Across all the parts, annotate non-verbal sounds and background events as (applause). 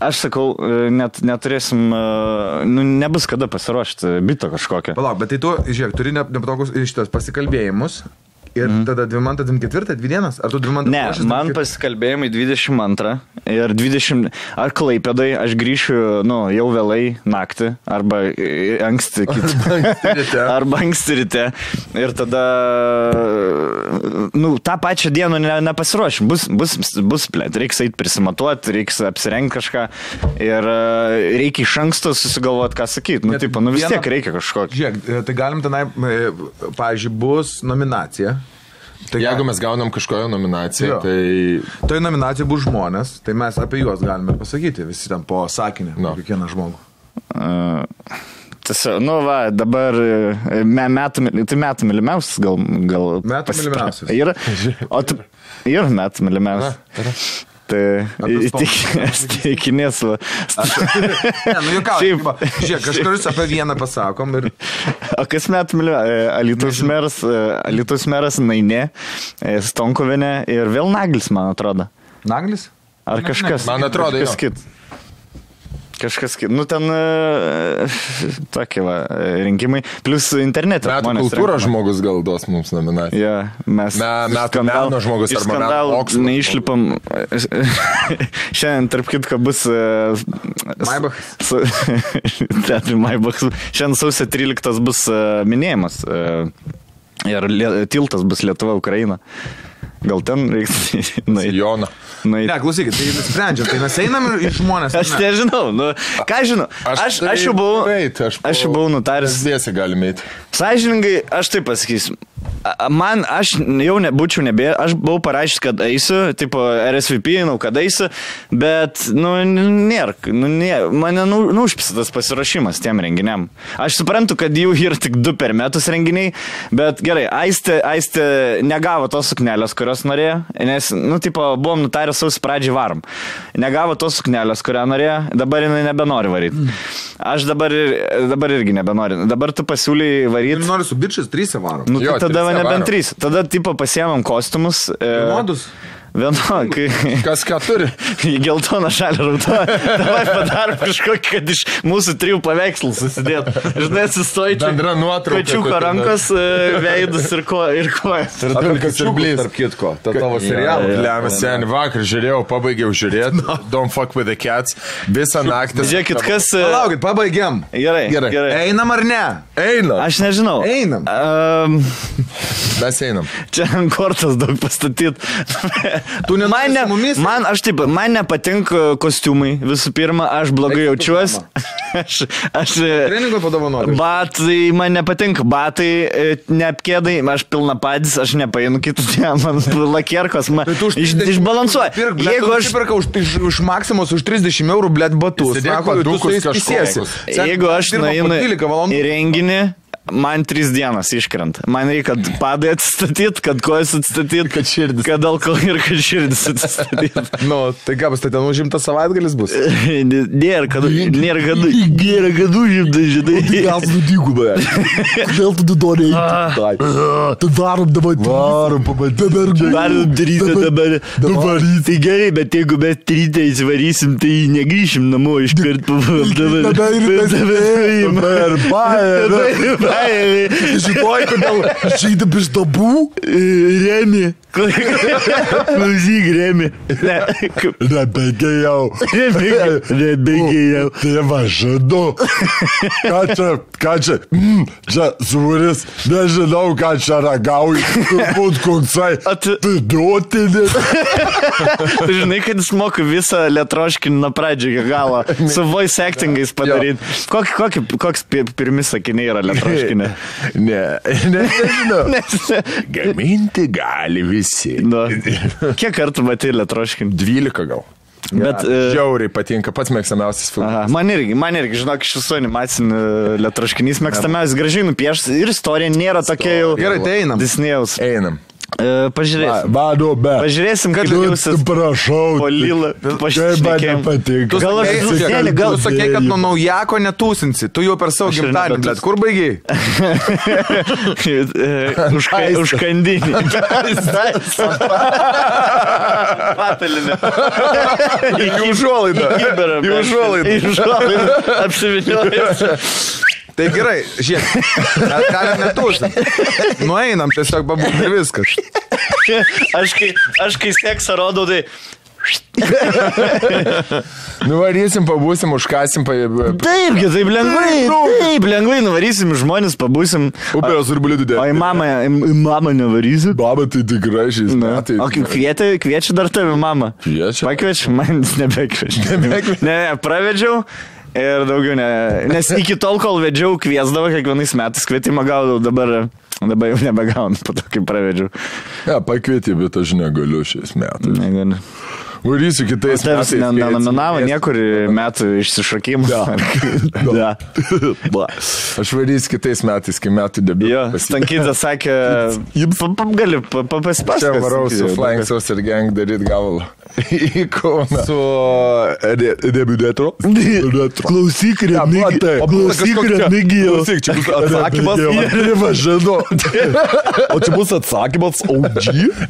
aš sakau, e, net, neturėsim, e, nu, nebus kada pasiruošti bito kažkokio. Palauk, bet tai tu, žiūrėk, turi ne- nepatogus iš tos pasikalbėjimus. Ir mm. tada 2 24, 2 dienas? Ar tu 2 Ne, man pasikalbėjimai 22 ir 20. Ar klaipėdai aš grįšiu, nu, jau vėlai naktį, arba anksti (laughs) kitą. (laughs) arba anksti ryte. Ir tada, nu, tą pačią dieną ne, nepasiruošim. Bus, bus, bus plėt, reiks eiti prisimatuoti, reiks apsirengti kažką. Ir e, reikia iš anksto susigalvoti, ką sakyti. Nu, tipo, nu vis tiek reikia kažko. Žiūrėk, tai galim tenai, e, pavyzdžiui, bus nominacija. Tai Jeigu mes gaunam kažkokią nominaciją, Jo. tai Toj nominacijai bus žmonės, tai mes apie juos galime ir pasakyti, visi ten po sakinį, No. kiekvieną žmogų. Uh, Tiesiog, nu va, dabar e, me, metų, tai metų mylimiausias gal. gal Metų mylimiausias. Yra, o tu, (laughs) yra metų mylimiausias. Tai Apie tikinės. Ne, nu ką, Šiaip- žiūrėk, kažkuris apie vieną pasakom ir O kas metų mylimiausias? Alitus meras, Alitus meras Nainė, Stonkovinė ir vėl Naglis, man atrodo. Naglis? Ar kažkas? Man atrodo, kažkas jo. Kažkas. Nu ten e, tokie va, rinkimai. Plus internete. metų kultūros žmogus gal duos mums nominaciją. Ja, mes Me- metų meno žmogus metų skandalų neišlipam. (laughs) Šiandien, tarp kitko, bus... e, Maybachas. su- (laughs) Teatrai Maibachas. Šiandien sausio 13 bus e, minėjimas. Ir tiltas bus Lietuva-Ukraina. Gal ten reiks (laughs) nueiti. Joną. nueiti. Ne, klausykit, tai sprendžiam, tai mes einam į žmonės. Aš ne? nežinau, nu, ką aš žinau. Aš, aš jau buvau, Eit, aš, aš jau buvau nutaręs. Dėsi galime eiti. Sąžiningai, aš taip pasakysiu. Man, aš jau nebūčiau nebė, aš buvau parašęs, kad eisiu, tipo RSVP, žinau, kad eisiu, bet, nu, nėra, nu, nė, mane nu, nušpisa tas pasirašymas tiem renginiam. Aš suprantu, kad jų yra tik du per metus renginiai, bet gerai, Aistė, Aistė negavo tos suknelės, kurios norėjo, nes, nu, tipo, buvom nutarę sausio pradžiai varom. Negavo tos suknelės, kurią norėjo, dabar jinai nebenori varyti. Aš dabar, ir- dabar irgi nebenoriu. Dabar tu pasiūlyi varyti. Noriu su bičiais trys varom. Nu, Jo, tai tada trise nebent trys. Tada, tipo, pasiemam kostiumus. E, Vienodus? Vienokį. (laughs) Kas ką turi? (laughs) Į geltoną šalį raudą. (laughs) Davai padarom kažkokį, kad iš mūsų trijų paveikslų susidėt. Žinai, atsistoji čia. Bendra nuotrauka Kačiuko rankos, e, veidus ir, ko, ir kojas. Ir dulkis ir blys. tarp kitko, ta tavo serialą. Lemia sen, vakar žiūrėjau, pabaigiau žiūrėti. Don't fuck with the cats. Visą naktį. Žiūrėkit, kas... e, Palaukit, pabaigiam. Gerai, Gerai. gerai. Einam ar ne? Eina. Aš nežinau. Einam. Um, Mes einam. čia ant kortos daug pastatyti. Tu man, ne, mumis? man, aš taip, man nepatinka kostiumai. Visų pirma, aš blogai Eik jaučiuosi. aš, aš, e, Treningo padovanoti. Batai man nepatinka, batai e, neapkėdai, aš pilna padis, aš nepainu dieną, man lakierkos, man Tai tu už iš, 30 išbalansuoja. Pirk, blėt, Jeigu aš, Nusipirka už, iš, už maksimos už 30 eurų, blėt, batus. Sako, tu su jais jeigu aš nueinu 12 valandų. į renginį, man tris dienas iškrenta. Man reikia, kad padai atstatyti, kad kojas atstatyti, kad širdis. Kad alkoholis ir kad širdis atstatyti. (laughs) Nu, tai ką bus, tai ten užimtas savaitgalis bus. (laughs) Nėra, kad, nėra, kad, nėra, kad užimta, žinai. (laughs) dvigubą. Kodėl tu nori eiti? Tai varom dabar. Varom, pabandėm. Varom daryti dabar. Dabar. Tai gerai, bet jeigu mes ryte įsivarysim, tai negryšim namo iš karto. Dabar ir Dabar Dabar. Žinoj, kodėl žaidė iš dabų? Remi. Klausyk, Remi. Nebegėjau. Nebegėjau. Tai va, žadu. Ką čia, ką čia, mm, čia sūris, nežinau, ką čia ragauju. Turbūt koksai. At- Viduotinis. Tu žinai, kad jis moka visą lietroškinį nuo pradžio iki galo. Su voice actingais padaryti. Kokį, kokį, koks pi- pirmi sakiniai yra lietroškinė? Ne, ne, nežinau. (laughs) Gaminti gali visi. Nu, kiek kartų matė lietroškinį? 12 gal. Bet... e, Žiauriai patinka, pats mėgstamiausias filmas. Aha, man irgi, man irgi, žinok, iš visų animacinį lietroškinys mėgstamiausias, gražiai nupieštas ir istorija nėra tokia jau... Gerai, tai einam. Disnėjaus. Einam. Pažiūrėsim. Vado, be. Pažiūrėsim, kaip Tu, jausis prašau. po lila. Kaip man nepatinka. Gal aš Seni, gal- sakei, kad nuo naujako netūsinsi. Tu jau per savo gimtadienį, bet kur baigiai? Už, Aistė. už kandinį. Patalinė. Į užuolaidą. Į užuolaidą. Apsiviniojęs. Tai gerai, žiūrėk, mes galim netūsinti. Nueinam tiesiog pabūti ir viskas. Aš kai, aš kai seksą rodau, tai... Nuvarysim, pabūsim, užkasim, pa... Taipgi, taip lengvai. Taip, lengvai nuvarysim žmonės, pabūsim. Upės ir bulidų O į mamą, į mamą nevarysit? Baba, tai tikrai šiais Na, metais. o kvietė, kviečia dar tave mamą. Kviečia? Pakviečiu, man nebekviečiu. Nebekviečia? Ne, ne, pravedžiau. Ir daugiau ne. Nes iki tol, kol vedžiau, kviesdavo kiekvienais metais kvietimą gaudavau, dabar, dabar jau nebegaunu, po to, kai pravedžiau. Ja, pakvietė, bet aš negaliu šiais metais. Negaliu. Varysiu kitais Tavęs metais. kai nenominavo niekur metų išsišokimą. (laughs) Da. Da. Aš varysiu kitais metais, kai metų debiutas. Jo, Stankytė sakė, gali pa- pa- Čia varau su Flying Saucer Gang daryt gavalą. (laughs) Į Kauną. Su debiutetu. (laughs) Klausyk, Remigi. matai. Klausyk, Remigijau. Klausyk, čia bus atsakymas. Privažinu. O čia bus atsakymas OG?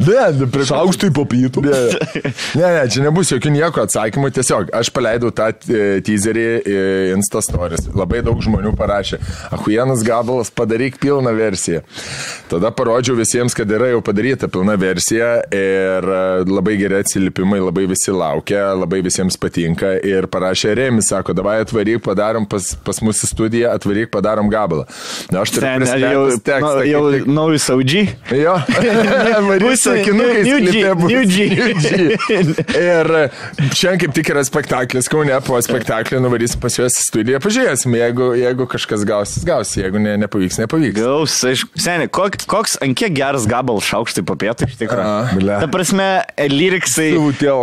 Ne, ne prieš aukštui papytų. Ne, ne, ne, čia nebus jokių nieko atsakymų. Tiesiog aš paleidau tą e, teaserį į Insta Stories. Labai daug žmonių parašė, Ahujenas gabalas, padaryk pilną versiją. Tada parodžiau visiems, kad yra jau padaryta pilna versija ir e, labai geri atsiliepimai, labai visi laukia, labai visiems patinka ir parašė Remis, sako, davai atvaryk, padarom pas, pas mūsų studiją, atvaryk, padarom gabalą. Na, aš turiu Ten, jau, tekstą. nu, jau tik- naujus audžiai. Jo, (laughs) Marisa, G, New G. (laughs) Ir šiandien kaip tik yra spektaklis, kaune po spektaklio nuvarysim pas juos į studiją, pažiūrėsim, jeigu, jeigu kažkas gausis, gausis, jeigu ne, nepavyks, nepavyks. Gaus, aišku. Seniai, kok, koks, ant kiek geras gabal šaukštai papėtų iš tikrųjų. Ta prasme, lyriksai.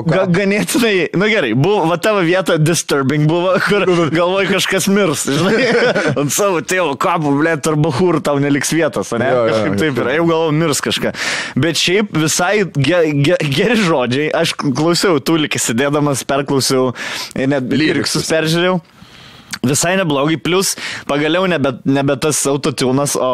Ga, ganėtinai, na gerai, buvo, va tavo vieta disturbing buvo, (laughs) kur galvoj kažkas mirs, žinai. (laughs) Ant savo tėvo kapų, ble, tarp bahūrų tau neliks vietos, ne? Jo, jo, Kažkaip taip yra, jau galvoju mirs kažką. Bet šiaip visai ge, ge, geri žodžiai, aš klausiau, tu likis sėdėdamas, perklausiau, ir net lyriksus peržiūrėjau. Visai neblogai, plus pagaliau nebe, nebe tas autotunas, o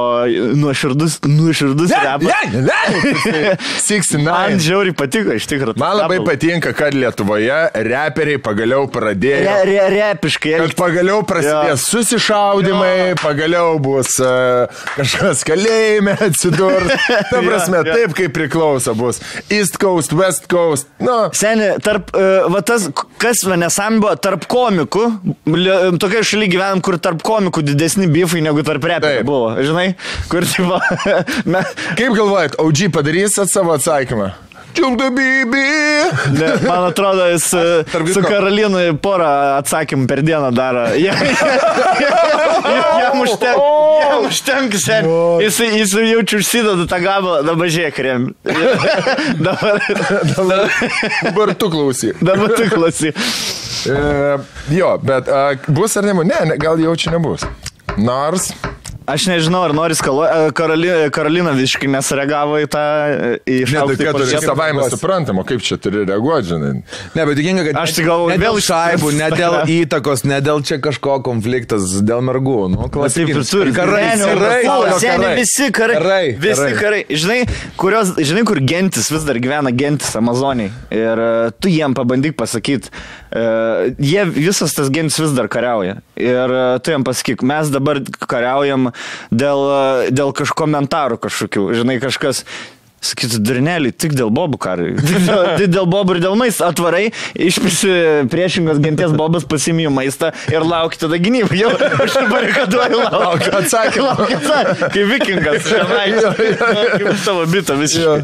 nuoširdus, nuoširdus repas. Ne, ne, (laughs) Man 69. žiauriai patiko, iš tikrųjų. Man labai patinka, kad Lietuvoje reperiai pagaliau pradėjo. Re, re, repiškai. Kad pagaliau prasidės Jo. susišaudimai, pagaliau bus uh, kažkas kalėjime atsidurs. (laughs) Ta prasme, Jo, jo. taip kaip priklauso bus. East Coast, West Coast. Nu, Seniai, tarp, uh, va tas, kas nesam buvo, tarp komikų, lie- tokia šaly gyvenam, kur tarp komikų didesni bifai negu tarp reperių buvo, žinai, kur tipo, (laughs) kaip galvojat, OG padarys savo atsakymą? Čiumda bibi. ne, man atrodo, jis (laughs) su kitko- Karolinu porą atsakymų per dieną daro. (laughs) Ja- Jam užtenka, jam užtenka, seniai. Jis, jis jaučiu užsideda tą gabalą, dabar žiūrėk, rem. (laughs) dabar, Dabar tu klausyk. dabar tu klausyk. E, jo, bet a, bus ar nebus? Ne, ne, gal jau čia nebus. Nors, Aš nežinau, ar nori skalo... Karolina, Karolina visiškai nesureagavo į tą... Į tai šaukštą ką tu pažiūrėt. čia savaime suprantama, kaip čia turi reaguoti, žinai. Ne, bet tikinga, kad Aš tai galvoju, ne vėl šaibų, ne (laughs) dėl įtakos, ne dėl čia kažko konfliktas, dėl mergų. Nu, Taip ir turi. Karai, karai, karai. visi karai. Karai, Visi karai. karai. Žinai, kurios, žinai, kur gentis vis dar gyvena gentis Amazoniai. Ir tu jiem pabandyk pasakyti, jie visas tas gentis vis dar kariauja. Ir tu jiem pasakyk, mes dabar kariaujam dėl, uh, dėl kažkokių komentarų kažkokių. Žinai, kažkas. Sakytų, durneliai, tik dėl bobų karai. (laughs) Tik dėl, tik dėl bobų ir dėl maisto atvarai, išpisi priešingos genties bobas, pasimijų maistą ir lauki tada gynybą. Jau aš barikaduoju, laukiu atsakymą. (laughs) Laukiu atsakymą. Kaip vikingas, (laughs) kaip savo bitą visiškai.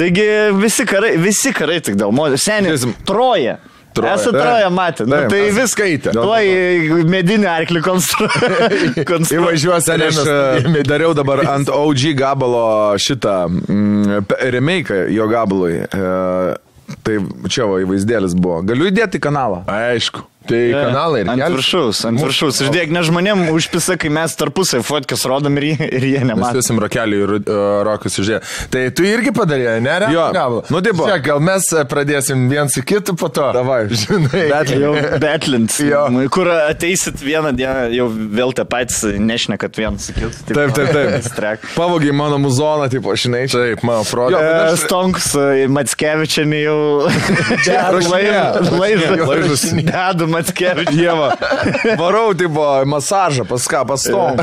Taigi visi karai, visi karai tik dėl moterų. Seniai. Troja. Troja, taip. troja matę. Nu, Taip, tai esam vis skaitę. Tuoj medinį arklį konstruoja. Įvažiuos Ten aš e, dariau dabar ant OG gabalo šitą mm, remake'ą jo gabalui. E, tai čia va įvaizdėlis buvo. Galiu įdėti į kanalą. Aišku. Tai kanalai ir Ant kelti. viršaus, ant viršaus. Išdėk, ne žmonėm užpisa, kai mes tarpusai fotkas rodom ir, ir jie Mes nemato. esam rokelį ir uh, rokas uždėję. Tai tu irgi padarėjai, ne? Re? Jo. Gal. Nu, tipo. Žiūrėk, gal mes e, pradėsim viens su kitu po to. Davai. Žinai. Bet jau (laughs) betlins. Jo. Kur ateisit vieną dieną, jau vėl te patys nešnekat vienas su kitu. Taip, taip, taip. (laughs) Strek. Pavogiai mano muzoną, tipo, žinai. Taip, man atrodo. Jo, bet E, aš- Stonks, Matskevičianį jau Rašinėja. laižas. (laughs) Laižas. Dedu Matskevičianį. Dieva. Varau, tipo, masažą, pas ką, pas tom. (laughs)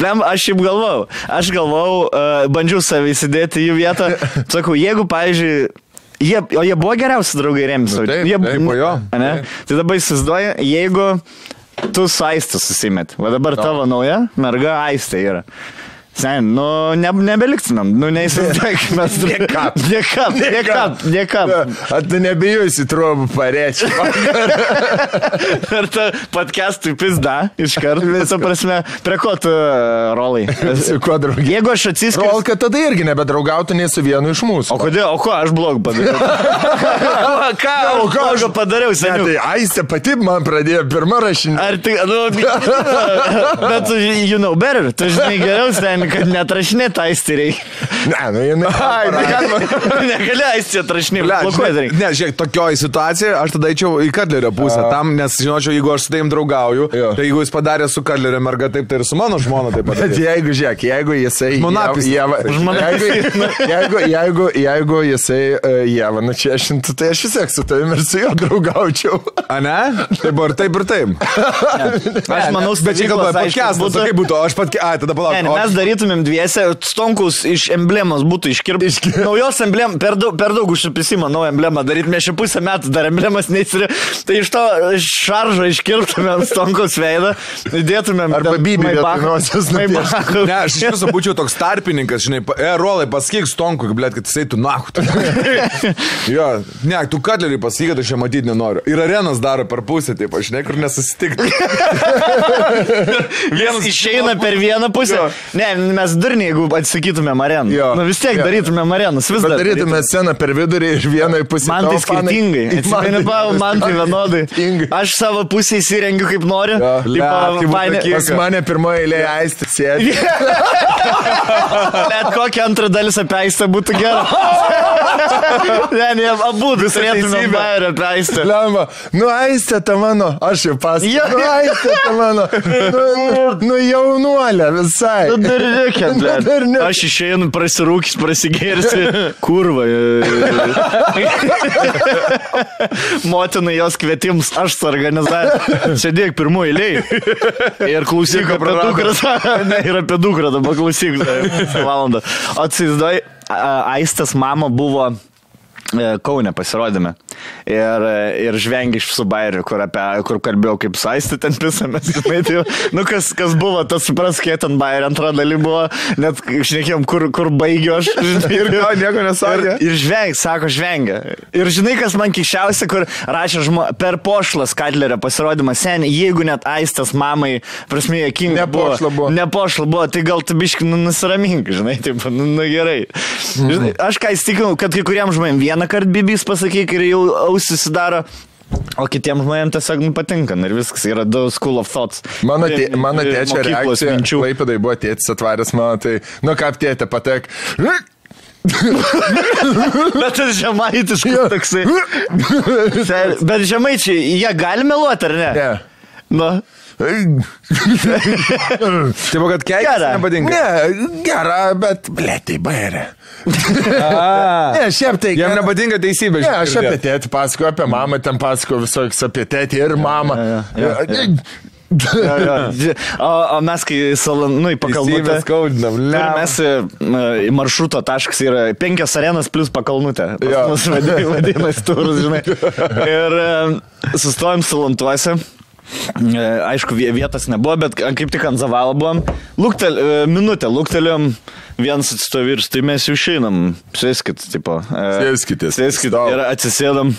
Blem, aš šiaip galvau. Aš galvau, uh, bandžiau save įsidėti į jų vietą. Sakau, jeigu, pavyzdžiui, Jie, o jie buvo geriausi draugai Remis. Nu, taip, jie, taip, o jo. Ne? Tai dabar įsivaizduoju, jeigu tu su Aistė susimet, va dabar tavo nauja merga Aistė yra. Sen, nu, ne, nebeliktumėm, nu, neįsivaizduok, mes Niekam. Niekam, niekam, niekam. Ar tu nebijosi trobų parečių? (laughs) Ir ta podcast'ui pizda iš karto. Visą prasme, prie ko tu, rolai? Su kuo draugai? Jeigu aš atsiskiriu. Rol, kad tada irgi nebedraugautų nei su vienu iš mūsų. O kodėl, o ko aš blog padariau? (laughs) O ką, o ką aš padariau, seniai? tai Aistė pati man pradėjo pirmą rašinį. Ar tai, nu, (laughs) bet you know better, tu žinai geriau, seniai, kad netrašinėt aistiriai. Ne, nu jinai. Ai, tai galima. (laughs) Negali aistį atrašinėti, darai. ne, žiūrėk, tokioje situacijoje aš tada eičiau į Kadlerio pusę, tam, nes žinočiau, jeigu aš su tavim draugauju, Jo. tai jeigu jis padarė su Kadlerio merga taip, tai ir su mano žmona taip pat. Bet jeigu, žiūrėk, jeigu jisai... Žmonapis. Jeva, Žmona jeigu, jeigu, jeigu, jeigu jisai uh, Jeva nučiešintų, tai aš vis tiek su tavimi ir su juo draugaučiau. (laughs) A ne? Tai buvo ir taip, ir taip. Aš manau, Bet čia kalba, aišku, podcastas, būtų- būtų... kaip būtų, aš pat... Ai, tada palauk. Ne, ne, mes darytumėm dviese, stonkus iš emblemos būtų iškirpti. Iškir- Naujos emblemos, per daug, per daug užsiprisima naują emblemą daryti, mes šią pusę metų dar emblemas neįsirė. Tai iš to šaržo iškirptumėm stonkus veidą, įdėtumėm. Arba nosies nupiešt. Maybach. Ne, aš iš viso būčiau toks tarpininkas, žinai, e, rolai, pasakyk stonku, blėt, kad jisai tu nahu. (laughs) jo, ne, tu kadlerį pasakyk, kad aš čia matyti nenoriu. Ir arenas daro per pusę, taip, aš niekur nesusitikti. (laughs) Vienas išeina per vieną pusę. Jo. Ne, mes durniai, jeigu atsakytumėm areną. Jo. Nu vis tiek Jo. darytumėm arenas, vis dar. Padarytume sceną per vidurį ir vienai pusė. (laughs) Man tai skirtingai. Atsimeni, Pau, man tai vienodai. Aš savo pusę įsirengiu kaip noriu. Tai Pas mane pirmoje eilėje aistė sėdi. (laughs) Net kokia antra dalis apie aistę būtų gera. (laughs) ne, ne, abu turėtume teisybė. bairę apie aistę. Lemba, nu aistė ta mano, aš jau pasakojau. Jo. Nu aistė ta mano, nu, nu jaunuolė visai. Nu, Nu, dar ble. ne. Aš išeinu prasidūkis, prasigėrsi. (laughs) Kurva. Motinai jos kvietims, aš suorganizavau. Sėdėk pirmoji eiliai. Ir klausyk apie dukrą. Ir apie dukrą dabar klausyk. Valandą. O atsizdai, Aistas mama buvo e, Kaune pasirodėme. Ir, ir žvengi iš su bairiu, kur, apie, kur kalbėjau kaip saistį ten pisamės. Tai, nu, kas, kas buvo, tas supras, kiek ten bairiu antra daly buvo, net šnekėjom, kur, kur baigiu aš. (laughs) Ir ką, nieko nesakė? Ir, ir žveng, sako žvengia. Ir žinai, kas man kišiausia, kur rašė žmo, per pošlas Kadlerio pasirodymą sen, jeigu net aistas mamai, prasme, jokinga. Nepošla buvo. Nepošla buvo, tai gal tu biški nu, nusiramink, žinai, taip, nu, nu gerai. Žinai, aš ką įstikinau, kad kai kuriems žmonėms vieną kartą bibis pasakyk ir jau ausis susidaro. O kitiems žmonėms tiesiog nu, patinka ir viskas yra du school of thoughts. Mano, tė, mano tėčio reakcija, minčių. Klaipėdai buvo tėtis atvaręs mano, tai, nu ką tėtė patek. Bet tas žemaitiškas Jo. toksai. Bet žemaičiai, jie gali meluoti, ar ne? Ne. Nu. Taip, kad keikis Gera. nepatinka. Ne, gera, bet, ble, tai bairė. Ne, šiaip tai. Jam nepatinka teisybė. Ne, aš apie tėtį pasakoju, apie mamą ten pasakoju visokius apie tėtį ir mamą. jo, jo, Jo, jo. O, o mes, kai Salanui Teisybę pakalnutė. skaudinam, Ir ne. mes e, į maršruto taškas yra penkios arenas plus pakalnutė. Pas vadina- vadinasi turus, žinai. Ir e, sustojom salantuose. E, Aišku, vie- vietos nebuvo, bet kaip tik ant zavalo buvom. Luktel, e, minutę, luktelėjom, vienas atstovyrs, tai mes jau išeinam. Sėskit, tipo. e. Sėskit Stop. ir atsisėdam.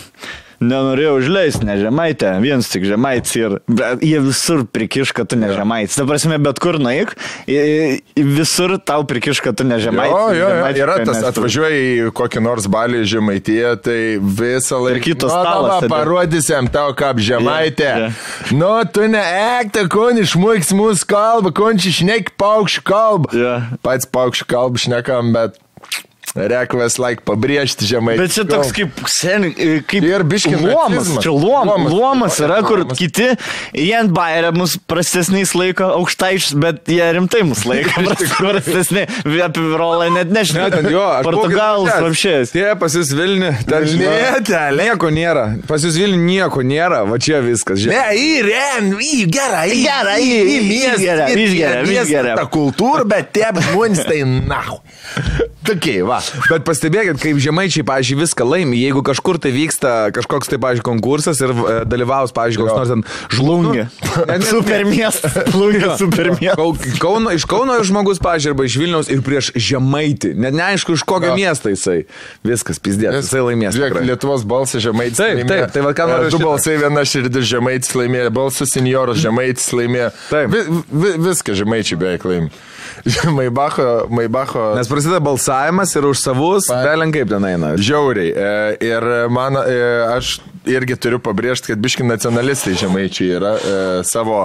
Nenorėjo užleisti, ne žemaitė, vienas tik žemaitis ir jie visur prikiš, kad tu ne žemaitis. Dabar esame bet kur i- visur tau prikiš, kad tu ne žemaitis. Jo, jo, jo, yra tas, atvažiuoji į kokį nors balį žemaityje, tai visą laiką. Ir kitos Nu, stalas. Parodysiam tau, kaip žemaitė. Jo, jo. Nu, tu ne ekta, kon išmoks mūsų kalbą, kon šnek paukščių kalbą. Jo. Pats paukščių kalbą šnekam, bet reikvės laik pabrėžti žemaičių. Bet čia toks kaip, sen, kaip Ir biškį luomas. Čia luom, Luomas. luomas yra, kur Luomas. kiti, jie ant bairio mus prastesniais laiko aukštaičius, bet jie rimtai mus laiko (laughs) prastesni. Apie Virolą net nežinau. Ne, jo, aš Portugalas, apšės. Tie pas jūs Vilni, ten Ne, ten, nieko nėra. Pas jūs Vilni nieko nėra, va čia viskas. Ne, Žiūrėk. į rem, į gerą, į Gerą, į- į miestą, miestą, gerą. Ta kultūra, bet tie žmonės tai nahu. Tokiai, (laughs) va. Bet pastebėkit, kaip žemaičiai, pažiūrėjau, viską laimi. Jeigu kažkur tai vyksta kažkoks tai, pažiūrėjau, konkursas ir e, dalyvaus, pažiūrėjau, koks nors ten Žlungė. (laughs) Ne, ne, Super miestas. (laughs) Plungė, super miestas. Kau- Kauno, iš Kauno žmogus, pažiūrėjau, arba iš Vilniaus ir prieš žemaitį. Net neaišku, iš kokio Jo. miesto jisai. Viskas, pizdės, jisai laimės. Žiūrėk. Lietuvos balsas žemaitis. Taip, laimėjo. taip, tai va, ką E, noriu Du balsai, viena širdis žemaitis laimėjo, balsas senjoras žemaitis laimėjo. Taip. Vi, vi, viską žemaičiai beveik laimėjo. (laughs) Maibacho, Maibacho. Nes prasideda balsavimas ir už savus, Pa- vėliau kaip ten eina. Žiauriai. E, Ir man, e, aš irgi turiu pabrėžti, kad biški nacionalistai žemaičiai yra e, savo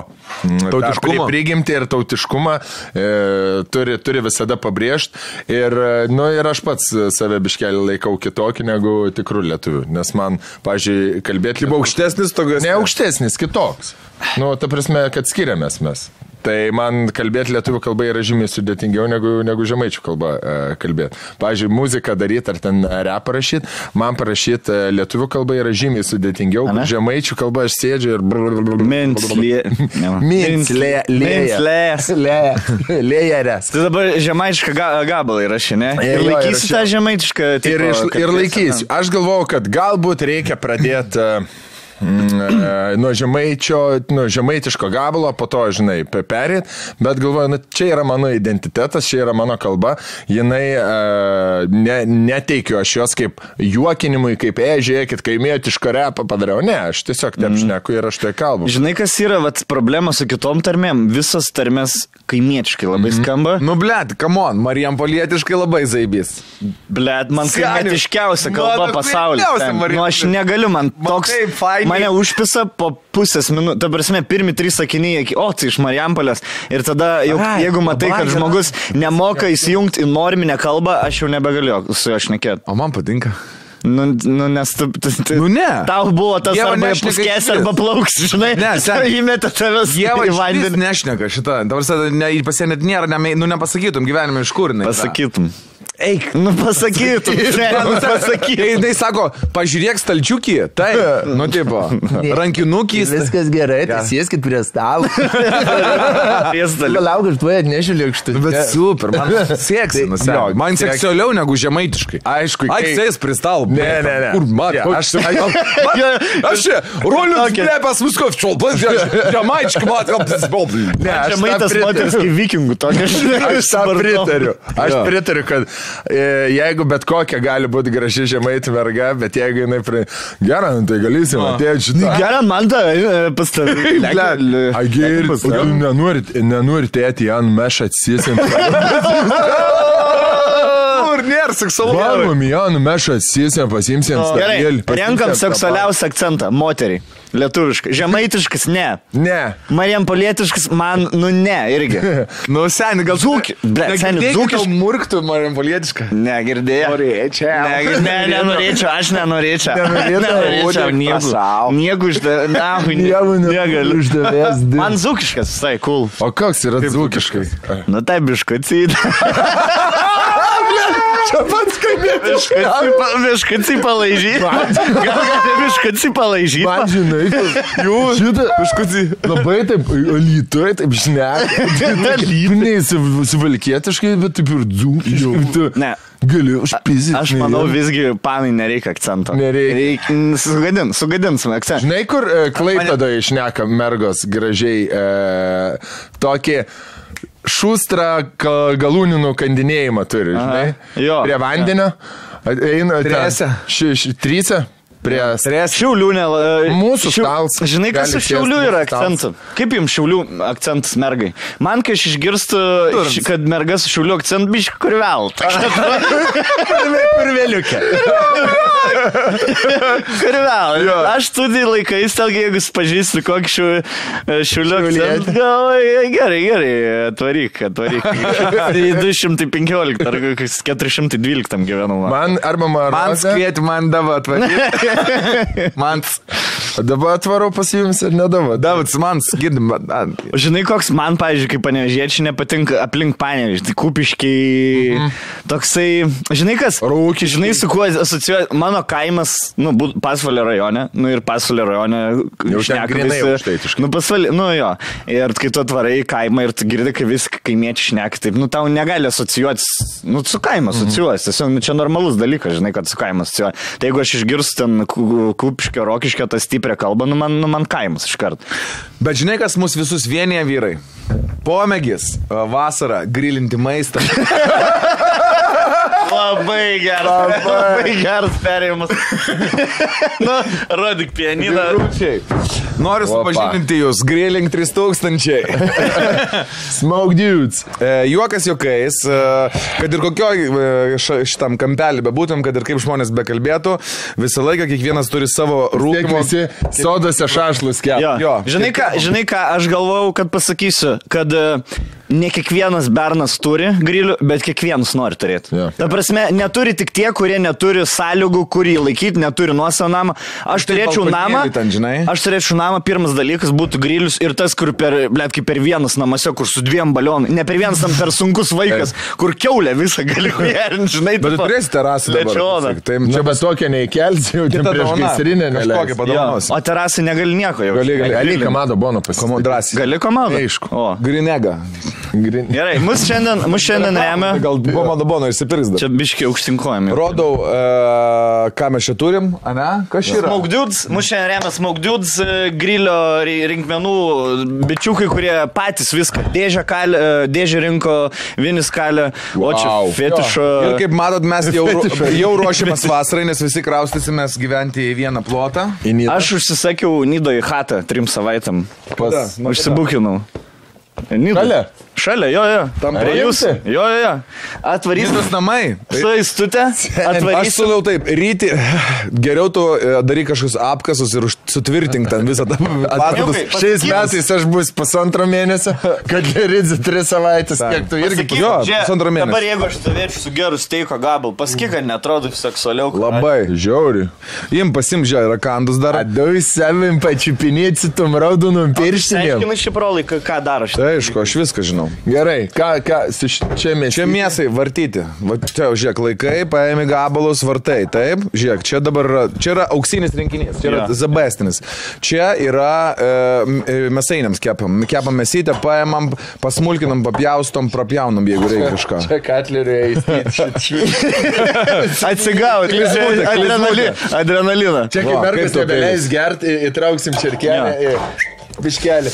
mm, Tautiškumą. pri- prigimtį ir tautiškumą e, turi, turi visada pabrėžti. Ir, e, nu, ir aš pats save biškelį laikau kitokį negu tikrų lietuvių. Nes man, pažiūrėjau, kalbėti Liba aukštesnis togas. Ne aukštesnis, kitoks. Nu, ta prasme, kad skiriamės mes. Tai man kalbėti lietuvių kalba yra žymiai sudėtingiau negu, negu žemaičių kalba e, kalbėti. Pavyzdžiui, muziką daryti ar ten rep parašyti, man parašyti e, lietuvių kalba yra žymiai sudėtingiau. Ane? Žemaičių kalba aš sėdžiu ir... Minslė. Minslė. Minslės. Lėjerės. Tai dabar žemaičišką ga gabalą įrašinė. Jo, Ir laikysi tą žemaitišką. Ir, iš, ir laikysiu. Aš galvojau, kad galbūt reikia pradėti nuo žemaičio, nuo žemaitiško gabalo, po to, žinai, perėt, bet galvoju, nu, čia yra mano identitetas, čia yra mano kalba, jinai uh, ne, neteikiu aš jos kaip juokinimui, kaip, e, žiūrėkit, kaimietišką repą padariau. Ne, aš tiesiog taip šneku ir aš tai kalbu. Žinai, kas yra vat, problema su kitom tarmėm? Visas tarmės kaimietiškai labai skamba. Nu, blėt, kamon, Marijam Polietiškai labai zaibys. Blet, man kaimietiškiausia kalba pasaulyje. Nu, aš negaliu, man Man toks. taip fainiai. Mane užpisa po pusės minutės. Ta prasme, pirmi trys sakiniai, iki- o, tai iš Marijampolės. Ir tada, jau, Ai, jeigu matai, kad žmogus nemoka įsijungti į norminę kalbą, aš jau nebegaliu su juo šnekėti. O man patinka. Nu, nu, nes tu, tu, tu, Nu, ne. Tau buvo tas Dieva arba puskės, arba plauks, žinai. Ne, sen- įmetė Dieva į vandenį. nešneka šitą. Dabar ne, pas ją net nėra, ne, nu nepasakytum gyvenime iš kur. yra. Pasakytum. Eik, nu pasakytum. Ne, nu, (laughs) pasakytum. Jinai sako, pažiūrėk stalčiukį, tai, nu tipo, (laughs) rankinukį. Viskas gerai, tai sėskit prie stalo. (laughs) Lauk, aš tuoj atnešiu lėkštą. Bet super, man sėksi, nu, Jo, man seks- seksualiau negu žemaitiškai. Aišku, Ai, kai- sės pristal. Ne, ne, ne. Kur man? Ja, Aš, aš- aš čia, rolius, Okay. ne, pas mus koks čolpas, žemaičiai, man, gal tas buvo. Ne, aš Čia maitas tam pritariu. moteris kaip vikingų tokia. Aš pritariu. Aš pritariu, kad jeigu bet kokia gali būti graži žemaitė merga, bet jeigu jinai prie... Gerai, nu tai galėsim atėti šitą. Gerai, man tą e, pas tave. A gerai, o tu nenorit, nenorit tėti ant mešą atsisinti. (laughs) Nėra seksualu. Varom, Jan, mešą atsisinti, pasimsim Gerai, stabėlį. renkam seksualiausią akcentą. Moteriai. Lietuviškas. Žemaitiškas, ne. Ne. Marijam polietiškas, man, nu ne, irgi. Nu, seniai, gal Dzūki- ble, seni, dzūkišk- Murktų, man polietišką. Negirdėjau. Norėčiau. Ne, ne, nenorėčiau, aš nenorėčiau. Nenorėčiau, nieko. Nieko iš tavęs. Dievu, Negaliu. uždavęs. Man dzūkiškas, tai cool. O koks yra dzūkiškai? Nu tai biškacyd. Čia pats kaimėtis. Biškacyd palaižy. Gal gali biškacyd palaižy? Man žinai, jūs šitą kažkokį labai taip lytoj, taip šneka. (laughs) Neįsivalkietiškai, bet taip ir dzūkiškai. Tu Ne. Gali užpizyti. Aš manau, visgi panai nereikia akcento. Nereikia. Reikia. Sugadin, sugadinsime akcentą. Žinai, kur e, Klaipėdoje išneka mergos gražiai e, tokį šustrą ka- galūninų kandinėjimą turi, žinai? jo. Prie vandenio. Eina. ten- Trise. Trysia. Prie Šiaulių ne. Mūsų stalas. Žinai, kas su Šiaulių yra akcentų? Kaip jums Šiaulių akcentas mergai? Man, kai aš išgirstu, š- kad mergas Šiaulių akcentu, biškai kur vėl. Purveliukė. (laughs) Kur vėl. Aš studijų laikais, telgi, jeigu pažįstu kokį šių, Šiaulių akcentą, gerai, gerai, atvaryk, atvaryk. (laughs) Tai 215 ar kokiais 412 gyvenau. man. Man arba Man Marozė. skvieti, man dava atvaryti. (laughs) Man, Dabar atvarau pas jums ir nedavau. Davids, man girdim. Žinai, koks man, pavyzdžiui, kaip panevežėčiai nepatinka aplink panevežį, tai kupiškiai, mhm. toksai, žinai kas, Rūkiškiai. žinai, su kuo asocijuoja, mano kaimas, nu, pasvalio rajone, nu ir pasvalio rajone, Jau ten šneka grynai visi- aukštaitiškai. Nu, pasvalio, nu jo, ir kai tu atvarai kaimą ir tu girdi, kai visi kaimiečiai šneka, taip, nu, tau negali asocijuotis, nu, su kaimu asocijuotis, tiesiog, nu, čia normalus dalykas, žinai, kad su kaimu asocijuoja. Tai jeigu aš išgirstu ten ku- kupiškio, rokiškio, tą stiprią kalbą, nu, man, nu, man kaimas iš karto. Bet žinai, kas mus visus vienyje vyrai? Pomėgis, vasara, grilinti maistą. (laughs) Labai geras. Labai geras perėjimas. (laughs) nu, rodik pianiną. Rūčiai. Noriu supažindinti jūs, grilling 3000. Smoke dudes. E, Juokas juokais, e, kad ir kokioj e, šitam kampelį bebūtum, kad ir kaip žmonės bekalbėtų, visą laiką kiekvienas turi savo visi sodose šašlus Jo. kepa. Jo. Žinai, ką, žinai ką, aš galvojau, kad pasakysiu, kad e, ne kiekvienas bernas turi grilių, bet kiekvienas nori turėti. Jo. Ta prasme, neturi tik tie, kurie neturi sąlygų, kurį laikyti, neturi nuosavą namą. Aš Tai turėčiau namą. ten? Aš turėčiau namą, pirmas dalykas būtų grilius ir tas, kur per, blėt, kaip per vienas namuose, kur su dviem balionais. Ne per vienas tam per sunkus vaikas, kur keulė visą gali (laughs) hujarinti, žinai. Bet tu turėsi terasą. Lečioną. Tai Čia čia bet tokia neįkelsi, jau ten kita prieš gaisrinę neleisi. O terasai negali nieko jau. Gali, gali. Gali kamado bono drąsiai. Gali komandą? Aišku. O. Grinega. Gerai, mus šiandien, mus šiandien remia. Gal komodo bono išsipirks dar. Čia biškiai aukštinkojami. Rodau, e, ką mes čia turim, ane? Kas čia yra? Smoke Dudes, mus šiandien remia Smoke Dudes, e, grilio ri- rinkmenų bičiukai, kurie patys viską. Dėžę, kalė, e, dėžę rinko, vienis kalė, o čia Wow. fetišo. Ir kaip matot, mes jau, jau ruošiamės vasarai, nes visi kraustysimės gyventi į vieną plotą. Į Nidą. Aš užsisakiau Nido į hatą trim savaitam. pas... Užsibukinau. Nido. Šalia? Šalia, jo, jo. Tam Ar jūs? paimsi? Jo, jo, jo. Atvarysim. Visas namai. Su. Aš Atvarysim. siūlau taip, ryti, (sighs) geriau tu e, daryk kažkokius apkasus ir sutvirtink ten visą tą. (laughs) Atjungai. Šiais metais aš bus pusantro mėnesio, (laughs) kad geridzi tris savaitės, kiek tu irgi Sakyk, Jo, čia, pusantro mėnesio. Dabar jeigu aš stovėčiau su geru steiko gabalu, pasakyk, kad netrodo seksualiau. Labai. Žiauri. Jim pasimžia rakandus dar. Adau savim pačiupinėti tom raudonom pirštinėm. Aiškinai šį prolai, ką ką daro šitą. Tai aišku, aš viską žinau. Gerai, ką, ką, čia mes. Čia mėsai vartyti. Va, čia, žiūrėk, laikai, paėmė gabalus, vartai. Taip, žiūrėk, čia dabar čia yra auksinis rinkinys, čia yra Jo. zabestinis. Čia yra e, e, mėsainiams kepam. Kepam mėsytę, paėmam, pasmulkinam, papjaustom, prapjaunam, jeigu reikia kažką. Čia katleriui eis. Atsigauti, adrenaliną. Adrenaliną. Čia kaip mergas nebeleis gert, į- įtrauksim čirkelę. į- Biškelį.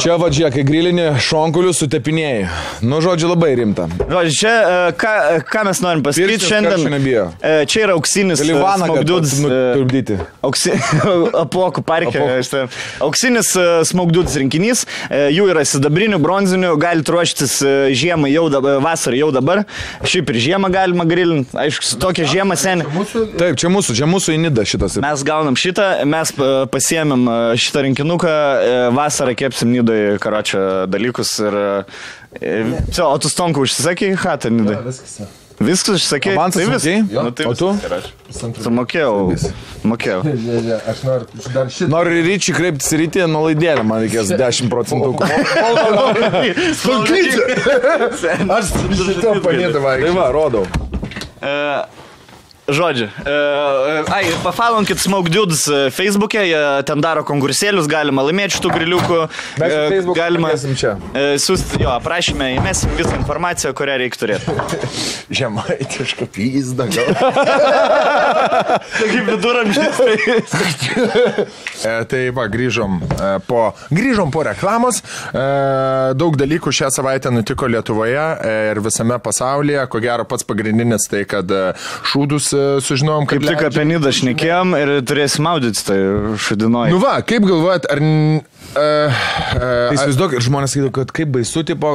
Čia vadžia, kai grilinį šonkulius sutepinėjai. Nu, žodžiu, labai rimta. Žodžiu, čia, e, ką, ką mes norim pasakyti šiandien. E, Čia yra auksinis e, e, nuturbdyti. Auksi... (laughs) Apuokų parke. Apuokų. štai. Auksinis smaugdutis rinkinys, e, jų yra sidabrinių, bronzinių, galite ruoštis e, žiemą jau dabar, vasarą jau dabar. Šiaip ir žiemą galima grilinti, aišku, tokia žiema seniai. Taip, čia mūsų, čia mūsų įnida šitas. Mes gaunam šitą, mes e, pasiemėm e, šitą rinkinuką, e, vasarą kepsim nydai karočią dalykus ir... e, Čia, o tu stonku užsisakė į hatą nydai? Viskas. Viskas užsakė. Avansą tai vis. sumokėjai? Nu, tai O tu? viskas. Sumokėjau. Mokėjau. (laughs) Ne, ne, Aš noriu dar šitą. Noriu ryčiai kreiptis į rytį, nuo laidėlę man reikės (laughs) 10 procentų. Aš šitą panėdavau. Tai va, rodau. Žodžiu, e, ai, pafalonkit Smoke Dudes e, Facebook'e, jie ten daro konkursėlius, galima laimėti šitų griliukų. Mes Facebook'ą galima čia. e, siųsti, jo, aprašymę, įmesim visą informaciją, kurią reikia turėti. (laughs) Žemaitišką pizdą gal. (laughs) Kaip viduramžys. (laughs) E, tai va, grįžom po, grįžom po reklamos. Daug dalykų šią savaitę nutiko Lietuvoje ir visame pasaulyje. Ko gero pats pagrindinis tai, kad šūdus sužinojom, Kaip kad... tik apie Nidą šnekėjom ir turėsim maudytis, tai šudinoji. Nu va, kaip galvojat, ar... n- Uh, Tai uh, įsivaizduok, ir žmonės sakytų, kad kaip baisu, tipo,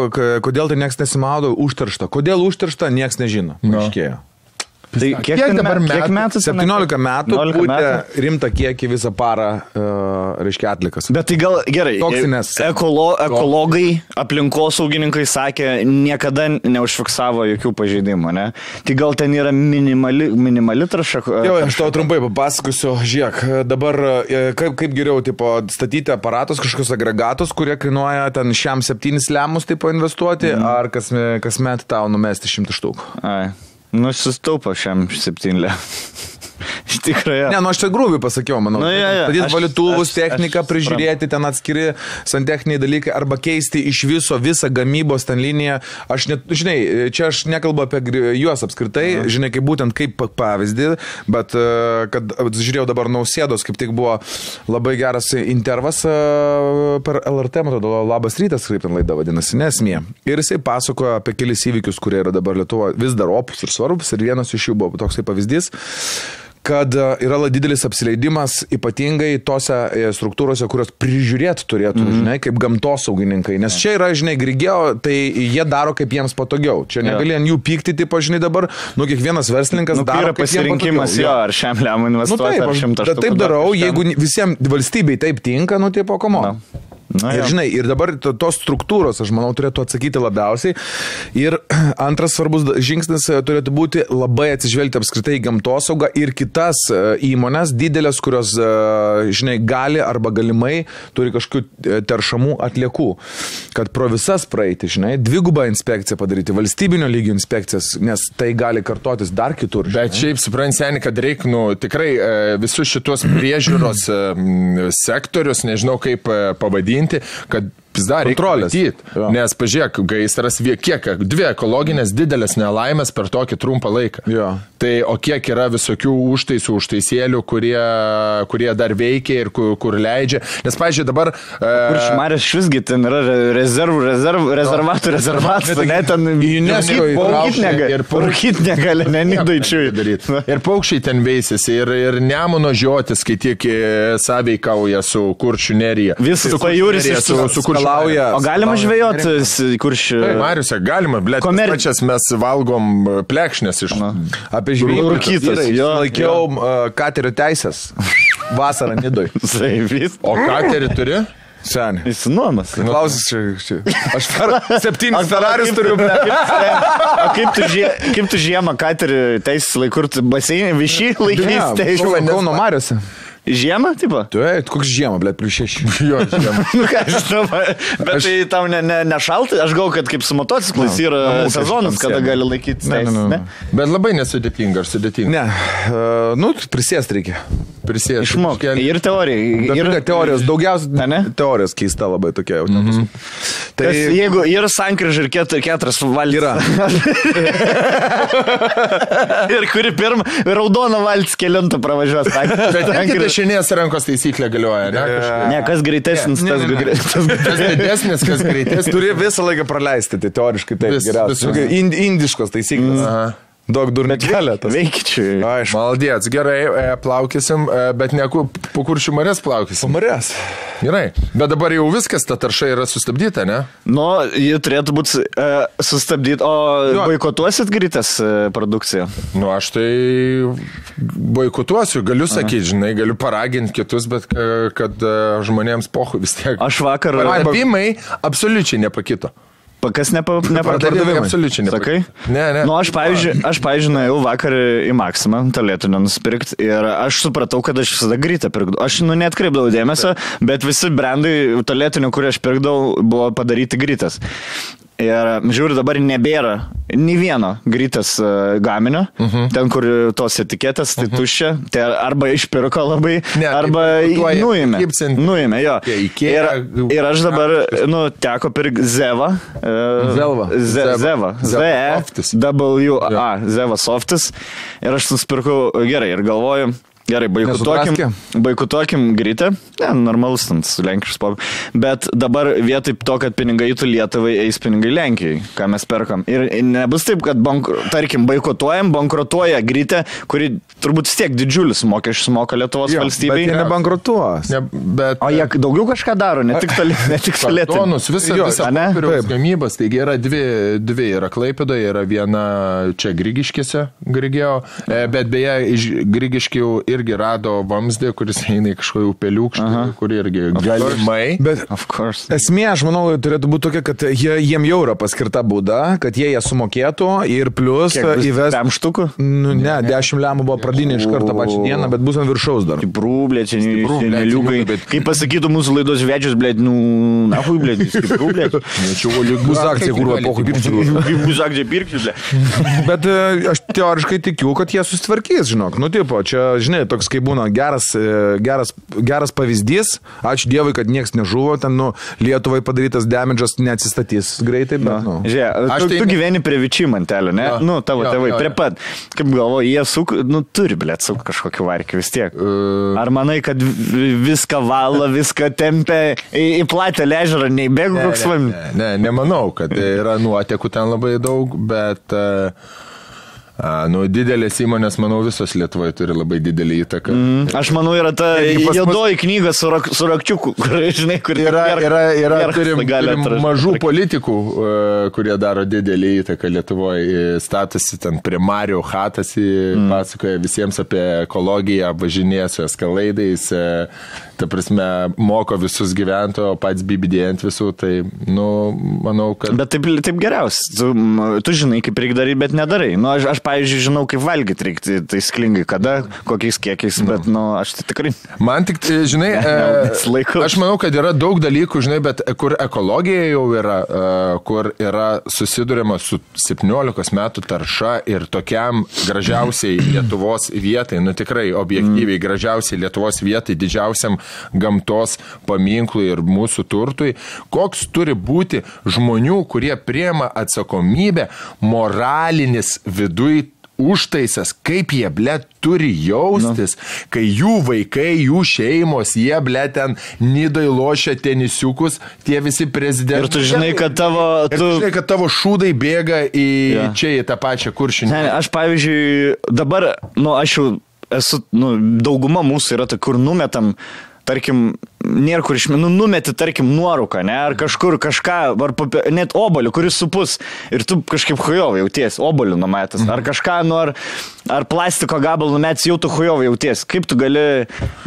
kodėl tai niekas nesimaudo, užteršta. Kodėl užteršta, niekas nežino. Nu. Aiškėjo. Tai kiek ten dabar me- Kiek metų? metų? tenai? 17 metų 17 pūtė metų. rimtą kiekį visą parą, uh, reiškia, atlikas. Bet tai gal gerai. Toksinės. Ekolo, ekologai, aplinkosaugininkai sakė, niekada neužfiksavo jokių pažeidimų, ne? Tai gal ten yra minimali, minimali traša? Jo, aš tau trumpai papasakosiu, žiūrėk, dabar e, kaip, kaip geriau, tipo, statyti aparatus, kažkokius agregatus, kurie kainuoja ten šiam septynis lemus, tipo, investuoti, mm. ar kasme, kasmet tau numesti šimtą štukų. Ai, nusistaupo šiam septynlę. (laughs) Iš tikrųjų. Ne, nu aš čia grūviai pasakiau, manau. Nu, jo, jo, Padėti aš- valytuvus, aš- techniką, aš prižiūrėti, ten atskiri santechniniai dalykai, arba keisti iš viso visą gamybos ten liniją. Aš net, žinai, čia aš nekalbu apie juos apskritai, žinai, kaip būtent kaip pa- pavyzdį, bet e, kad žiūrėjau dabar nausėdos, kaip tik buvo labai geras intervas e, per LRT, man atrodo, labas rytas, kaip ten laida vadinasi, nesmė. Ir jisai pasakojo apie kelis įvykius, kurie yra dabar Lietuvoje vis dar opus ir svarbus, ir vienas iš jų buvo toksai pavyzdys kad e, yra didelis apsileidimas ypatingai tose e, struktūrose, kurios prižiūrėti turėtų, mm -hmm. žinai, kaip gamtosaugininkai. Nes čia yra, žinai, grigėjo, tai jie daro kaip jiems patogiau. Čia negali ant jų pykti, tipo, žinai, dabar, nu, kiekvienas verslininkas Nu, daro yra kaip jiem pasirinkimas jo, ar šiam lemui Nu, investuoti, taip, ar šimtą taip darau, jeigu visiems valstybei taip tinka, nu, tipo, komo. Na. Na, ir žinai, ir dabar to- tos struktūros, aš manau, turėtų atsakyti labiausiai. Ir (clears throat) antras svarbus žingsnis e, turėtų būti labai atsižvelgti apskritai į gamtosaugą ir kitas e, įmonės, didelės, kurios, e, žinai, gali arba galimai turi kažkokių teršamų atliekų. Kad pro visas praeiti, žinai, dvigubą inspekciją padaryti, valstybinio lygio inspekcijas, nes tai gali kartotis dar kitur. Bet šiaip supranti, seniai, kad reikia, nu, tikrai visus šitos priežiūros sektorius, nežinau kaip e, pavadinti, kad pizda reikia matyti. Jo. Nes pažiūrėk, gaisras, kiek, dvi ekologinės didelės nelaimės per tokį trumpą laiką. Jo. Tai o kiek yra visokių užtaisų, užtaisėlių, kurie, kurie dar veikia ir kur, kur leidžia. Nes, pažiūrėjau, dabar... E, šmarės švisgi ten yra re- rezervų, rezerv, rezervatų, rezervatų, ne ten UNESCO įtraukė negali, ir pauk- rūkyt negali, ne nidaičiui. daryti. Ir paukščiai ten veisėsi, ir, ir nemono žiotis, kai tiek e, sąveikauja su kuršių nerija. Visas Su pajūris nerija, su, su kuršių skalauja. O galima žvejoti, kur ši... Mariuose, galima, blėt, Komer- pačias mes valgom e, plekšnės iš... Apie žvejybą. Rūkytas, Laikiau uh, katerio teisės. Vasarą nidoj. (laughs) O katerį turi? Seniai. Įsinuomas. Klausis čia, čia. Aš fer, (laughs) septynis Ferraris turiu. (laughs) ble. O kaip tu, žie, kaip tu žiemą katerį teisės laikur, baseinį višį laikys teisės? Kauno Mariuose. Žiemą, tipo? Tu, koks žiemą, blėt, prieš šešį. (laughs) Jo, žiemą. (laughs) Nu ką, aš žinau, bet aš... tai tau ne, ne, ne aš galvoju, kad kaip su motociklais yra namų sezonas, kada sėdi. gali laikyti Ne, ne, ne, Ne. Bet labai nesudėtinga, ar sudėtinga. Ne, uh, nu, prisėst reikia. Prisėsti. Išmok. Ir teorija. Ir Ir teorijos, daugiausia Ne, ne? teorijos keista labai tokia jau. Mm -hmm. Tai Kas, jeigu yra sankryža ir ket, keturias valtis. Yra. (laughs) ir kuri pirmą raudoną valtis kelintą pravažiuos. (laughs) Bet irgi dešinės rankos taisyklė galioja, ne? Kažkaip. Ne, kas greitesnis, Ne, tas ne, ne. gudresnis. Kas didesnis, kas greitesnis. turi visą laiką praleisti, tai teoriškai taip Vis- geriausia. indiškos taisyklės. Aha. Daug durnių keletas. Veikičiui. Aišku. Maldėts, gerai, e, plaukysim, e, bet ne po kuršių marės plaukysim. Pamarės. Gerai, bet dabar jau viskas, ta tarša yra sustabdyta, ne? Nu, ji turėtų būti uh, sustabdyti. O Jo. boikotuosit greitas uh, produkciją? Nu, aš tai boikotuosiu, galiu sakyti, žinai, galiu paraginti kitus, bet ka- kad e, žmonėms pohu vis tiek. Aš vakar... Pardavimai absoliučiai nepakito. Kas nepa, Pardavimai nepardavimai? absoliučiai Sakai? nepakito. Ne, ne. Nu, aš, pavyzdžiui, aš, pavyzdžiui, nuėjau vakar į Maksimą, talėtinę nusipirkti ir aš supratau, kad aš visada greitą pirkdavau. Aš, nu, netkreipdavau dėmesio, bet visi brandai talėtinių, kurie aš pirkdavau, buvo padaryti greitas. Ir žiūriu, dabar nebėra nei vieno greitas uh, gaminio, uh -huh. ten, kur tos etiketės, tai uh -huh. tuščia, tai arba išpirko labai, Ne, kaip arba boikotuoja, nuėmė. kaip cent- Nuėmė, jo. Ir, ir aš dabar, nu, teko pirkti Zevą. Uh, Zelva. Ze, Zeva. Zeva Softis. Z-E-W-A. Zeva Softis. Ir aš nusipirkau gerai ir galvoju. Gerai, baikutuokim, Nesupraskė? baikutuokim grytę. Ne, normalus ten su lenkiškas pop. Bet dabar vietoj to, kad pinigai eitų Lietuvai, eis pinigai Lenkijai, ką mes perkam. Ir nebus taip, kad, bankru, tarkim, baikutuojam, bankrutuoja grytę, kuri turbūt vis tiek didžiulis mokesčius moka Lietuvos Jo, valstybei. Jie nebankrutuos. Ne, bet, O jie daugiau kažką daro, ne tik ne tik toli. Kartonus, visą, Jo, visą Taip. gamybos, taigi yra dvi, dvi yra Klaipidoje, yra viena čia Grigiškėse, Grigėjo, e, bet beje, iš Grigiškių irgi rado vamzdį, kuris eina į kažkokį upeliukštį, kur irgi galimai. Bet. Esmė, aš manau, turėtų būti tokia, kad jie, jiem jau yra paskirta būda, kad jie ją sumokėtų ir plus įves... Tam štukų? Nu, ne, 10 lemų buvo pradinė iš karto pačią dieną, bet bus ant viršaus dar. Čia neliukai. seniukai, bet- Kaip pasakytų mūsų laidos svečias, blė, nu, na, hui, blė, stiprų, blė. (laughs) Bus akcija, kur epochai pirksiu. (laughs) Kaip bus akcija pirkti, blė. Bet e, aš teoriškai tikiu, kad jie susitvarkys, žinok. Nu, tipo, čia, žinai, toks kaip būna geras, e, geras, geras pavyzdys. Ačiū Dievui, kad niekas nežuvo, ten, nu, Lietuvai padarytas damage'as neatsistatys greitai, bet, nu. Žiūrėk, tu, tai tu ne- gyveni prie vičių mantelio, ne? Jo. Nu, tavo Jo, tėvai, jo, prie jo. pat. Kaip galvoju, jie suk, nu, turi, blė, suk kažkokį varkį vis tiek. Ar manai, kad vi- viską valo, viską tempia į, į platę ležerą, nei bėgu Ne, koks ne, vam. ne, ne, nemanau, kad (laughs) yra nuotekų ten labai daug, bet a, a, nu, didelės įmonės, manau, visos Lietuvoje turi labai didelį įtaką. Mm. Aš manau, yra ta pas mus- juodoji knyga su, rak, su rakčiuku, (laughs) kur, žinai, kur Yra, per- yra, yra per- turim, turim mažų politikų, e, kurie daro didelį įtaką Lietuvoje. Statosi ten prie Mario Hatas, mm. pasakoja visiems apie ekologiją, važinėja su eskalaidais, e, ta prasme, moko visus gyventojus, o pats bibidė ant visų. Tai, nu, manau, kad... Bet taip, taip geriausia. Tu, tu žinai, kaip reikia daryti, bet nedarai. Nu, aš, aš, pavyzdžiui, žinau, kaip valgyti reikia taisyklingai, kada, kokiais kiekiais, bet, nu, aš tai tikrai. Man tik, e, žinai, (laughs) e, laiku. aš manau, kad yra daug dalykų, žinai, bet kur ekologija jau yra, e, kur yra susidurima su 17 metų tarša ir tokiam gražiausiai (clears throat) Lietuvos vietai, nu tikrai objektyviai gražiausiai Lietuvos vietai, didžiausiam gamtos paminklui ir mūsų turtui, koks turi būti žmonių, kurie priema atsakomybę, moralinis viduj užtaisas, kaip jie, ble, turi jaustis, no. kai jų vaikai, jų šeimos, jie, ble, ten nidai lošia tenisiukus, tie visi prezidentai. Ir tu žinai, kad tavo... Ir tu žinai, kad tavo šūdai bėga į Jo. čia į tą pačią kuršinį. Ne, aš, pavyzdžiui, dabar, nu, aš jau esu, nu, dauguma mūsų yra tai, kur numetam, tarkim, nėra kur išmė, nu, numeti, tarkim, nuorūką, ne, ar kažkur kažką, ar papė, net obolių, kuris supus, ir tu kažkaip hujovai jauties, obolių numetas, ar kažką, nu, ar, ar plastiko gabalų numetis, jau tu hujovai jauties, kaip tu gali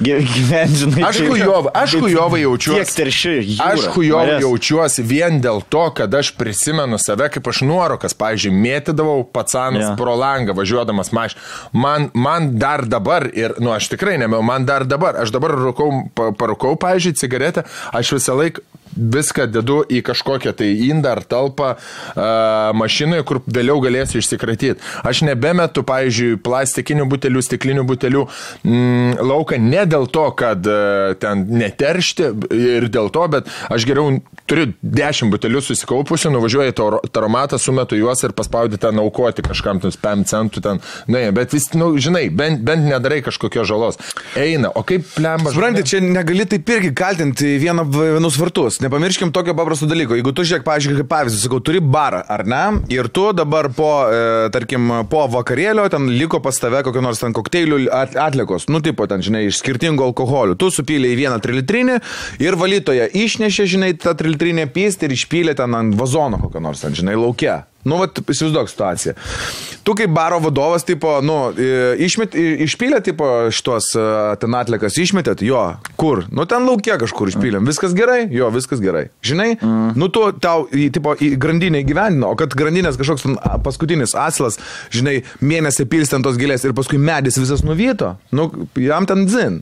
gy- gyventi, žinai. Aš hujovai, aš hujovai jaučiuosi. Tiek terši, jūra, Aš hujovai jaučiuosi vien dėl to, kad aš prisimenu save, kaip aš nuorokas, pavyzdžiui, mėtydavau pacanas Jo. yeah. pro langą važiuodamas maš. Man, man dar dabar, ir, nu, aš tikrai nemėjau, man dar dabar, aš dabar rūkau, pa- parūkau, pavyzdžiui, cigaretę, aš visą laiką viską dedu į kažkokią tai indą ar talpą uh, mašinoje, kur vėliau galėsiu išsikratyti. Aš nebemetu, pavyzdžiui, plastikinių butelių, stiklinių butelių mm, lauką ne dėl to, kad uh, ten neteršti ir dėl to, bet aš geriau turiu 10 butelių susikaupusių, nuvažiuoju į taro- taromatą, sumetu juos ir paspaudį ten aukoti kažkam, ten 5 centų ten. Na, bet vis, nu, žinai, bent, bent nedarai kažkokios žalos. Eina, o kaip plemba? Suprantate, čia negali taip irgi kaltinti vieną, vienus vartus. Nepamirškim tokio paprasto dalyko. Jeigu tu žiūrėk, pavyzdžiui, kaip pavyzdį, sakau, turi barą, ar ne? Ir tu dabar po, e, tarkim, po vakarėlio ten liko pas tave kokio nors ten kokteilių at- atlikos, nu, tipo ten, žinai, iš skirtingų alkoholių. Tu supylė į vieną trilitrinį ir valytoje išnešė, žinai, tą trilitrinę pystį ir išpylė ten ant vazono kokio nors ten, žinai, laukia. Nu, vat, įsivaizduok situaciją. Tu kaip baro vadovas, tipo, nu, i- išmet, išpylė, tipo, šitos e, ten atlikas, išmetėt, jo, kur? Nu, ten laukia kažkur išpylėm. Viskas gerai? Jo, viskas gerai. Žinai, mm. nu, tu tau, į, tipo, į grandinę įgyvendino, o kad grandinės kažkoks paskutinis asilas, žinai, mėnesį pilstent tos gilės ir paskui medis visas nuvyto, nu, jam ten dzin.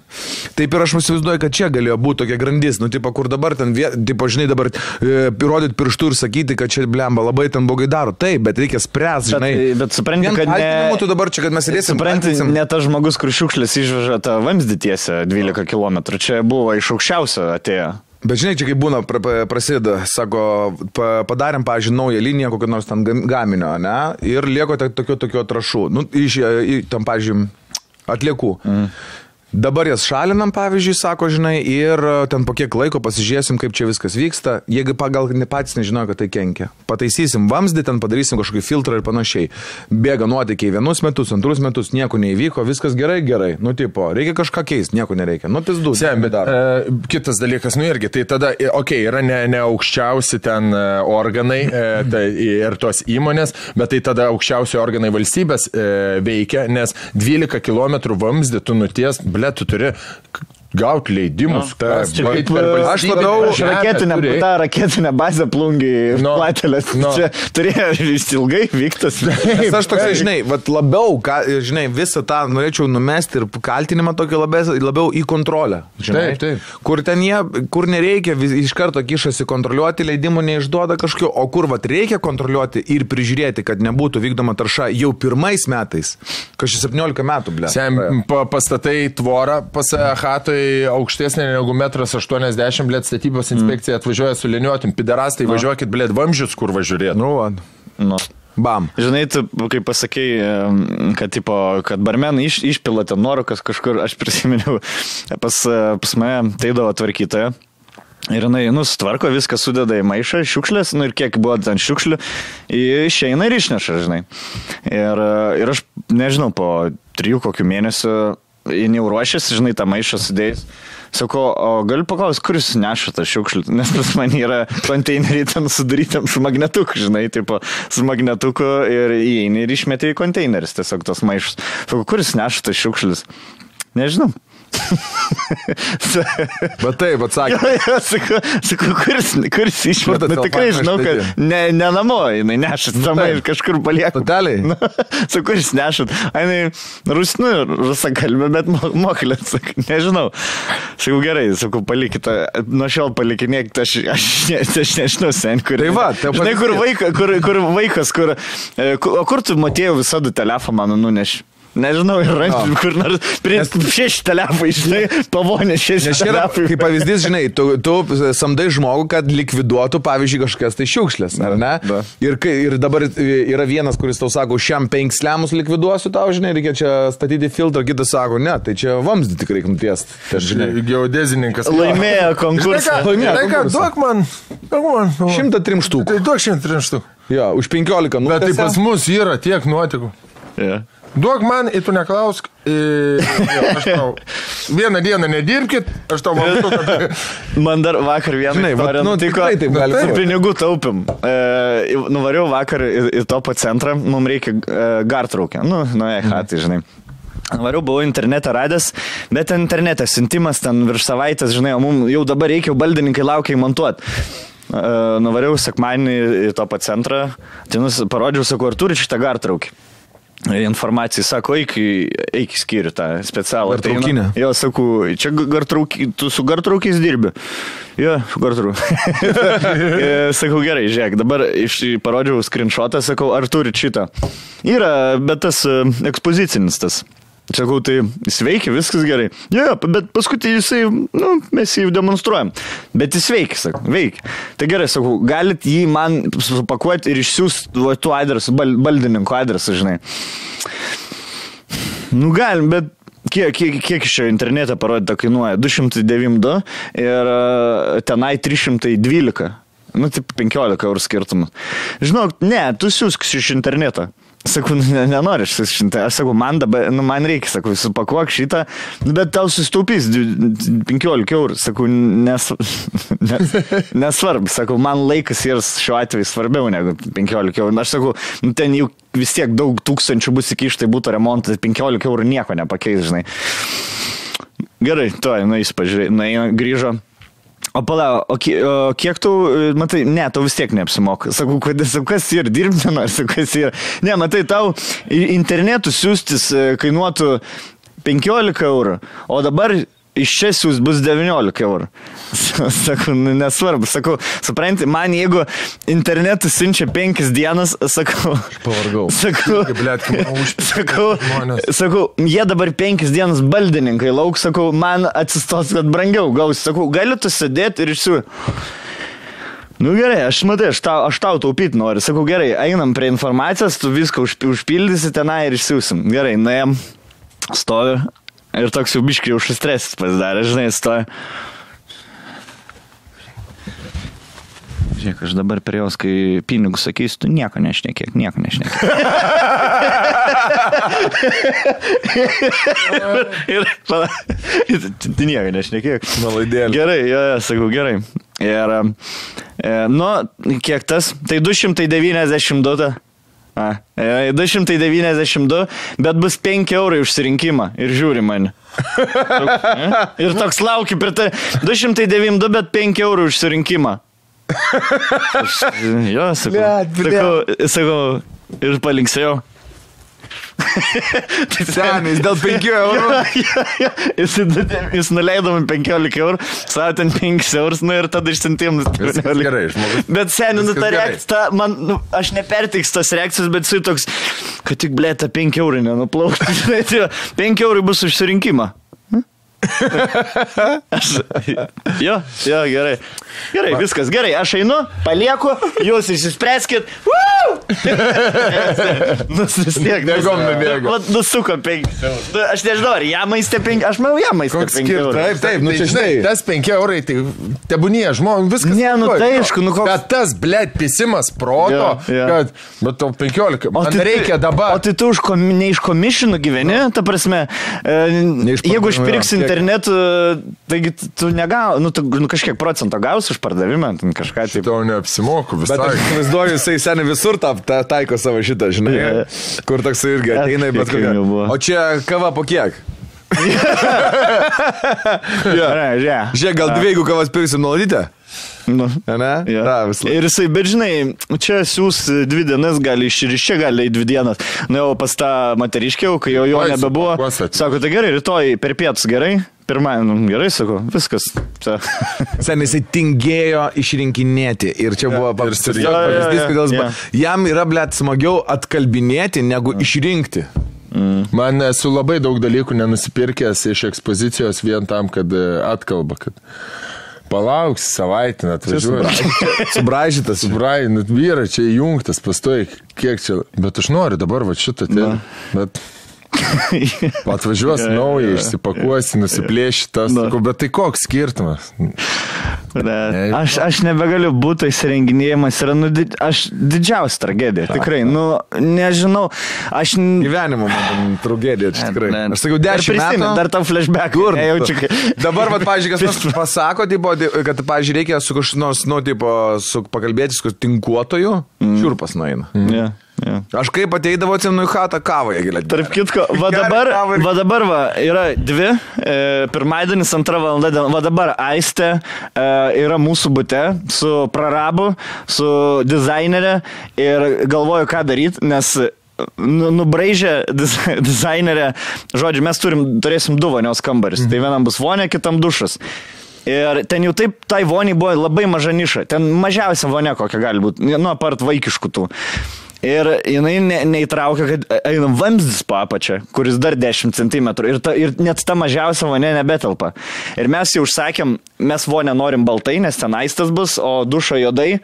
Taip ir aš įsivaizduoju, kad čia galėjo būti tokia grandis, nu, tipo, kur dabar ten, tipo, žinai, dabar e, rodyti pirštų ir sakyti, kad čia blemba labai ten blogai daro. Taip, bet reikia spręsti, žinai. Bet, bet supranti, kad ne... tu dabar čia, kad mes sėdėsim. Supranti, ne tas žmogus, kur šiukšlės išveža tą vamzdį tiesę 12 km. Čia buvo iš aukščiausio atėjo. Bet žinai, čia kaip būna, pra, pra, prasideda, sako, pa, padarėm, pažiūrėjau, naują liniją, kokio nors ten gam- gaminio, ne? Ir lieko tokio, tokio trašų. Nu, iš, tam, pažiūrėjau, atliekų. Mm. Dabar jas šalinam, pavyzdžiui, sako, žinai, ir e, ten po kiek laiko pasižiūrėsim, kaip čia viskas vyksta. Jeigu pagal patys nežinojo, kad tai kenkia. Pataisysim vamzdį, ten padarysim kažkokį filtrą ir panašiai. Bėga nuotykiai vienus metus, antrus metus, nieko neįvyko, viskas gerai, gerai. Nu, tipo, reikia kažką keisti, nieko nereikia. Nu, pizdu. Sem, bet dar. e, kitas dalykas, nu irgi, tai tada, okei, okay, yra ne, ne aukščiausi ten e, organai e, tai, ir tos įmonės, bet tai tada aukščiausi organai valstybės e, veikia, nes 12 km vamzdį tu nuties, ble, tu turi gauti leidimus. Nu, Taip, čia kaip, per valstybę, aš labiau- per Aš žemę raketinę, tą raketinę bazę plungiai Nu, platelės. nu. Čia turėjo ilgai vyktas. (laughs) Nes aš toksai, žinai, labiau, ka, žinai, visą tą norėčiau numesti ir kaltinimą tokį labiau, labiau į kontrolę. Žinai, Taip, taip. Kur ten jie, kur nereikia, vis, iš karto kišasi kontroliuoti, leidimų neišduoda kažkokio, o kur vat reikia kontroliuoti ir prižiūrėti, kad nebūtų vykdoma tarša jau pirmais metais, kažkaip 17 metų, ble. Sem, pa, pastatai tvorą pas Hatoj aukštesnė negu metras 80, blėt, statybos inspekcija atvažiuoja su liniuotim, piderastai, važiuokit, blėt, vamzdžius, kur važiuojate. Nu, va. Nu. Bam. Žinai, tu, kaip pasakei, em, kad, tipo, kad barmenai iš, išpila ten nuorokas kažkur, aš prisiminiau, pas, e, pas mane teidavo tvarkytoja. Ir jinai, nu, sutvarko, viską sudeda į maišą, šiukšlės, nu ir kiek buvo ten šiukšlių, išeina ir išneša, žinai. Ir, e, ir aš, nežinau, po trijų kokių mėnesių, jie jau ruošiasi, žinai, tą maišą sudėjus. Sakau, o galiu paklausti, kuris neša tą šiukšlį, (laughs) nes pas man yra konteineriai ten sudarytam su magnetuku, žinai, tipo, su magnetuku ir įeini ir išmeti į konteinerius tiesiog tos maišus. Sakau, kuris neša tas šiukšlis? Nežinau. (laughs) Bet taip, atsakė. Jo, jo, sakau, sakau, kuris, kuris Kur išmeta? tas Nu, tikrai žinau, kad ne, ne namo, jinai neša, samai taip. kažkur palieka. Totaliai. Nu, (laughs) sakau, kuris neša. Ainai, rusnu, rusakalbė, bet mo- moklė, sakau, nežinau. Sakau, gerai, sakau, palikite, nuo šiol palikinėkite, aš, aš, ne, aš nežinau, sen, kur. Tai va, tai Žinai, kur, vaika, kur, kur vaikas, kur, e, ku- o kur tu matėjau visada telefoną mano nuneši? Nežinau, ir rankiu, kur nors prie šeši telefai, žinai, pavonė šeši Nes yra, telefai. kaip pavyzdys, žinai, tu, tu samdai žmogų, kad likviduotų, pavyzdžiui, kažkokias tai šiukšlės, ar ne? da. Ir, ir dabar yra vienas, kuris tau sako, šiam penksliamus likviduosiu tau, žinai, reikia čia statyti filtrą, kitas sako, ne, tai čia vamzdį tik reikia nutiesti. Tai, žinai, Geodezininkas. Laimėjo konkursą. Laimėjo žinai ką, konkursą. duok man. Duok man. šimtą trim štukų. Tai duok šimtą trim štukų. Jo, už penkiolika, nu. Bet tai pas mus yra tiek nuotikų. Yeah. Duok man, ir tu neklausk. Ir, jo, aš tau, vieną dieną nedirbkit, aš tau manau, kad... Man dar vakar vieną Žinai, vat, nu, tikrai taip gali Su būt. pinigų taupim. E, nuvariau vakar į, į topo centrą, mums reikia e, gartraukę. Nu, nu, e, hatai, žinai. Variau, buvau internete radęs, bet ten internete siuntimas ten virš savaitės, žinai, o mums jau dabar reikia, jau baldininkai laukia įmontuoti. Uh, nuvariau sekmanį į topo centrą, ten parodžiau, sakau, ar turi šitą gartraukį. Informacija sako, eik, eik į skyrių tą specialų. Gartraukinę? Jo, sakau, čia gartrauki, tu su gartraukiais dirbi. Jo, gartrau. Sakau, gerai, žiūrėk, dabar iš, parodžiau screenshotą, sakau, ar turi šitą. Yra, bet tas ekspozicinis tas. Sakau, tai sveiki, viskas gerai. Jo, jo, bet paskui tai jisai, nu, mes jį demonstruojam. Bet jis veikia, sakau, veikia. Tai gerai, sakau, galit jį man supakuoti ir išsiųsti tuo adresu, bal, baldininko adresu, žinai. Nu, galim, bet kiek, kiek, kiek iš čia internete parodyta kainuoja? 292 ir e, tenai 312. Nu, taip 15 eurų skirtumas. Žinok, ne, tu siūsk iš interneto. Sakau, nu, ne, nenori aš išsiunti. Aš sakau, man dabar, nu, man reikia, sakau, supakuok šitą, nu, bet tau sustaupys dvi- 15 eurų. Sakau, nes, (laughs) nes, nesvarbu, sakau, man laikas yra šiuo atveju svarbiau negu 15 eurų. Aš sakau, nu, ten jau vis tiek daug tūkstančių bus įkišta, būtų remontas, 15 eurų nieko nepakeis, žinai. Gerai, to, na, jis pažiūrėjo, na, grįžo. O palauk, o, ki- o kiek tu, e, matai, ne, tau vis tiek neapsimoka. Sakau, kad, sakau, kas yra, dirbti nenori, sakau, kas yra. Ne, matai, tau internetu siūstis e, kainuotų 15 eurų, o dabar iš čia siūs bus 19 eurų. (laughs) Sakau, nu, nesvarbu, sakau, supranti, man jeigu internetu siunčia 5 dienas, sakau, pavargau. Irgi, (laughs) Sakau, užpirkti sakau, sakau, jie dabar penkias dienas baldininkai lauk, sakau, man atsistos, kad brangiau gaus. Sakau, gali tu sėdėti ir išsiu. Nu gerai, aš matai, aš tau, aš tau taupyti noriu. Sakau, gerai, einam prie informacijos, tu viską užp- užpildysi tenai ir išsiusim. Gerai, nuėjom, stovi. Ir toks jau biškai užstresas pasidarė, žinai, stoja. Žiūrėk, aš dabar prie jos, kai pinigus sakysiu, tu nieko nešnekėk, nieko nešnekėk. (laughs) ir, tu tu nieko nešnekėk. Malaidėlė. Gerai, jo, jo, sakau, gerai. Ir, e, nu, kiek tas? Tai 292. A, e, 292, bet bus 5 eurai užsirinkimą ir žiūri mane. (laughs) Ir toks laukiu tai. 292, bet 5 eurų užsirinkimą. (laughs) Aš, jo, sakau. Sakau, sakau ir palinksėjau. (laughs) Senis, dėl 5 eurų. jis, jis nuleido man 15 eurų, savo ten 5 eurus, nu ir tada išsintėm. Viskas gerai, žmogus. Bet seniai, nu ta reakcija, ta- man, nu, aš nepertiks tos reakcijos, bet jisai toks, kad tik blėta 5 eurų nenuplaukti. (laughs) Žinai, tai 5 eurų bus užsirinkimą. Hm? (laughs) Aš, jo, jo, gerai. Gerai, viskas gerai. Aš einu, palieku, jūs išsispręskit. Woo! (laughs) Nus vis tiek. Bėgom, nubėgom. Vat nusuko 5. Aš nežinau, ar ją maistė 5. Aš manau, ją maistė Koks 5 eurų. skirtumas? Taip, taip, nu Tai čia žinai. Tas 5 eurai, tai tebūnie, žmogui viskas. Ne, nu tai aišku, nu koks- Bet tas, blėt, pisimas proto, kad, bet tau 15, man tai- reikia O dabar. tai tu ne iš komisinų gyveni, ta prasme, e, jeigu išpirksi internetu, taigi tu negau, nu, tu, nu kažkiek procento gausi už pardavimą, ten kažką tai. Tau neapsimoku Bet visai. aš įsivaizduoju, jisai seniai visur tą ta, taiko savo šitą, žinai. Jo. Kur toksai irgi ateina, bet jau buvo. kokia. O čia kava po kiek? Gerai, žiūrėk. Žiūrėk, gal dvi, jeigu kavas pirksim nuoladytę? Nu. Ne? Ja. Laik. Ir jisai, bet žinai, čia siūs dvi dienas, gali iš ir iš čia gali į dvi dienas. Nu jau pas tą moteriškiau, kai jau jo nebebuvo. Sako, tai gerai, rytoj per pietus gerai. Pirmąjį, nu, gerai, sakau, viskas. (laughs) Seniai jisai tingėjo išrinkinėti. Ir čia buvo pavyzdys, kodėl jo. ba- jam yra, blėt, smagiau atkalbinėti, negu išrinkti. Man esu labai daug dalykų nenusipirkęs iš ekspozicijos vien tam, kad e, atkalba, kad palauks savaitę, atvažiuoju. (laughs) Subražytas. Subrai, nu, vyra, čia įjungtas, pastoj, kiek čia. Bet aš noriu dabar va šitą. Bet atvažiuos jo, naują, jo. išsipakuosi, nusiplėši tas. Na. Sakau, Bet tai koks skirtumas? Bet Aš, aš nebegaliu būti įsirenginėjimas, yra nu, di, aš didžiausia tragedija, tikrai, nu, nežinau, aš... Gyvenimo man tragedija, čia tikrai. Ne, ne. Aš sakiau, Dar 10 prisimenu, metų. Dar tam flashback. Kur? Nejaučiu, kai... Dabar, va, pažiūrėk, kas nors pasako, tipo, kad, pažiūrėk, reikia su kažkokiu nors, nu, tipo, su pakalbėti su tinkuotoju, mm. šiurpas nueina. Ja, ja. Aš kaip ateidavau, atsimenu į chatą kavą, jie giliai. Tarp kitko, va dabar, va dabar va, yra dvi, e, pirmadienis, antra valanda, va dabar Aistė e, yra mūsų bute su prarabu, su dizainerė ir galvoju, ką daryti, nes nu, nubraižė diz, (laughs) dizainerė, žodžiu, mes turim, turėsim du vonios kambarius, tai vienam bus vonė, kitam dušas. Ir ten jau taip, tai voniai buvo labai maža niša, ten mažiausia vonė kokia gali būti, nu, apart vaikiškų tų. Ir jinai ne, neįtraukia, kad eina vamzdis po apačią, kuris dar 10 cm. Ir, ta, ir net ta mažiausia vonė nebetelpa. Ir mes jau užsakėm, mes vonę norim baltai, nes ten aistas bus, o dušo juodai.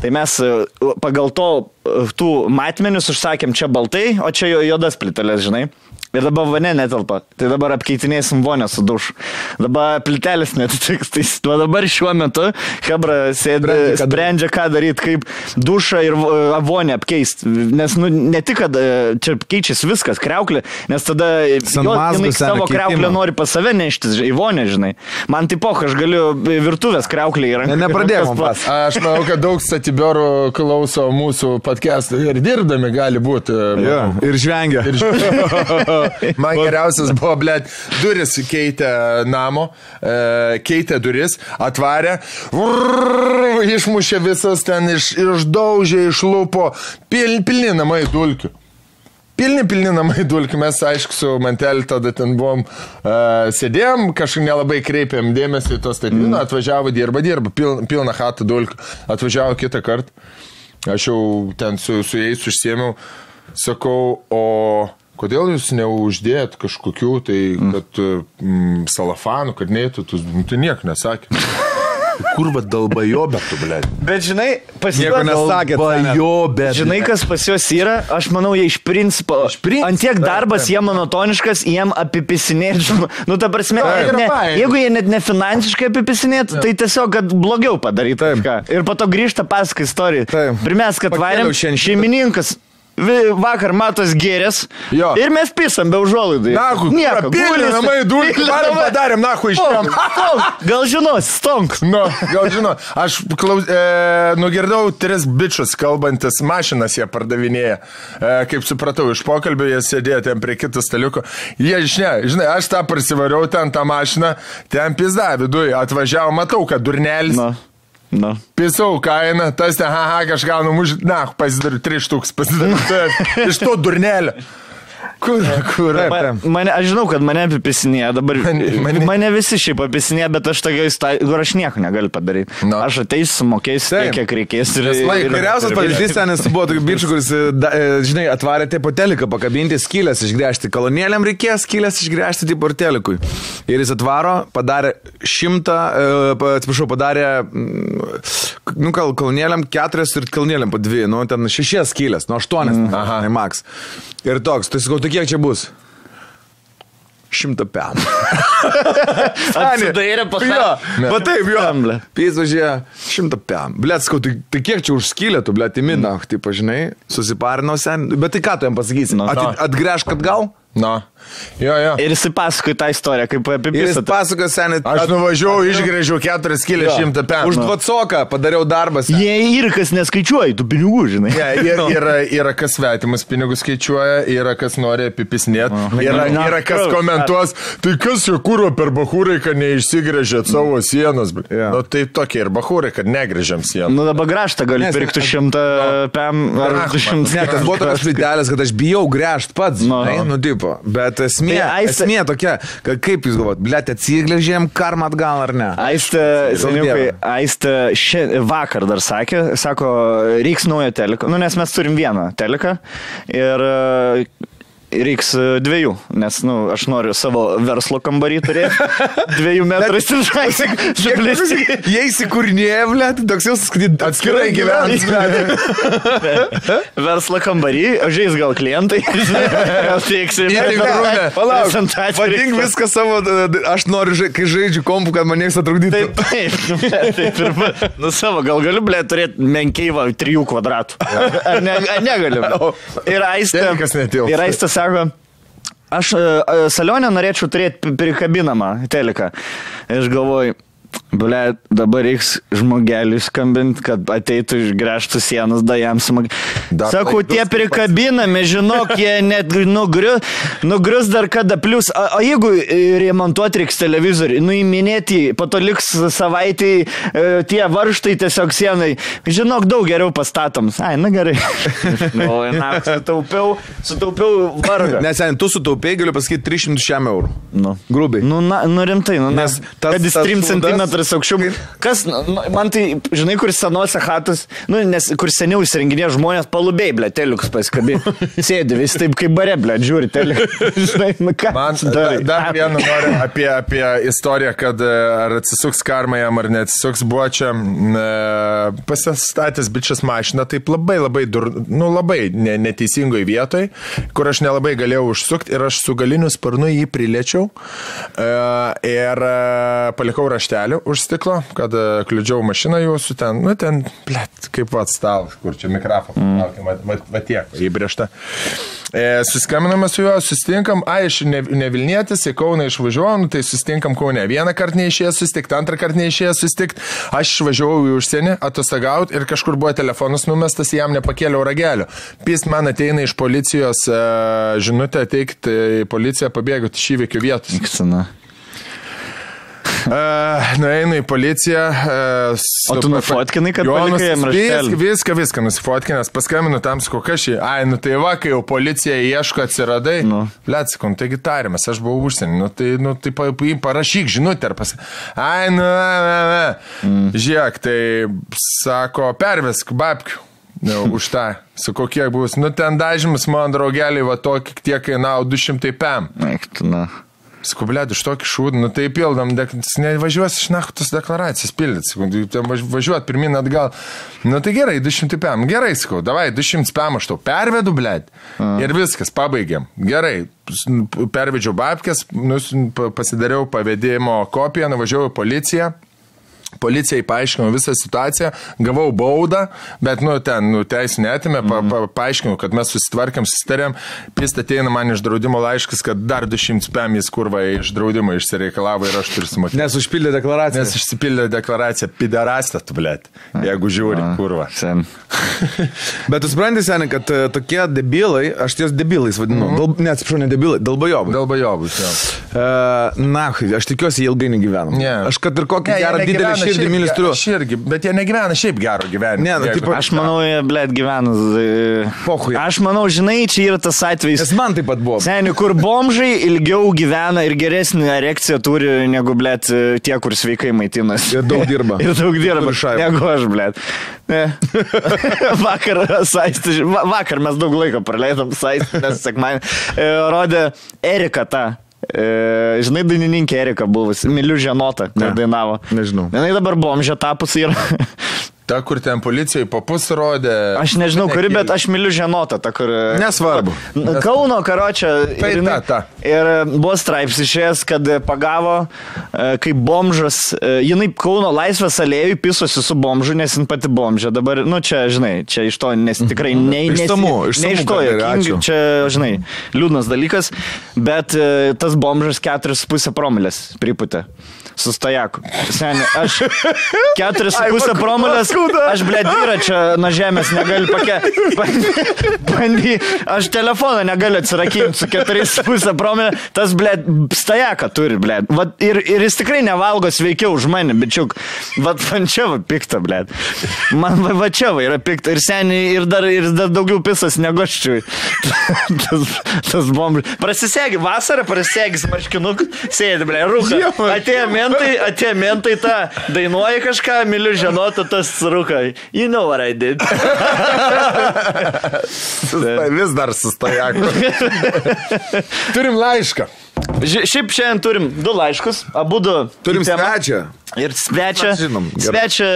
Tai mes e, pagal to e, tų matmenius užsakėm čia baltai, o čia jo- juodas plitelės, žinai. Ir dabar vonė netelpa. Tai dabar apkeitinėsim vonę su dušu. Dabar plitelis netitiks. Tai va dabar šiuo metu Hebra sėdi, Sprendžia, ką sprendžia, ką daryti, kaip dušą ir vo- vonę apkeisti. Nes nu, ne tik, kad e, čia keičiasi viskas, kreuklė, nes tada jinai savo kreuklę nori pas save neštis į vonę, žinai. Man tai poch, aš galiu virtuvės kreuklį į ranką. Ne, nepradėjom pas. Aš manau, kad daug statibiorų klauso mūsų podcast'ą ir dirbdami gali būti. Jo, ir žvengia. (laughs) Man geriausias buvo, blėt, duris keitė namo, e, keitė duris, atvarė, vrrr, išmušė visas ten, iš, išdaužė, išlupo, pil, pilni namai dulkių. Pilni, pilni namai dulkių, mes aišku su mantelį tada ten buvom, uh, sėdėjom, kažkaip nelabai kreipėm dėmesį į to statyną, mm. atvažiavo, dirba, dirba, pil, pilna hatą dulkių, atvažiavo kitą kartą, aš jau ten su, su jais užsiemiau, sakau, o kodėl jūs neuždėjot kažkokių tai, kad mm, salafanų, kad neįtų, tu, tu nieko nesakė. (laughs) Kurva dalbajo, bet tu, ble. Bet žinai, pas juos- nesakė. Dalbajo, bet. Žinai, kas pas juos yra, aš manau, jie iš principo. Iš principo, Antiek taip, darbas, taip. jie monotoniškas, jiem apipisinėti. (laughs) Nu, ta prasme, Taip. ne, jeigu jie net nefinansiškai apipisinėti, tai tiesiog, kad blogiau padaryti. Taip. Ir po to grįžta pasaka istorija. Taip. Primės, kad varėm šeimininkas. vi- Vakar matos gėrės Jo. ir mes pisam be užuolaidų. Na, kur Nieko. Pilni namai, dulkių, varom padarėm, na, išėjom. Stonk. Gal žinos, stonk. (laughs) Nu, gal žinau, aš klaus, e, nugirdau tris bičius kalbantis, mašinas jie pardavinėja. E, kaip supratau, iš pokalbio jie sėdėjo ten prie kito staliuko. Jie, žinai, žinai, aš tą prisivariau ten tą mašiną, ten pizda viduje, atvažiavau, matau, kad durnelis. Na, na. Pisau kainą, tas ten, haha, kažką numuž, na, pasidariu 3 tūks, pasidariu iš to durnelio. Kur, kur? Taip, Ma, taip. mane, aš žinau, kad mane apipisinėja dabar. Mane- Mane, mane- visi šiaip apipisinėja, bet aš tokia įstatymą, kur aš nieko negaliu padaryti. Na. Aš ateisiu, sumokėsiu Taip. tiek, kiek reikės. Ir, Laik, ir- geriausias pavyzdys ten buvo toks bičias, kuris, e, da, e, žinai, atvarė taip poteliką pakabinti, skylės išgręžti. Kolonėlėm reikės skylės išgręžti taip portelikui. Ir jis atvaro, padarė šimtą, e, atsiprašau, padarė, mm, nu, kal, kolonėlėm keturias ir kolonėlėm po dvi, nu, ten šešias skylės, nu, aštuonias, mm. aha, max. Ir toks, tai sakau, tai kiek čia bus? Šimtą pem. (laughs) Atsidairė pasakė. va taip, jo. Pizvažė, šimtą pem. Blet, skau, tai, tai kiek čia užskylė, tu, blet, įmina, mm. tai pažinai, susiparinau sen. Bet tai ką tu jam pasakysi? Nu, At, ką? atgręžk atgal? Na, jo, jo. Ir jis pasakoja tą istoriją, kaip Ir jis apipisat. pasakoja sen. Aš nuvažiavau, išgrėžiau keturias kilės šimtą penkių. Už dvacoką padariau darbą. sen. Jie ir kas neskaičiuoja tų pinigų, žinai. Ja, ir, yra, yra kas svetimus pinigus skaičiuoja, yra kas nori apipisnėti, yra, yra kas komentuos, tai kas jo kūro per bahūrai, kad neišsigrėžėt savo sienos. bl- Jo. Nu, tai tokie ir bahūrai, kad negrėžiam sieną. Nu dabar graštą gali pirkti šimtą pem ar Ach, du šimtus. Ne, tas buvo toks plytelės, kad aš bijau gręžti pats. Nu. žinai, Nu, tipo. Bet esmė, Tai Aiste- esmė tokia, kad kaip jūs galvojat, blėt, atsigrėžėm karmą atgal ar ne? Aistė, seniukai, Aistė šia, vakar dar sakė, sako, reiks naujo teliko, nu nes mes turim vieną teliką ir reiks e, dviejų, nes, nu, aš noriu savo verslo kambarį turėti, (laughs) dviejų metrų suplėsti. Jie įsikūrinėja, blėt, toks jau atskirai gyvens. (laughs) Verslo kambarį, žais gal klientai, (laughs) žinai, gal teiksi. Palauk, vadink viską savo, aš noriu, kai žaidžiu kompu, kad man niekas atrukdytų. Taip, taip, taip ir, nu savo, gal galiu, blė, turėti menkiai va, trijų kvadratų. Ar, ne, ar negaliu? Ir Aistė, ir Aistė sako, aš e, e, salionę norėčiau turėti prikabinamą teliką. Ir aš galvoju, Ble, dabar reiks žmogelį skambinti, kad ateitų išgręžtų sienas, da jam smag. Dar Sakau, laidus tie prikabinami, žinok, jie net nugrius, nugrius dar kada. Plus, o, o jeigu e, remontuoti reiks televizorių, nuiminėti, po to liks savaitį e, tie varštai tiesiog sienai. Žinok, daug geriau pastatom. Ai, na gerai. (laughs) O, na, sutaupiau, sutaupiau vargą. Nes, sen, tu sutaupėjai, galiu pasakyti, 300 šiam eurų. Nu. Grubiai. Nu, na, nu rimtai, nu, Nes tas- kad jis tas 3 šūdas- cm aukščiau. Kas, nu, man tai, žinai, kur senose hatos, nu, nes kur seniau įsirenginė žmonės palubėjai, ble, teliukus paskabi. (laughs) Sėdi vis taip kaip bare, ble, žiūri teliukus. (laughs) žinai, nu ką. Man dar, dar vieną noriu apie, apie istoriją, kad e, ar atsisuks karma jam ar neatsisuks. Buvo čia e, pasistatęs bičias mašiną, taip labai labai, dur, nu, labai ne, neteisingoje vietoje, kur aš nelabai galėjau užsukti ir aš su galiniu sparnu jį priliečiau e, ir e, palikau raštelį už stiklo, kad e, kliudžiau mašiną jūsų ten, nu ten, blėt, kaip pats stalas, kur čia mikrofonas, mm. va, va, va tiek, įbrėžta. E, suskambiname su juo, susitinkam, ai, aš ne, ne Vilnietis, į Kauną išvažiuoju, nu, tai susitinkam Kaune. Vieną kartą neišėjęs susitikti, antrą kartą neišėjęs susitikti. Aš išvažiavau į užsienį atostogauti ir kažkur buvo telefonas numestas, jam nepakėliau ragelio. Pys man ateina iš policijos e, žinutę teikti, policija pabėgo iš įvykių vietos. Iksana. Uh, nueinu į policiją. Uh, O tu nufotkinai, kad palikai jam raštelį? Viską, viską, nusifotkinęs. Paskambinu tam, sakau, kažkai. Ai, nu tai va, kai jau policija ieško atsiradai. Nu. Sakau, nu, taigi tarimas, aš buvau užsienį. Nu tai, nu, tai pa, pa, parašyk žinutę ir pas. Ai, nu, na, na, na. Mm. Žiūrėk, tai sako, pervesk babkių. Nu, (laughs) už tą. Sakau, kiek bus. Nu, ten dažymas, man draugeliai, va tokį tiek kainavo 200 pem. Eik, tu, na. Skublėt iš tokį šūdą, nu tai pildom, dek- nevažiuos iš naktos deklaracijas pildyti, sakau, važiuot pirmin atgal. Nu tai gerai, 200 pėm, gerai, sakau, davai, 200 pėm aš tau pervedu, blėt. Ir viskas, pabaigiam. Gerai, pervedžiau babkės, pasidariau pavedimo kopiją, nuvažiavau į policiją. Policijai paaiškinau visą situaciją, gavau baudą, bet, nu, ten, nu, teisinė atimė, pa, pa, paaiškinau, kad mes susitvarkėm, susitarėm, pist ateina man iš draudimo laiškas, kad dar 200 pėm jis kurva iš draudimo išsireikalavo ir aš turiu sumokėti. Nes užpildė deklaraciją. Nes išsipildė deklaraciją piderastą, tu, blėt, jeigu žiūri, kurva. Sen. (laughs) Bet tu supranti, seniai, kad e, tokie debilai, aš ties debilais vadinu, dal, ne, atsiprašau, ne debilai, dalbajovai. Dėl bajovus, jo. Uh, na, aš tikiuosi, ilgai negyvena. Ne. Aš kad ir kokį jie gerą didelį širdį šiaip mylis turiu. Aš irgi, bet jie negyvena šiaip gero gyvenimo. Ne, nu, taip- Aš manau, jie, blėt, gyvena. Pochui. Aš manau, žinai, čia yra tas atvejis. Nes man taip pat buvo. Seniai, kur bomžai ilgiau gyvena ir geresnį erekciją turi negu, blėt, tie, kur sveikai maitinasi. Ir daug dirba. (laughs) ir daug dirba. Šaibą. Negu aš, blėt. (laughs) Vakar, saistį, va- vakar mes daug laiko praleidom saistį, nes sekmanį e, rodė Erika tą. E, žinai, dainininkė Erika buvusi, Miliu Ženota, Ne. kur dainavo. Nežinau. Jinai dabar bomžė tapusi ir Ta, kur ten policijai papus rodė. Aš nežinau, kuri, bet aš myliu žinotą, tą, kur... Nesvarbu. N- Kauno karočią. Tai ta, ta. ir buvo straips išėjęs, kad pagavo e, kaip bomžas. e, Jinai Kauno laisvės alėjui pisosi su bomžu, nes jin pati bomžė. Dabar, nu čia, žinai, čia iš to, nes tikrai ne, nesi- Išsamu, ne išsamu, iš to, ačiū. čia, žinai, liūdnas dalykas, bet e, tas bomžas 4,5 promilės priputė. Su stojaku. Seniai, aš (laughs) 4,5 promilės. Aš, blė, dviračio nuo žemės negaliu pakė. (laughs) Bandy, aš telefoną negaliu atsirakinti su 4,5 promilė. Tas, blė, stojaką turi, blė. Vat, ir, ir jis tikrai nevalgo sveikiau už mane, bičiuk. Vat man čia va pikta, blė. Man va, va čia va yra pikta. Ir seniai, ir dar, ir dar daugiau pisas negu aš čia. (laughs) tas, tas bombas. Prasisegi, vasarą prasisegi marškinuk, sėdi, blė, rūka. Atėjo mentai, atėjo mentai tą, dainuoja kažką, myliu žinoti, tas rūka. You know what I did. Tai vis dar sustojaku. (laughs) Turim laišką. Ži- Šiaip šiandien turim du laiškus, abu du. Turim svečią. Ir svečią. Žinom. Svečią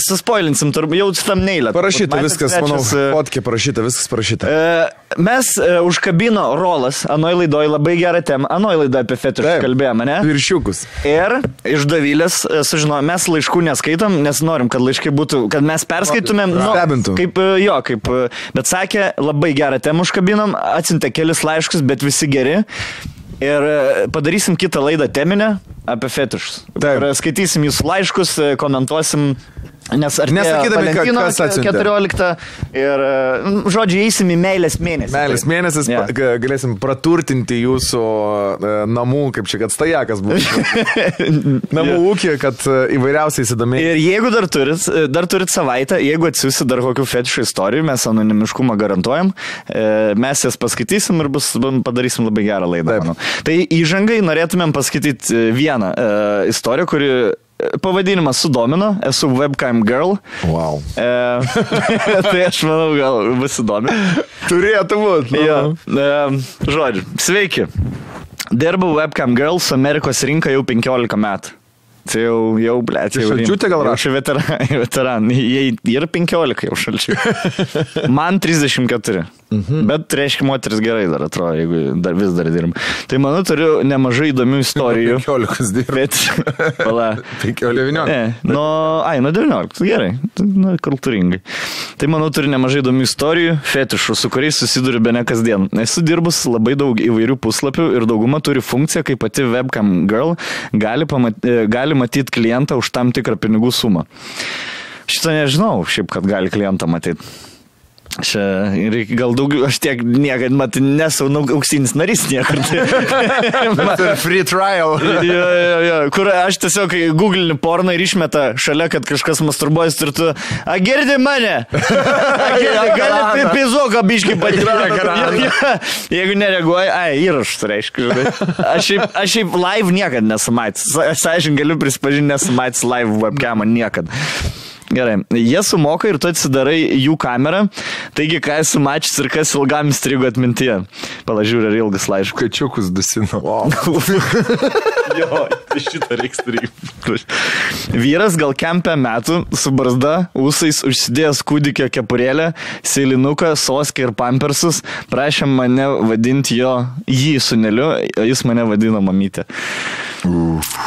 suspoilinsim, turbūt jau tam neilę. Parašyta viskas, manau, e, fotkė parašyta, viskas parašyta. E, Mes e, užkabino Rolas, anoj laidoj labai gerą temą, anoj laidoj apie fetišus kalbėjome, ne? Viršiukus. Ir iš Davilės e, sužinojom, mes laiškų neskaitom, nes norim, kad laiškai būtų, kad mes perskaitumėm. nu, Stebintų. Kaip e, jo, kaip. e, Bet sakė, labai gerą temą užkabinom, atsintė kelis laiškus, bet visi geri. Ir e, padarysim kitą laidą teminę apie fetišus. Taip. Ir skaitysim jūsų laiškus, e, komentuosim. Nes ar Nesakydami, ka- kas atsiuntė. 14 ir, e, žodžiu, eisim į meilės mėnesį. Meilės mėnesis, Jo. yeah. galėsim praturtinti jūsų e, namų, kaip čia, kad stajakas būtų. (laughs) namų yeah. ūkį, kad e, įvairiausiai įsidomėjai. Ir jeigu dar turit, dar turit savaitę, jeigu atsiųsit dar kokių fetišų istorijų, mes anonimiškumą garantuojam, mes jas paskaitysim ir bus, padarysim labai gerą laidą. Tai įžangai norėtumėm paskaityti vieną istoriją, kuri pavadinimas sudomino, esu webcam girl. Wow. E, (laughs) tai aš manau, gal bus įdomi. Turėtų būti. Jo, e, žodžiu, sveiki. Dirbu webcam girl su Amerikos rinka jau 15 metų. Tai jau, jau ble, tai jau. šalčiutė gal? Čia veteranai, veteranai. (laughs) Jie yra 15 jau šalčių. Man 34. Mhm. Bet reiškia, moteris gerai dar atrodo, jeigu dar vis dar dirbam. Tai manau, turiu nemažai įdomių istorijų. (laughs) 15 dirba. Bet, pala. (laughs) 19. Ne, nuo, ai, nuo 19, gerai, nu, kultūringai. Tai manau turi nemažai įdomių istorijų, fetišų, su kuriais susiduriu be ne kasdien. Esu dirbus labai daug įvairių puslapių ir dauguma turi funkciją, kaip pati webcam girl gali, pamat, e, gali matyti klientą už tam tikrą pinigų sumą. Šitą nežinau, šiaip, kad gali klientą matyti. Čia reikia gal daugiau, aš tiek niekad, mat, nesu nu, auksinis narys niekur. (laughs) Free trial. jo, jo, jo. Kur aš tiesiog kai googlini porną ir išmeta šalia, kad kažkas masturbuojas ir tu, a girdi mane? Gali pizoką biškai patikrinti. Jeigu nereaguoji, ai, įrašus reiškia, žinai. Aš šiaip, aš šiaip live niekada nesu matęs. Sąžininkai galiu prisipažinti, nesu matęs live webcamą niekada. Gerai, jie sumoka ir tu atsidarai jų kamerą, taigi ką esu mačius ir kas ilgam įstrigo atmintyje. Palažiūrė, ar ilgas laiškas. Kačiukus dusino. Wow. (laughs) jo, šitą reiks daryti. Vyras gal kempę metų, su barzda, ūsais užsidėjęs kūdikio kepurėlę, seilinuką, soskę ir pampersus, prašė mane vadinti jo jį suneliu, jis mane vadino mamytė.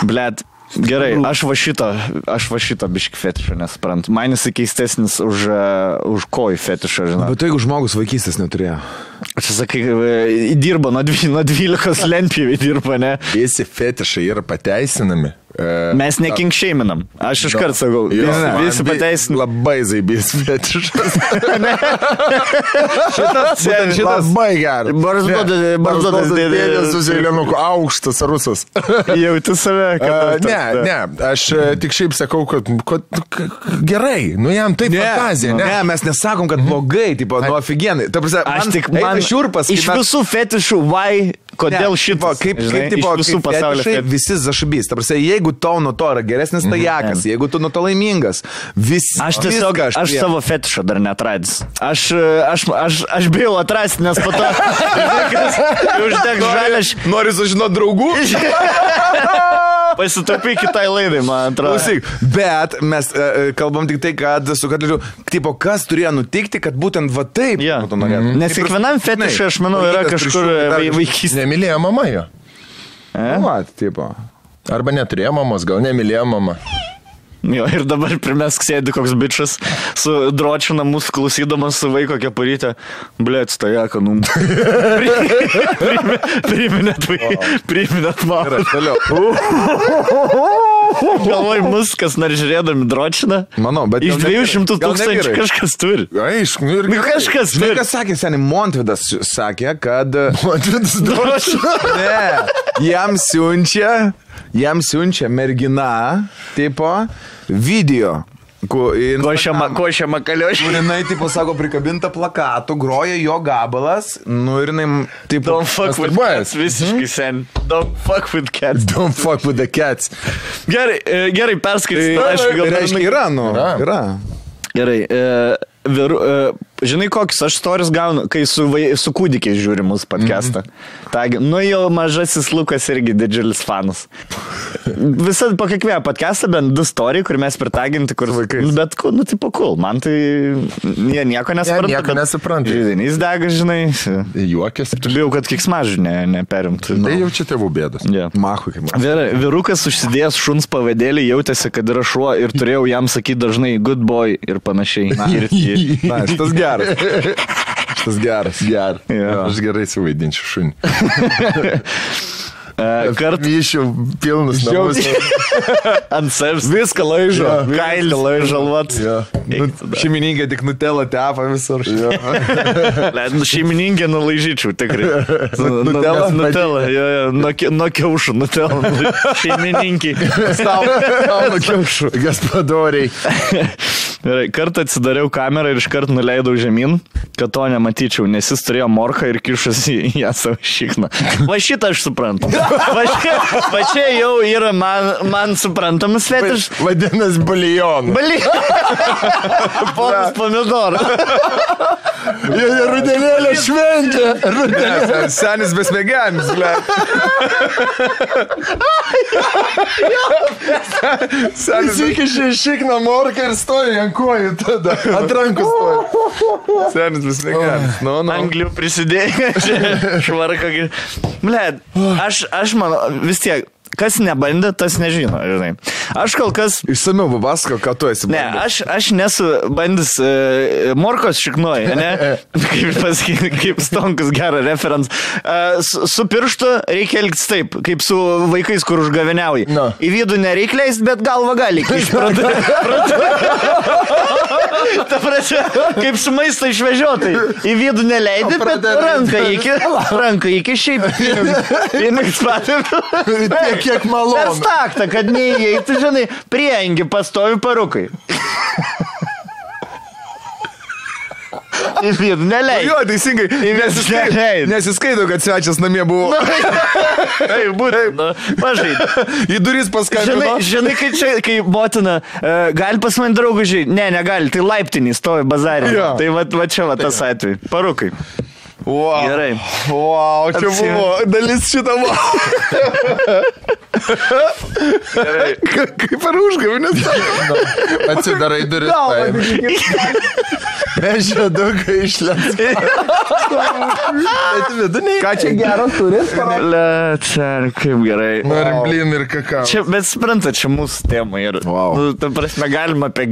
Blet. Gerai, aš va šito, aš va šito biški fetišo nesuprantu. Man jis keistesnis už, uh, už kojų fetišą, žinai. Bet jeigu žmogus vaikystės neturėjo. Čia sakai, e, dirba nuo 12 lentpjūvių dirba, ne? Visi fetišai yra pateisinami. E, Mes nekinkšeiminam. Aš iš karto sakau, visi, man pateisinam. Labai zaibys fetišas. (laughs) Šitas, šitas. Labai geras. Barzdotas- barzdotas dėdė. dėdė su seilinuku. Aukštas rusas. (laughs) Jauti save, kad... ne, ne, aš e, tik šiaip sakau, kad, kad gerai, nu jam taip fantazija, ne, ne? mes nesakom, kad blogai, tipo, nu aфиgenai. Ta prasme, Aš tik man šiurpas. Iš visų fetišų, why, kodėl Ne, šito? tipo, Kaip, kaip, tipo, visų kaip pasaulio fetišai, visi zašabys. Ta prasme, jeigu tau nuo to yra geresnis tajakas, jeigu tu nuo to laimingas, visi. Aš tiesiog, aš, aš savo fetišą dar netradęs. Aš, aš, aš, aš bijau atrasti, nes po to (laughs) uždegs žalę, Nori sužinoti draugų? (laughs) (laughs) pasitapy kitai laidai, man atrodo. Klausyk, bet mes uh, kalbam tik tai, kad su Katleriu, tipo, kas turėjo nutikti, kad būtent va taip Ja. būtų norėtų. Nes kiekvienam fetišui, aš manau, yra kažkur vai- vaikystė. Nemylėjo mama jo. Va, tipo. Arba neturėjo mamos, gal nemylėjo mama. Jo, ir dabar primesk sėdi koks bičias su dročina mūsų klausydamas su vaiko kepurytė. Blet, stojaka, nu. Priminėt, vai- priminėt man. Toliau. (laughs) Galvoj, mus kas nors žiūrėdami dročina. Manau, bet Iš gal ne 200 vyrai. Gal ne tūkstančių kažkas turi. Aišku, nu ir Nu, kažkas Žinai, kas sakė, seniai, Montvidas sakė, kad... Montvidas Dročina. (laughs) Ne, jam siunčia, jam siunčia mergina, tipo, video. Ku, Košiama, košiama kaliošė. Ir jinai, tipo, sako, prikabinta plakatų, groja jo gabalas, nu ir jinai, tipo, Don't fuck with cats, visiškai sen. Don't fuck with cats. Don't fuck with the cats. Gerai, e, gerai, perskaitysiu. Tai Aišku, gal reiškia, yra, nu, Yra. yra. Gerai, e, viru, e, žinai kokius aš storis gaunu, kai su, su kūdikiais žiūri mūsų podcastą. Mm -hmm. Tagi, nu jau mažasis Lukas irgi didžiulis fanas. Visą po kiekvieną podcastą bent du story, kur mes pritaginti, kur vaikai. Nu, bet, nu, tipo, cool, man tai jie nieko nesupranta. nieko bet nesupranta. Žydinys dega, žinai. Juokės. Bijau, kad kiksmažų ne, neperimtų. Tai jau čia tėvų bėdos. Yeah. Machui, kaip man. Vyra, vyrukas užsidėjęs šuns pavadėlį jautėsi, kad yra šuo ir turėjau jam sakyti dažnai good boy ir panašiai. Ir, ir, (laughs) Na, šitas geras. Šitas geras. (laughs) Ger. Jo. Aš gerai suvaidinčiau šunį. (laughs) e, kart Vyšiau pilnus namus. (laughs) ant savęs Viską laižo. Jo, kailį laižalvat. Jo. Nu, šeimininkė tik nutela tepa visur. Nu, Šeimininkė nulaižyčiau, tikrai. Nutela? Nutela, jo, jo, nuo, nuo kiaušų, nutela. Šeimininkiai. Stau, stau nuo kiaušų. Gaspadoriai. Gerai, kartą atsidariau kamerą ir iškart nuleidau žemyn, kad to nematyčiau, nes jis turėjo morką ir kišosi į ją savo šikną. Va šitą aš suprantu. Va čia, va čia jau yra man, man suprantamas fetiš. Vadinasi, bulijon. Bali. (laughs) Ponas pomidorą. Jie rudenėlė šventė. Rudenėlė. Senis besmegenis, ble. Senis, Įsikišė į šikną morką ir stoja ant kojų tada. (laughs) Ant rankų stoja. (laughs) senis besmegenis. Nu, nu. Anglių prisidėjo. (laughs) Švarka. Ble, aš, aš manau, vis tiek, kas nebandė, tas nežino, žinai. Aš kol kas Išsamiau, babasako, ką tu esi. Ne, bandęs. aš, aš nesu bandęs uh, morkos šiknuoji, ne? (laughs) Kaip, pasakyti, kaip stonkus gerą referenciją. Uh, su, su pirštu reikia elgtis taip, kaip su vaikais, kur užgaviniauji. Na. Į vidų nereikia leisti, bet galva gali. (laughs) Ta prasme, kaip su maisto išvežiotai. Į vidų neleidi, bet ranką iki, ranką iki šiaip. (laughs) Pinigs patėtų. Kiek Per malonu. staktą, kad neįeitų, žinai, priengi pastovi parukai. Į vidų, neleidžiu. Jo, teisingai. Nesiskaito, nesiskaito, kad svečias namie buvo. Tai būtų. Nu, mažai. Į duris Žinai, paskambino. žinai, kai čia, kai motina, uh, gali pas mane draugužiai, ne, negali, tai laiptinį stovi bazarė. Jo. Tai va, va čia va tas atvejai. Parukai. Wow. Gerai. Wow, čia Atsi- buvo dalis šitą buvo. Gerai. Kaip ar užgavinės? Atsidarai duris. žiedukai išlėt. Bet viduniai. Ką čia gero turi? Lecer, kaip gerai. Norim blin ir kakao. Čia, bet suprantat, čia mūsų tema ir, Wow. nu, ta prasme, galima apie,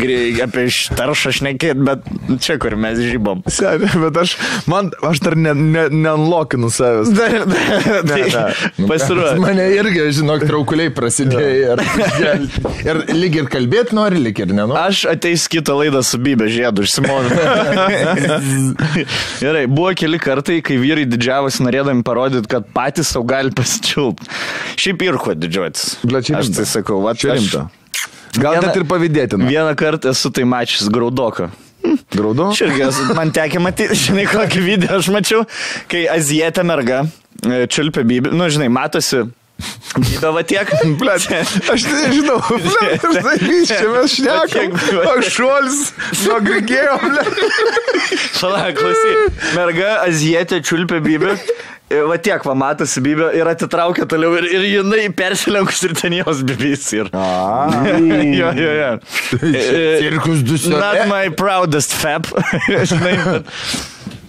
apie taršą šnekėti, bet čia, kur mes žybom. Seniai, bet aš, man, aš dar nenlokinu ne, ne savęs. Dar, dar, tai (laughs) Nu, pasiruošęs. Mane irgi, žinok, traukuliai prasidėjo. Ir, ir lyg ir kalbėti nori, lyg ir nenori. Aš ateis kitą laidą su Bybė žiedu iš Simono. (laughs) Gerai, buvo keli kartai, kai vyrai didžiavosi norėdami parodyti, kad patys savo gali pasičiulpti. Šiaip ir kuo didžiuotis. Blet, čia Aš tai sakau, va Čia rimta. Gal Vieną- net ir pavydėtina. Vieną kartą esu tai mačius graudoką. Graudu? Aš irgi, (laughs) man tekė matyti, žinai, kokį video aš mačiau, kai azijietė merga e, čiulpia bybį, nu, žinai, matosi. Bybė va tiek. Blet, aš nežinau, (laughs) blet, aš tai (laughs) čia mes šnekam. Aš šuolis nuo grigėjo, blet. Palauk, klausyk. Merga azijietė čiulpia bybį. Va tiek, va matosi bybė ir atitraukia toliau ir, ir jinai persilenkus ir ten jos bibys. Ir... (laughs) jo, jo, jo. (laughs) Cirkus du Not my proudest fab. (laughs) Žinai, bet...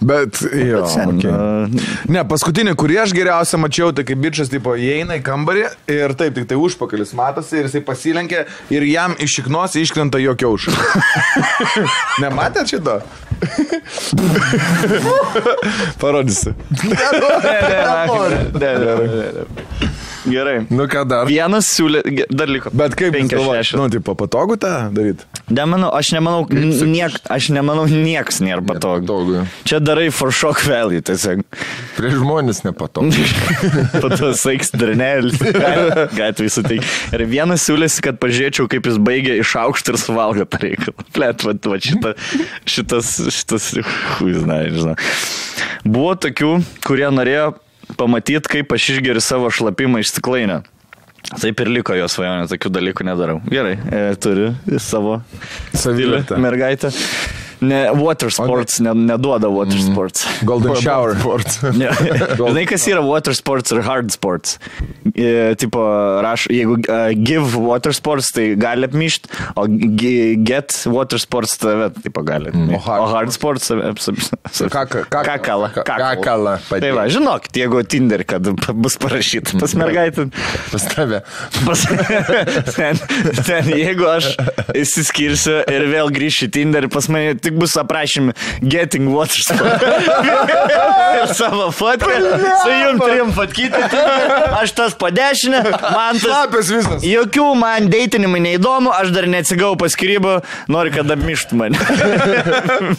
Bet, jo. Okay. Uh, Ne, paskutinį, kurį aš geriausia mačiau, tai kai bičias, tipo, įeina į kambarį ir taip, tik tai užpakalis matosi ir jisai pasilenkia ir jam iš šiknos iškrenta jo kiaušas. (laughs) Nematėt šito? (laughs) Parodysiu. ne, ne, ne, ne, ne, ne. Gerai. Nu ką dar? Vienas siūlė, dar liko. Bet kaip šešias. nu, tipo, patogu tą daryti? Nemanau, aš nemanau, niek, aš nemanau, nieks nėra patogu. Patogu. Čia darai for shock value, tiesiog. Prieš žmonės nepatogu. (laughs) To saiks dranelis. Gatvį suteik. Ir vienas siūlėsi, kad pažiūrėčiau, kaip jis baigė iš aukšto ir suvalgo tą reikalą. (laughs) Plet, va, va šita, šitas, šitas, hui, žinai, žinai. Buvo tokių, kurie norėjo pamatyti, kaip aš išgeriu savo šlapimą iš stiklainio. Taip ir liko jos svajonė, tokių dalykų nedarau. Gerai, e, turi savo Savivertę. mergaitę. Ne, water sports, ne, neduoda water sports. Golden shower. (laughs) Ne. Žinai, kas yra water sports ir hard sports? E, tipo, raš, jeigu uh, give water sports, tai gali apmyšti, o get water sports tave, tipo, gali. Mm. O, hard o hard sports Kakala. kakala. Tai va, žinok, jeigu Tinder, kad bus parašyta pas mergaitę. Pas tave. Pas, (laughs) ten, ten, jeigu aš įsiskirsiu ir vėl grįšiu Tinder, pas mane tik bus aprašymai Getting Water Sport. ir savo fotkę, su jum trim fotkyti, aš tas po dešinę, man tas... Šlapės visas. Jokių man deitinimai neįdomu, aš dar neatsigau paskirybų, noriu, kad apmištų mane.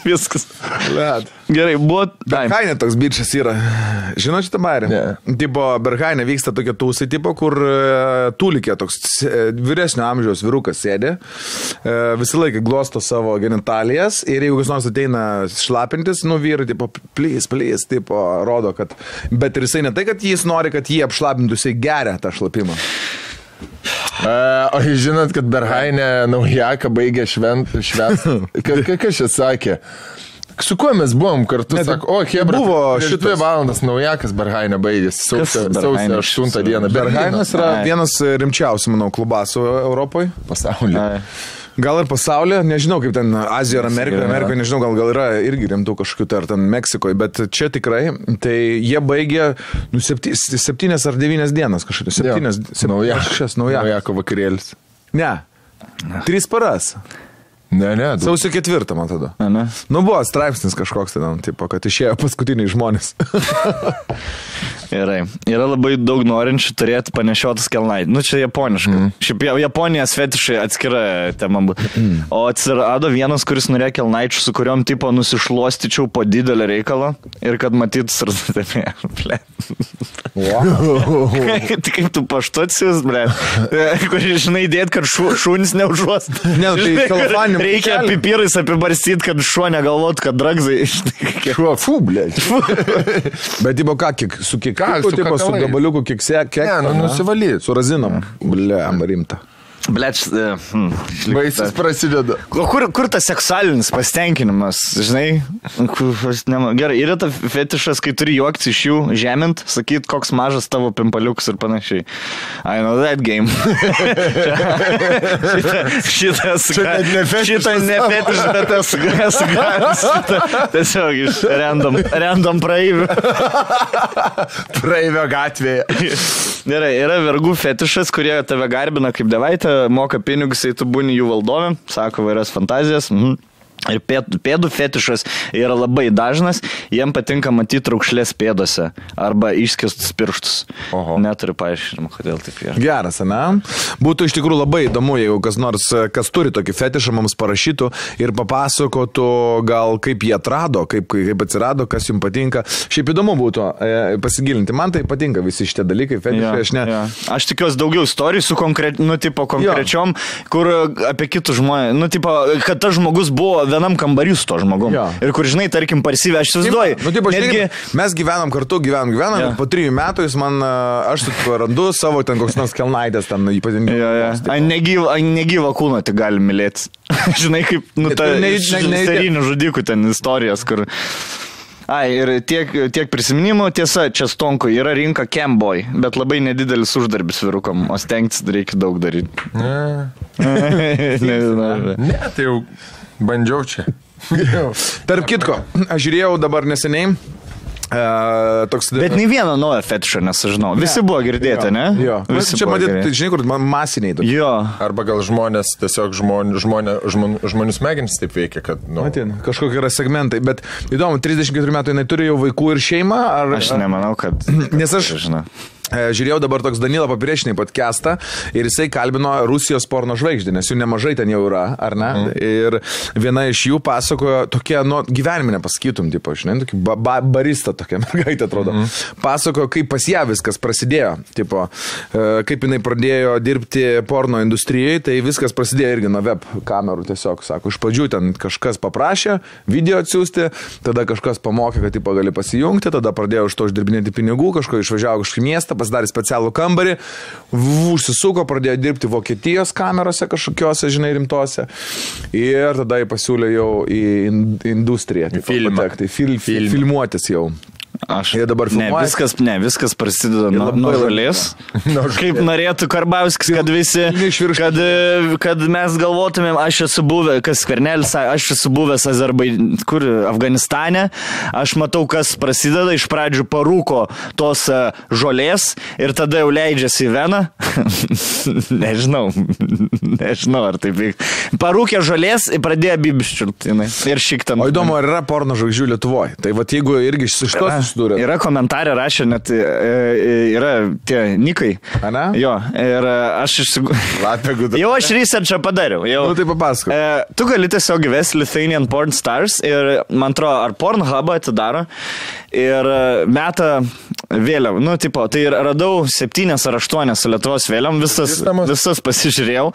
Viskas. Blet. Gerai, buvo... Ai, Berhainė toks bičias yra. Žinot šitą bairį? Ne. Tipo, Berhainė vyksta tokia tūsai, tipo, kur tūlikė toks vyresnio amžiaus vyrukas sėdi, visą laiką glosto savo genitalijas ir jeigu kas nors ateina šlapintis, nu vyrai, tipo, plys, plys, tipo, rodo, kad... Bet ir jisai ne tai, kad jis nori, kad jį apšlapintų, jisai geria tą šlapimą. E, o jūs žinot, kad Berhainė naujaką baigė švent, švęs. (laughs) Ka- ka- Kas čia sakė? Su kuo mes buvom kartu? Ne, tai Sako, o, Hebra, buvo dvi valandas naujakas Berhainė baigėsi. Sausio, Berhainė sausio iš 8 dieną. Berhainas yra vienas rimčiausių, manau, klubasų Europoje. pasaulyje. ai. Gal ir pasaulyje, nežinau kaip ten Azijoje ar Amerikoje, Amerikoje, nežinau, gal, gal yra irgi rimtų kažkokių, tai ar ten Meksikoje, bet čia tikrai, tai jie baigė nu, septy, septynės ar devynės dienas kažkokios, septynės, Naujakas. kažkas naujas. Naujako vakarėlis. Ne, trys paras, Ne, ne, du. sausio ketvirtą, man tada. Ane? Nu buvo straipsnis kažkoks ten, tipo, kad išėjo paskutiniai žmonės. (laughs) Gerai. Yra labai daug norinčių turėti panešiotas kelnai. Nu, čia japoniška. Mm. Šiaip jau Japonijos fetišai atskira tema. Mm. O atsirado vienas, kuris norėjo kelnaičių, su kuriuom tipo nusišluostyčiau po didelį reikalą ir kad matytų sardatėmė. Tai kaip tu paštuotsius, ble. (laughs) Kur žinai dėt, kad šu, šunis neužuos. Ne, tai celofaninį Reikia pipirais apibarstyti, kad šuo negalvot, kad dragzai. (laughs) Šuo, fu, ble. (laughs) Bet, tipo, ką, kiek, su kiek, Ką, tipo, su gabaliuku, kiek se, kiek. Ne, nu, nusivalyt. Su razinom. Ble, rimta. Bleč. Hmm. Vaisius prasideda. O kur, kur tas seksualinis pasitenkinimas, žinai? Kur, nema- Gerai, yra ta fetišas, kai turi juokti iš jų, žemint, sakyt, koks mažas tavo pimpaliuks ir panašiai. I know that game. (laughs) šitas, fetišas šitą ne fetišas, bet esu gavęs. šitą Tiesiog iš random, random praeivių. Praeivio gatvėje. Gerai, yra vergų fetišas, kurie tave garbina kaip devaitę, moka pinigus, jei tu būni jų valdovė, sako vairias fantazijas. Mhm. Ir pėdų, fetišas yra labai dažnas, jiem patinka matyti raukšlės pėdose arba išskistus pirštus. Oho. Neturiu paaiškinimo, kodėl taip yra. Geras, ne? Būtų iš tikrųjų labai įdomu, jeigu kas nors, kas turi tokį fetišą, mums parašytų ir papasakotų, gal kaip jie atrado, kaip, kaip atsirado, kas jums patinka. Šiaip įdomu būtų e, pasigilinti. Man tai patinka visi šitie dalykai, fetišai. Jo, Aš ne. jo. Aš tikiuosi daugiau istorijų su konkre... nu, tipo, konkrečiom, kur apie kitus žmonės, nu, tipo, kad tas žmogus buvo vienam kambarį su to žmogum. Jo. Ir kur, žinai, tarkim, parsivė, aš įsivaizduoju. Nu, taip, netgi... netgi... Mes gyvenam kartu, gyvenam, gyvenam ir po trijų metų jis man, aš randu savo ten koks nors kelnaitės, ten ypatingai. Jo, jo. Ai, Negyvą, ai, negyvą kūną tik gali mylėti. (laughs) Žinai, kaip, nu, ta tu ne- iš ne- ne- serinių žudikų ten istorijos, kur... Ai, ir tiek, tiek prisiminimų, tiesa, čia stonko yra rinka Kemboy, bet labai nedidelis uždarbis vyrukam, o stengtis reikia daug daryti. Ne, (laughs) Nežinau. ne, tai jau bandžiau čia. Tarp kitko, aš žiūrėjau dabar neseniai. Uh, toks, Bet nei vieno naujo fetišo nesužinau. Visi buvo girdėti, ne? Jo, Visi čia matyti, tai, žinai, kur man masiniai tokie. Jo. Arba gal žmonės, tiesiog žmonių, žmonė, žmonių, žmonių smegenys taip veikia, kad, nu, Matin, kažkokie yra segmentai, bet įdomu, 34 metų jinai turi jau vaikų ir šeimą, ar... Aš nemanau, kad... (clears throat) Nes aš- Žinau. E, Žiūrėjau dabar toks Danilo Papirešinai podcastą ir jisai kalbino Rusijos porno žvaigždį, nes jų nemažai ten jau yra, ar ne? Mm. Ir viena iš jų pasakojo tokia, nu, gyvenime nepasakytum, tipo, žinai, tokį ba ba barista tokia (laughs) mergaitė atrodo. Mm. Pasakojo, kaip pas ją viskas prasidėjo, tipo, e, kaip jinai pradėjo dirbti porno industrijoje, tai viskas prasidėjo irgi nuo web kamerų tiesiog, sako, iš pradžių ten kažkas paprašė video atsiųsti, tada kažkas pamokė, kad tipo gali pasijungti, tada pradėjo už to uždirbinėti pinigų, kažko išvažiavo kažkokį miestą, pasidarė specialų kambarį, užsisuko, pradėjo dirbti Vokietijos kamerose kažkokiose, žinai, rimtose. Ir tada jį pasiūlė jau į in- industriją. tipo, filmą. patekti, Fil, fil, filmuotis jau. Aš Jie dabar ne, filmuoja. viskas, ne, viskas prasideda nuo, nuo. Nuo Kaip norėtų Karbauskis, kad visi, kad, kad mes galvotumėm, aš esu buvęs, kas Skvernelis, sakė, aš esu buvęs Azerbai, kur, Afganistane, aš matau, kas prasideda, iš pradžių parūko tos e, žolės ir tada jau leidžiasi į veną. (laughs) nežinau, nežinau, ar taip vyks. Parūkė žolės ir pradėjo bibiščiultinai. Ir šiktam. O įdomu, ar yra porno žvaigždžių Lietuvoje? Tai va, jeigu irgi iš to susidūrė. Yra komentarė rašė, net e, e, yra tie nikai. Ane? Jo, ir e, aš išsigu... (laughs) Latvija gudu. Jau aš researchą padariau. Jau. Nu, tai papasakok. E, tu gali tiesiog įvesti Lithuanian Porn Stars ir, man atrodo, ar Pornhubą atidaro ir meta vėliavą. Nu, tipo, tai radau septynės ar aštuonias su Lietuvos vėliavom, visas, visas pasižiūrėjau.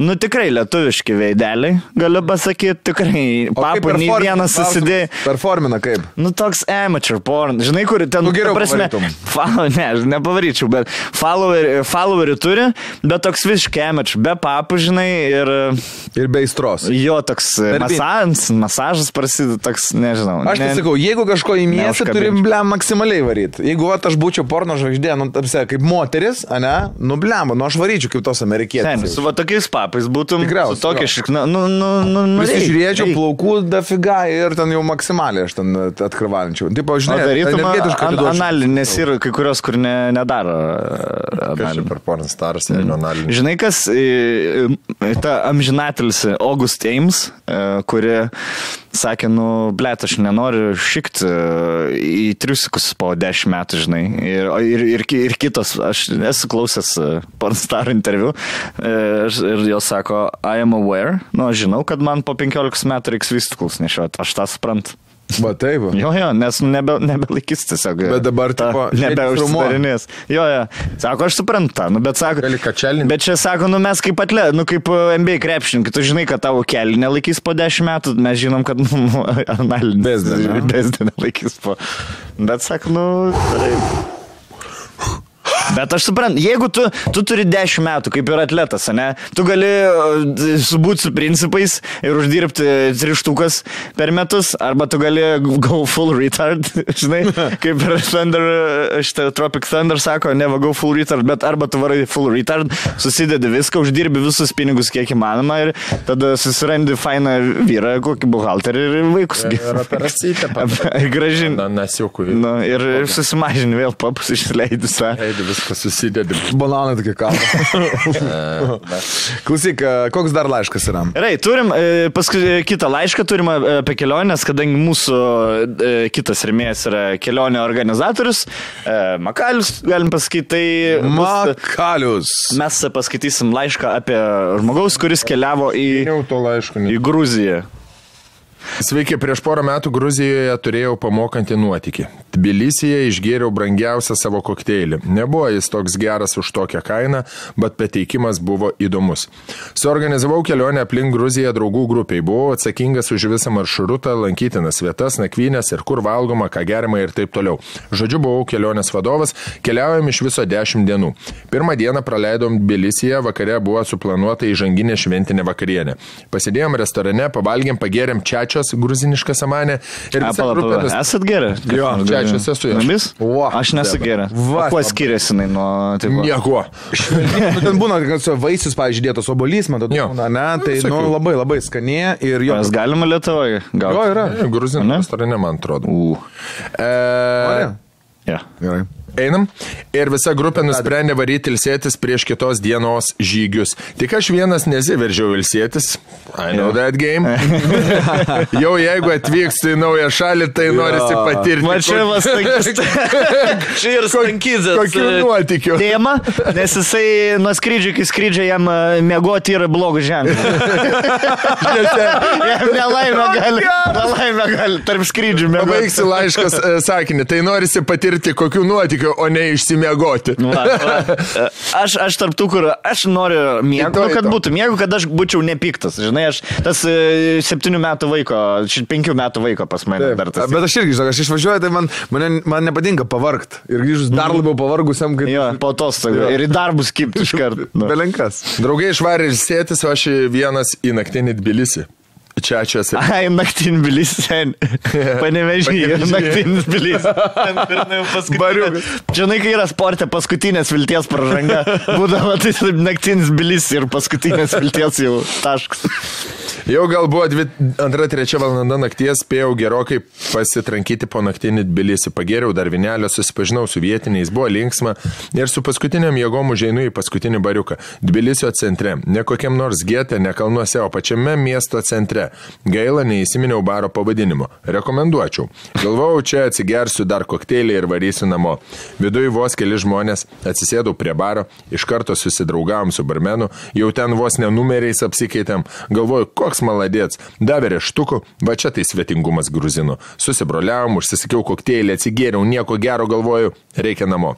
Nu, tikrai lietuviški veideliai, galiu pasakyti, tikrai. Papų nei vienas susidėjo. Performina kaip? Nu, toks amateur porn. Žinai, kur ten... Nu, geriau prasme, follow, (laughs) ne, aš nepavaryčiau, bet followerį, followerį turi, bet toks visiškai amateur, be papų, žinai, ir Ir be aistros. jo toks Darbi- masažas, masažas prasideda, toks, nežinau. Aš tai ne- sakau, jeigu kažko į miestą neužkabinčiau. turim blem maksimaliai varyti. Jeigu va, aš būčiau porno žvaigždė, nu, tarsi, kaip moteris, ne, nu blem, nu aš varyčiau kaip tos Ten, amerikiečiai. su va tokiais papais būtum. Tikriausiai, tokia šikna. Nu, nu, nu, nu, Visi reik, žiūrėčiau, reik. plaukų dafiga ir ten jau maksimaliai aš ten atkravalinčiau. Taip, O žinai, energetiškai an, analinės yra kai kurios, kur ne, nedaro. Čia analinės. per porn stars, mm. analinį. Žinai, kas e, e, ta amžinatelis August Ames, e, kuri sakė, nu, blėt, aš nenoriu šikti į triusikus po dešimt metų, žinai. Ir, ir, ir, ir kitos, aš esu klausęs pornstar interviu e, ir jos sako, I am aware, nu, aš žinau, kad man po 15 metų reiks vystiklus nešioti, aš tą suprantu. Va taip. Jo, jo, nes nebe, nebelaikys tiesiog. Bet dabar, ta, tipo, nebeužsidarinės. Jo, jo. Sako, aš suprantu, nu, bet sako. Bet čia sako, nu mes kaip atle, nu kaip NBA krepšininkai, tu žinai, kad tavo kelį nelaikys po 10 metų, mes žinom, kad, nu, (laughs) analinė. Bezdė? Bezdė nelaikys po. Bet sako, nu, taip. Bet aš suprantu, jeigu tu, tu turi 10 metų kaip ir atletas, ne, tu gali uh, subūti su principais ir uždirbti 3 štukas per metus, arba tu gali (laughs) go full retard, (laughs) žinai, kaip ir Thunder, šitą Tropic Thunder sako, ne va go full retard, bet arba tu varai full retard, susidedi viską, uždirbi visus pinigus kiek įmanoma ir tada susirandi fainą vyrą, kokį buhalterį ir vaikus. Ir operacytę (laughs) Gražin. Na, nesiukui. Nu, ir susimažini vėl papus išleidus. Eidai viską susidedi. Bananai tokie kalba. (laughs) Klausyk, e, koks dar laiškas yra? Gerai, turim e, paskui kitą laišką, turim e, apie keliones, kadangi mūsų e, kitas remėjas yra kelionė organizatorius, e, Makalius, galim pasakyti, tai Makalius. mes paskaitysim laišką apie žmogaus, kuris keliavo į, į Gruziją. Sveiki, prieš porą metų Gruzijoje turėjau pamokantį nuotykį. Tbilisyje išgėriau brangiausią savo kokteilį. Nebuvo jis toks geras už tokią kainą, bet pateikimas buvo įdomus. Suorganizavau kelionę aplink Gruziją draugų grupiai. Buvau atsakingas už visą maršrutą, lankytinas vietas, nakvynės ir kur valgoma, ką gerima ir taip toliau. Žodžiu, buvau kelionės vadovas, keliaujam iš viso 10 dienų. Pirmą dieną praleidom Tbilisyje, vakare buvo suplanuota įžanginė šventinė vakarienė. Pasidėjom restorane, pavalgėm, pagėrėm čiačios, gruzinišką samanę ir A, visa pala, grupė pala. nus- Esat gerai? Jo, čia aš esu. Jumis? Va, Aš nesu gerai. Va, Kuo skiriasi jinai nuo... Tipo, Niekuo. (laughs) Nu, ten būna, kad su vaisius, pavyzdžiui, dėtos obolys, man atrodo, Jo. būna, ne, tai nu, labai labai skanie ir jo. Mes galima Lietuvoje Jo, gauti. yra. Gruzinų Ne? restorane, man atrodo. U. E, Ore. Ja. Gerai. Einam ir visa grupė nusprendė varyti ilsėtis prieš kitos dienos žygius. Tik aš vienas nesiveržiau ilsėtis. I know that game. (laughs) Jau jeigu atvyksti į naują šalį, tai norisi patirti. Va (laughs) čia ir Stankizės. kokių nuotykių. Tema, nes jisai nuo skrydžio iki skrydžio jam e, miegoti yra blogas ženklas. (laughs) Jam nelaimė gali. Nelaimė gali tarp skrydžių miegoti. Pabaigsi laiškas e, sakinį, tai norisi patirti kokių nuotykių, o ne išsimiegoti. Va, va. (laughs) Aš, aš tarp tų, kur aš noriu miego, į kad būtų miego, kad aš būčiau nepiktas. Žinai, aš tas e, septynių metų vaiko, penkių metų vaiko pas mane Taip. dar tas. Bet aš irgi, žinok, aš išvažiuoju, tai man, man, man nepatinka pavargt. Ir grįžus dar labiau pavargusiam, kad... Jo, po atostogų. Ir į darbus kipti iš karto. (laughs) Nu. Belenkas. Draugai išvarė ir sėtis, o aš vienas į naktinį Tbilisi. Čia čia esi. Ai, naktinis bilis sen. (laughs) Panevežyje, Panevėžyje. naktinis bilis. (laughs) Bariukas. Žinai, kai yra sporte paskutinės vilties pražanga, (laughs) būdavo tai taip naktinis bilis ir paskutinės vilties jau taškas. Jau gal buvo dvi, antra, trečia valanda nakties, spėjau gerokai pasitrankyti po naktinį Tbilisi. Pagėriau dar vinelę, susipažinau su vietiniais, buvo linksma ir su paskutiniam jėgom užeinu į paskutinį bariuką. Tbilisio centre. Ne kokiam nors gėte, ne kalnuose, o pačiame miesto centre. Gaila, neįsiminiau baro pavadinimo. Rekomenduočiau. Galvojau, čia atsigersiu dar kokteilį ir varysiu namo. Viduje vos keli žmonės, atsisėdau prie baro, iš karto susidraugavom su barmenu, jau ten vos nenumeriais apsikeitėm. Galvoju, koks maladėts, davė reštukų, va čia tai svetingumas gruzinų. Susibroliavom, užsisakiau kokteilį, atsigėriau, nieko gero galvoju, reikia namo.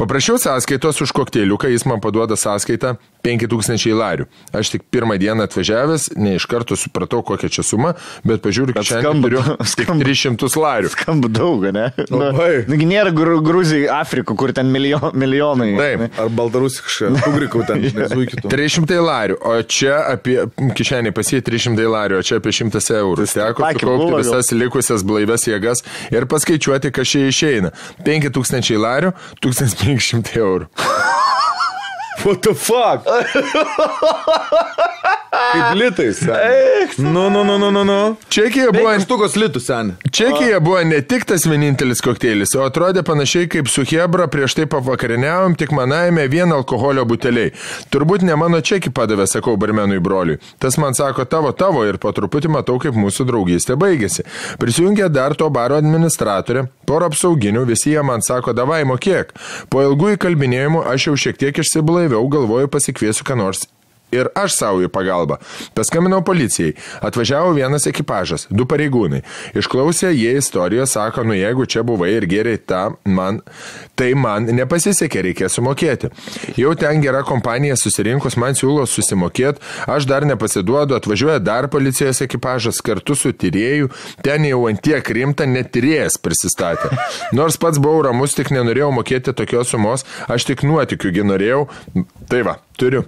Paprašiau sąskaitos už kokteiliuką, jis man paduoda sąskaitą 5000 larių. Aš tik pirmą dieną atvažiavęs, ne iš karto supratau, kokia čia suma, bet pažiūriu, kad šiandien turiu (laughs) skamba. 300 larių. Skamba daug, ne? Labai. (laughs) Nugi nėra Gru- Gruzijai, Afrikų, kur ten milijon, milijonai. Taip. Ar baltarusių kažką, kugrikau ten, nesu iki to. 300 larių, o čia apie, kišenį pasie 300 larių, o čia apie 100 eurų. Teko Sakė, sukaupti visas likusias blaives jėgas ir paskaičiuoti, kas čia išeina. 5000 larių, 1500 eurų. (laughs) What the fuck? (laughs) Kaip (laughs) litais. Nu, nu, nu, nu, nu, nu. Čekija buvo, štukos litų, seniai. Čekija buvo ne tik tas vienintelis kokteilis, o atrodė panašiai kaip su Hebra prieš tai pavakarieniavom, tik manajame vien alkoholio buteliai. Turbūt ne mano čekį padavė, sakau barmenui broliui. Tas man sako tavo, tavo ir po truputį matau, kaip mūsų draugystė baigėsi. Prisijungė dar to baro administratorė, pora apsauginių, visi jie man sako, davai mokėk. Po ilgų įkalbinėjimų aš jau šiek tiek išsiblaiviau, galvoju pasikviesiu ką nors Ir aš savo į pagalbą. Paskambinau policijai. Atvažiavo vienas ekipažas, du pareigūnai. Išklausė jie istorijos, sako, nu jeigu čia buvai ir gerai tą man, tai man nepasisekė, reikės sumokėti. Jau ten gera kompanija susirinkus man siūlo susimokėti, aš dar nepasiduodu, atvažiuoja dar policijos ekipažas kartu su tyrėju, ten jau ant tiek rimta, net tyrėjas prisistatė. Nors pats buvau ramus, tik nenorėjau mokėti tokios sumos, aš tik nuotikiųgi norėjau. Tai va, turiu.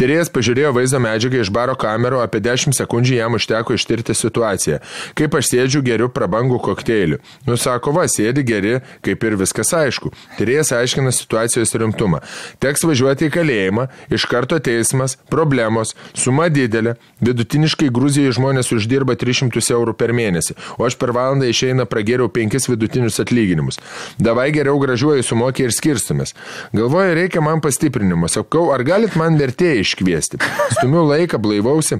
Tyrėjas pažiūrėjo vaizdo medžiagą iš baro kamerų, apie 10 sekundžių jam užteko ištirti situaciją. Kaip aš sėdžiu, geriu prabangų kokteilį. Nusako, va, sėdi geri, kaip ir viskas aišku. Tyrėjas aiškina situacijos rimtumą. Teks važiuoti į kalėjimą, iš karto teismas, problemos, suma didelė. Vidutiniškai Gruzijoje žmonės uždirba 300 eurų per mėnesį, o aš per valandą išeina pragėriau 5 vidutinius atlyginimus. Davai geriau gražiuoju sumokė ir skirstumės. Galvoju, reikia man pastiprinimo. Sakau, ar galit man vertėjai iškviesti? Stumiu laiką, blaivausi.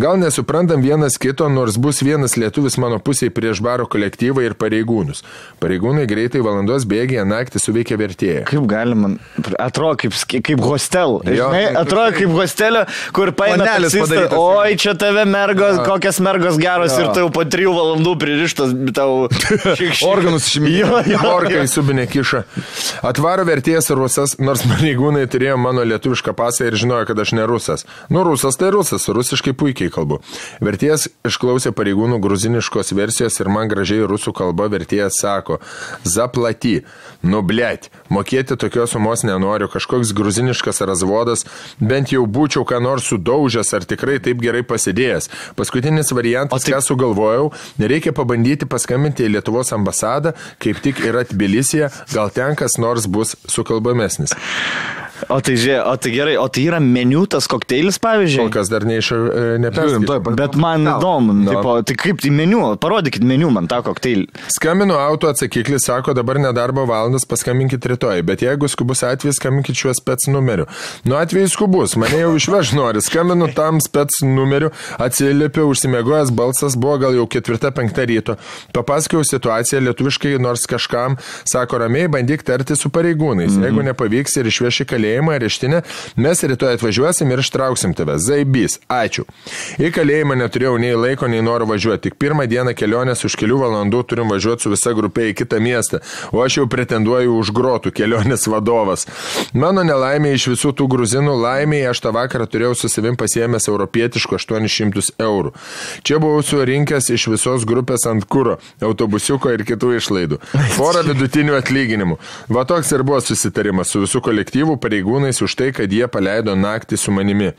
Gal nesuprantam vienas kito, nors bus vienas lietuvis mano pusėje prieš baro kolektyvą ir pareigūnus. Pareigūnai greitai valandos bėgėje naktį suveikė vertėją. Kaip galima, atrodo kaip, kaip hostel. Jo. Žinai, atrodo kaip hostelio, kur taksistą, padarytas. Oi, čia tave mergos, kokias mergos geros ir tu jau po trijų valandų pririštas, tau. (laughs) Organus. Jo, jo, Orkai jo. subinė kiša. Atvaro vertėjas rusas, nors pareigūnai turėjo mano lietuvišką pasą ir žinojo, kad aš ne rusas. Nu, rusas tai rusas, rusiškai puikiai kalbu. Vertėjas išklausė pareigūnų gruziniškos versijos ir man gražiai rusų kalba vertėjas sako, zaplaty, nu blėt, mokėti tokios sumos nenoriu, kažkoks gruziniškas razvodas, bent jau būčiau ką nors sudaužęs ar tikrai taip gerai pasidėjęs. Paskutinis variantas, tai- ką sugalvojau, reikia pabandyti paskambinti į Lietuvos ambasadą, kaip tik yra Tbilisija, gal ten kas nors bus sukalbamesnis. O tai, žiūrė, o tai gerai, o tai yra meniu tas kokteilis, pavyzdžiui? Kol kas dar e, Žiūrim, neperskaičiau. tuoj pat. Bet man Gal. įdomu, No. tipo, tai kaip tai meniu, parodykit meniu man tą kokteilį. Skambinu auto atsakiklis, sako, dabar nedarbo valandas, paskambinkit rytoj, bet jeigu skubus atvejis, skambinkit šiuo spets numeriu. Nu atvejis skubus, mane jau išveš nori, skambinu tam spets numeriu, atsiliepiu, užsimegojęs balsas, buvo gal jau ketvirta, penkta ryto. Papasakojau situaciją lietuviškai, nors kažkam, sako, ramiai bandyk tarti su pareigūnais. Mhm. Jeigu nepavyks ir išveši kalėjimą ar ištinę, mes rytoj atvažiuosim ir ištrauksim tave. Zaibys, ačiū. Į kalėjimą neturėjau nei laiko, nei noro važiuoti. Tik pirmą dieną kelionės už kelių valandų turim važiuoti su visa grupė į kitą miestą, o aš jau pretenduoju už grotų kelionės vadovas. Mano nelaimė iš visų tų gruzinų laimėjai aš tą vakarą turėjau su savim pasiemęs europietiškų 800 eurų. Čia buvau surinkęs iš visos grupės ant kūro, autobusiuko ir kitų išlaidų. (laughs) Porą vidutinių atlyginimų. Va toks ir buvo susitarimas su visų kolektyvų pareigūnais už tai, kad jie paleido naktį su manimi.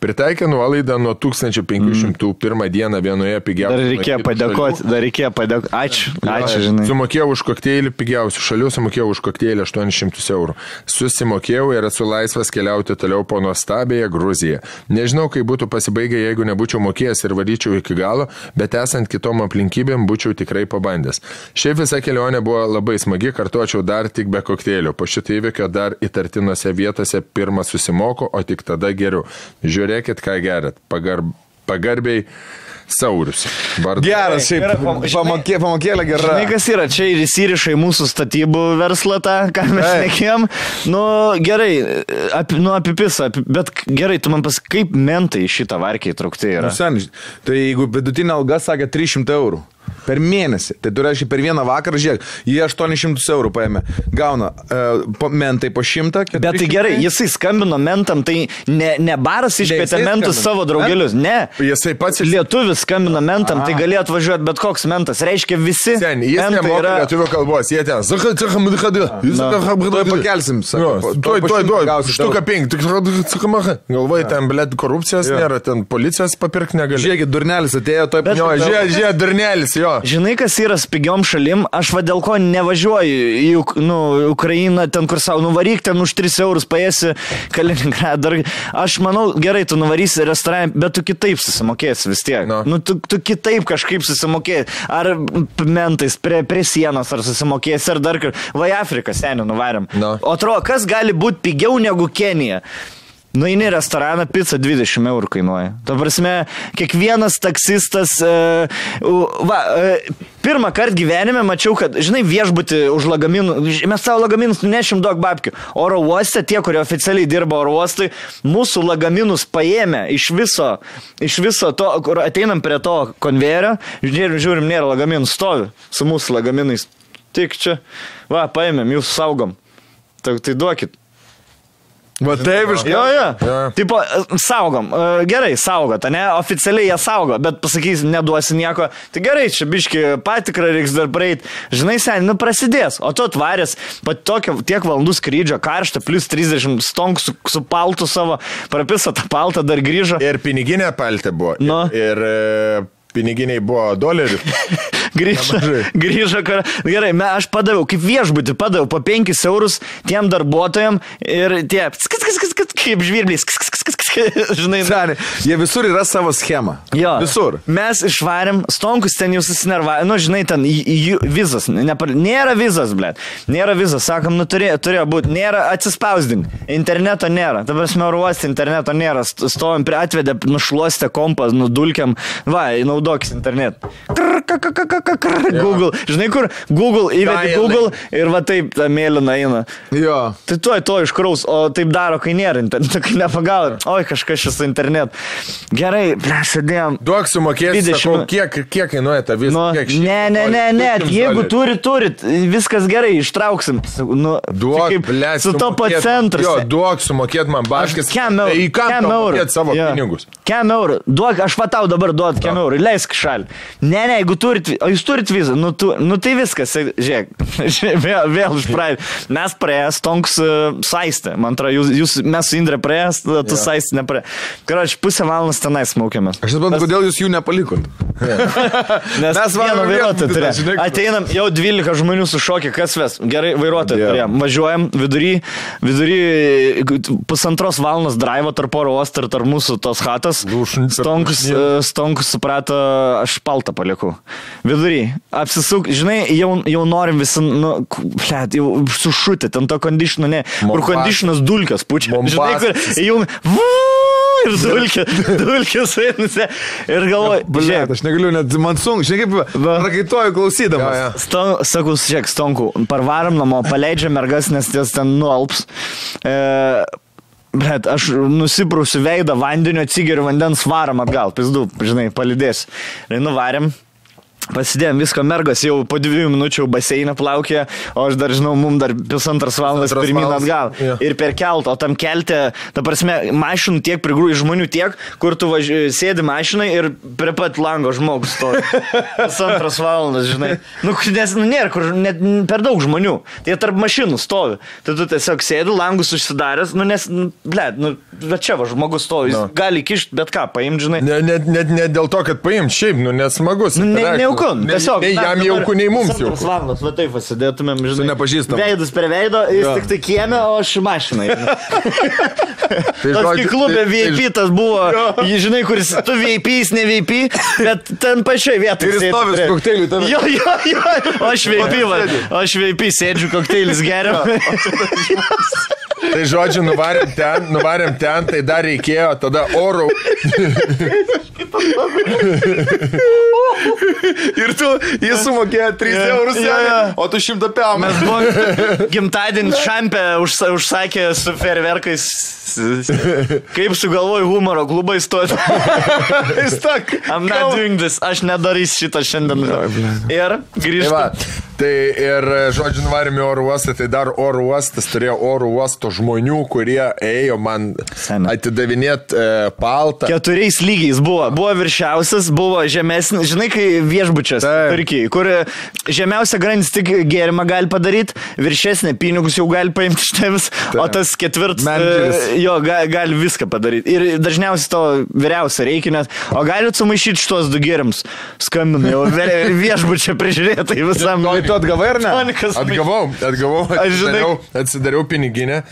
Pritaikė nuolaidą nuo 1500 pirmą dieną vienoje Dar pigiausių. reikėjo padėkoti, dar reikėjo padėkoti. Ačiū, ačiū, žinai. Sumokėjau už kokteilį pigiausių šalių, sumokėjau už kokteilį 800 eurų. Susimokėjau ir esu laisvas keliauti toliau po nuostabėje Gruziją. Nežinau, kaip būtų pasibaigę, jeigu nebūčiau mokėjęs ir varyčiau iki galo, bet esant kitom aplinkybėm būčiau tikrai pabandęs. Šiaip visa kelionė buvo labai smagi, kartuočiau dar tik be kokteilio. Po šito įvykio dar įtartinose vietose pirmą susimoku, o tik tada geriau. Žiūrėkit, ką gerat. Pagar, pagarbiai Saurius. Vardu. Geras, šiaip. Pamokė, pamokėlė gera. Žinai, kas yra, čia ir įsiriša į mūsų statybų verslą tą, ką mes nekėjom. Nu, gerai, ap, nu, apipisa, api, bet gerai, tu man pas, kaip mentai šitą varkį įtraukti yra. Nu, sen, tai jeigu vidutinė alga sakė 300 eurų per mėnesį, tai tu reiškia per vieną vakarą, žiūrėk, jie 800 eurų paėmė, gauna uh, po, mentai po 100. Bet tai gerai, jisai skambino mentam, tai ne, ne baras iškvietė mentus savo draugelius, ne. Jisai pats iš Lietuvis skambino mentam, tai galėjo atvažiuoti bet koks mentas. Reiškia, visi. Ten, jis nemoka yra- lietuvių kalbos, jie ten. Jis Tuoj pakelsim, sako, Tuoj, tuoj tuoj, tuoj. Štuka eurų. penki. Tik sakamaha. Galvoju, ten, blėt, korupcijos Jo. nėra, ten policijos papirk negali. Žiūrėkit, durnelis atėjo, toj Bet- Jo, žiūrėk, žiūrėk, durnelis, jo. Žinai, kas yra su pigiom šalim, aš va dėl ko nevažiuoju į nu, Ukrainą, ten kur savo nuvaryk, ten už 3 eurus paėsi Kaliningradą. Aš manau, gerai, tu nuvarysi restoraną, bet tu kitaip susimokėsi vis tiek. Nu. Nu, tu, tu kitaip kažkaip susimokėsi. Ar mentais prie, prie sienos, ar susimokėsi, ar dar kažkaip. Va, į Afriką seniai nuvarėm. Nu. O atrodo, kas gali būti pigiau negu Kenija? Nueini į restoraną, pica 20 eurų kainuoja. Ta prasme, kiekvienas taksistas, uh, va, uh, pirmą kartą gyvenime mačiau, kad, žinai, viešbutį už lagaminų, mes savo lagaminus nunešim daug babkių. Oro uoste, tie, kurie oficialiai dirba oro uostai, mūsų lagaminus paėmė iš viso, iš viso to, kur ateinam prie to konvejerio, žiūrim, žiūrim, nėra lagaminų, stovi su mūsų lagaminais. Tik čia, va, paėmėm, jūs saugom. Tai, tai duokit. Va taip iš Jo, jo. Jo. Tipo, e, saugom. E, Gerai, saugot, ne? Oficialiai jie saugo, bet pasakys, neduosi nieko. Tai gerai, čia biški patikrą reiks dar praeit. Žinai, sen, nu prasidės. O tu atvaręs, pat tokio tiek valandų skrydžio, karšta, plus 30 stonk su, su paltu savo, prapiso tą paltą, dar grįžo. Ir piniginė paltė buvo. Nu. Ir e, piniginiai buvo dolerių. (laughs) Grįžo, grįžo, kar... gerai, me, aš padaviau, kaip viešbutį, padaviau po 5 eurus tiem darbuotojam ir tie, skis, skis, skis, skis, kaip žvirbliai, skis, skis, skis, skis, (laughs) žinai, Seniai, jie visur yra savo schema. Jo. Visur. Mes išvarėm, stonkus ten jau susinervavo, nu žinai, ten jų- vizas, nepar... nėra vizas, blė. Nėra vizas, sakom, nu turėjo, turėjo būti, nėra atsispausdink. Interneto nėra, dabar mes oruosti, interneto nėra, St- stovim prie atvedę, nušluostę kompą, nudulkiam, va, naudokis internetą. Krr, ka, ka, ka, ka, ka, krr, Google, žinai kur, Google įvedi. Google ir va taip ta mėlyna eina. Jo. Tai tuoj to iškraus, o taip daro, kai nėra interneto, kai nepagauna. Oi, kažkas šis internet. Gerai, ble, sėdėjom. Duok sumokėti, 20 sakau, kiek, kiek kainuoja ta visą. Nu, kiek ne, ne, ne, ne, jeigu turit, turit, viskas gerai, ištrauksim. Nu, Duok, kaip ble, Su to sumokėt- centru. Jo, duok sumokėti man baškės. Kem eurų. Tai į ką kem tau eurų. mokėt savo Jo. pinigus? Kem eurų. Duok, aš patau dabar duot kem eurų. Leisk šalį. Ne, ne, jeigu turit, o jūs turit vizą, nu, tu, nu tai viskas, žiūrėk, (laughs) žiūrėk, vėl, vėl iš pradžių. Mes praėjęs, tonks uh, saistė. Man atrodo, jūs, jūs, mes su Indrė praėjęs, tu saistė nepraėjęs. Karoči, pusę valandos tenai smūkėmės. Aš suprantu, kodėl jūs jų nepalikot. (laughs) Nes Mes mes vieno varom vairuotojo viešbutį, žinai, turėjom. kur- Ateinam, jau 12 žmonių sušokė, kas ves. Gerai, vairuotoją Jo. turėjom. Važiuojam vidury, vidury pusantros valandos drivo tarp oro uosto ir tarp mūsų tos hatas. Stonkus, e, Stonkus suprato, aš paltą palieku. Vidury. Apsisuk, žinai, jau, jau norim visi, nu, blėt, jau sušutė, ten to kondišino, ne. Kur kondišinas dulkas pučia. Žinai, kur jau... Ir dulkė, (laughs) dulkės einasi. Ir galvoju, Blet, aš negaliu net, man sunku, žinai kaip prakaituoju klausydamas. Jo, jo. Ston, sakau, žiūrėk, stonku, parvarom namo, paleidžiam mergas, nes ties ten nualps. E, bet aš nusiprausiu veidą vandeniu, atsigeriu vandens, varom atgal, pizdu, žinai, palidės. Ir nuvarėm. Pasidėjom visko, mergas jau po dviejų minučių baseinę plaukė, o aš dar žinau, mum dar pusantras valandas pirmin atgal. jo. Ir per keltą, o tam kelte, ta prasme, mašinų tiek prigrūž žmonių tiek, kur tu važi, sėdi mašinai ir prie pat lango žmogus stovi. (laughs) Pusantros valandas, žinai. Nu, nes nu, nėra, kur net per daug žmonių. Tai tarp mašinų stovi. Tai tu tiesiog sėdi, langus užsidaręs, nu nes, nu, ble, nu, bet čia va žmogus stovi, jis Nu. gali kišti bet ką, paimti, žinai. Ne, net, net ne dėl to, kad paim, šiaip, nu, nesmagus. Nu, ne, interakcija. Nejauku, tiesiog. Nei jam jauku, nei mums pusantros jauku. Valandos, va taip pasidėtumėm, žinai. nepažįstamu. Veidus per veidą, jis Jo. tik tai kiemė, o aš mašinai. (laughs) Tai žodžiu, kai klubė tai- tai- VIP tas buvo, jį žinai, kuris tu VIP, jis ne VIP, bet ten pačioj vietoje. Ir jis stovi su kokteiliu tame. Jo, jo, jo, o (laughs) aš VIP, va, o aš VIP sėdžiu, kokteilis geriam. (laughs) Tai žodžiu, nuvarėm ten, nuvarėm ten, tai dar reikėjo tada oro. Ir tu, jis sumokėjo 3 Jo, eurus, jo, jo. o tu 100 pėmą. Mes buvom gimtadienį šampę užsa, užsakė su ferverkais. Kaip sugalvoju humoro klubai stoti. Jis tak. I'm not doing this, aš nedarysiu šitą šiandien. Ir Tai va, grįžtu. Tai ir, žodžiu, nuvarėme oro uostą, tai dar oro uostas turėjo oro uosto žmonių, kurie ėjo man atidavinėti e, paltą. Keturiais lygiais buvo. Buvo viršiausias, buvo žemesnis. Žinai, kai viešbučias. Turkijai, kur žemiausia grandis tik gėrimą gali padaryti, viršesnė pinigus jau gali paimti iš tavęs, o tas ketvirtas e, jo ga, gali viską padaryti. Ir dažniausiai to vyriausio reikia, nes, o galit sumaišyti šitos du gėrimus. Skambinu jau viešbučio prižiūrėtai visam. Tu atgavai ar ne? Tonikas Atgavau, atgavau, atsidariau, atsidariau piniginę.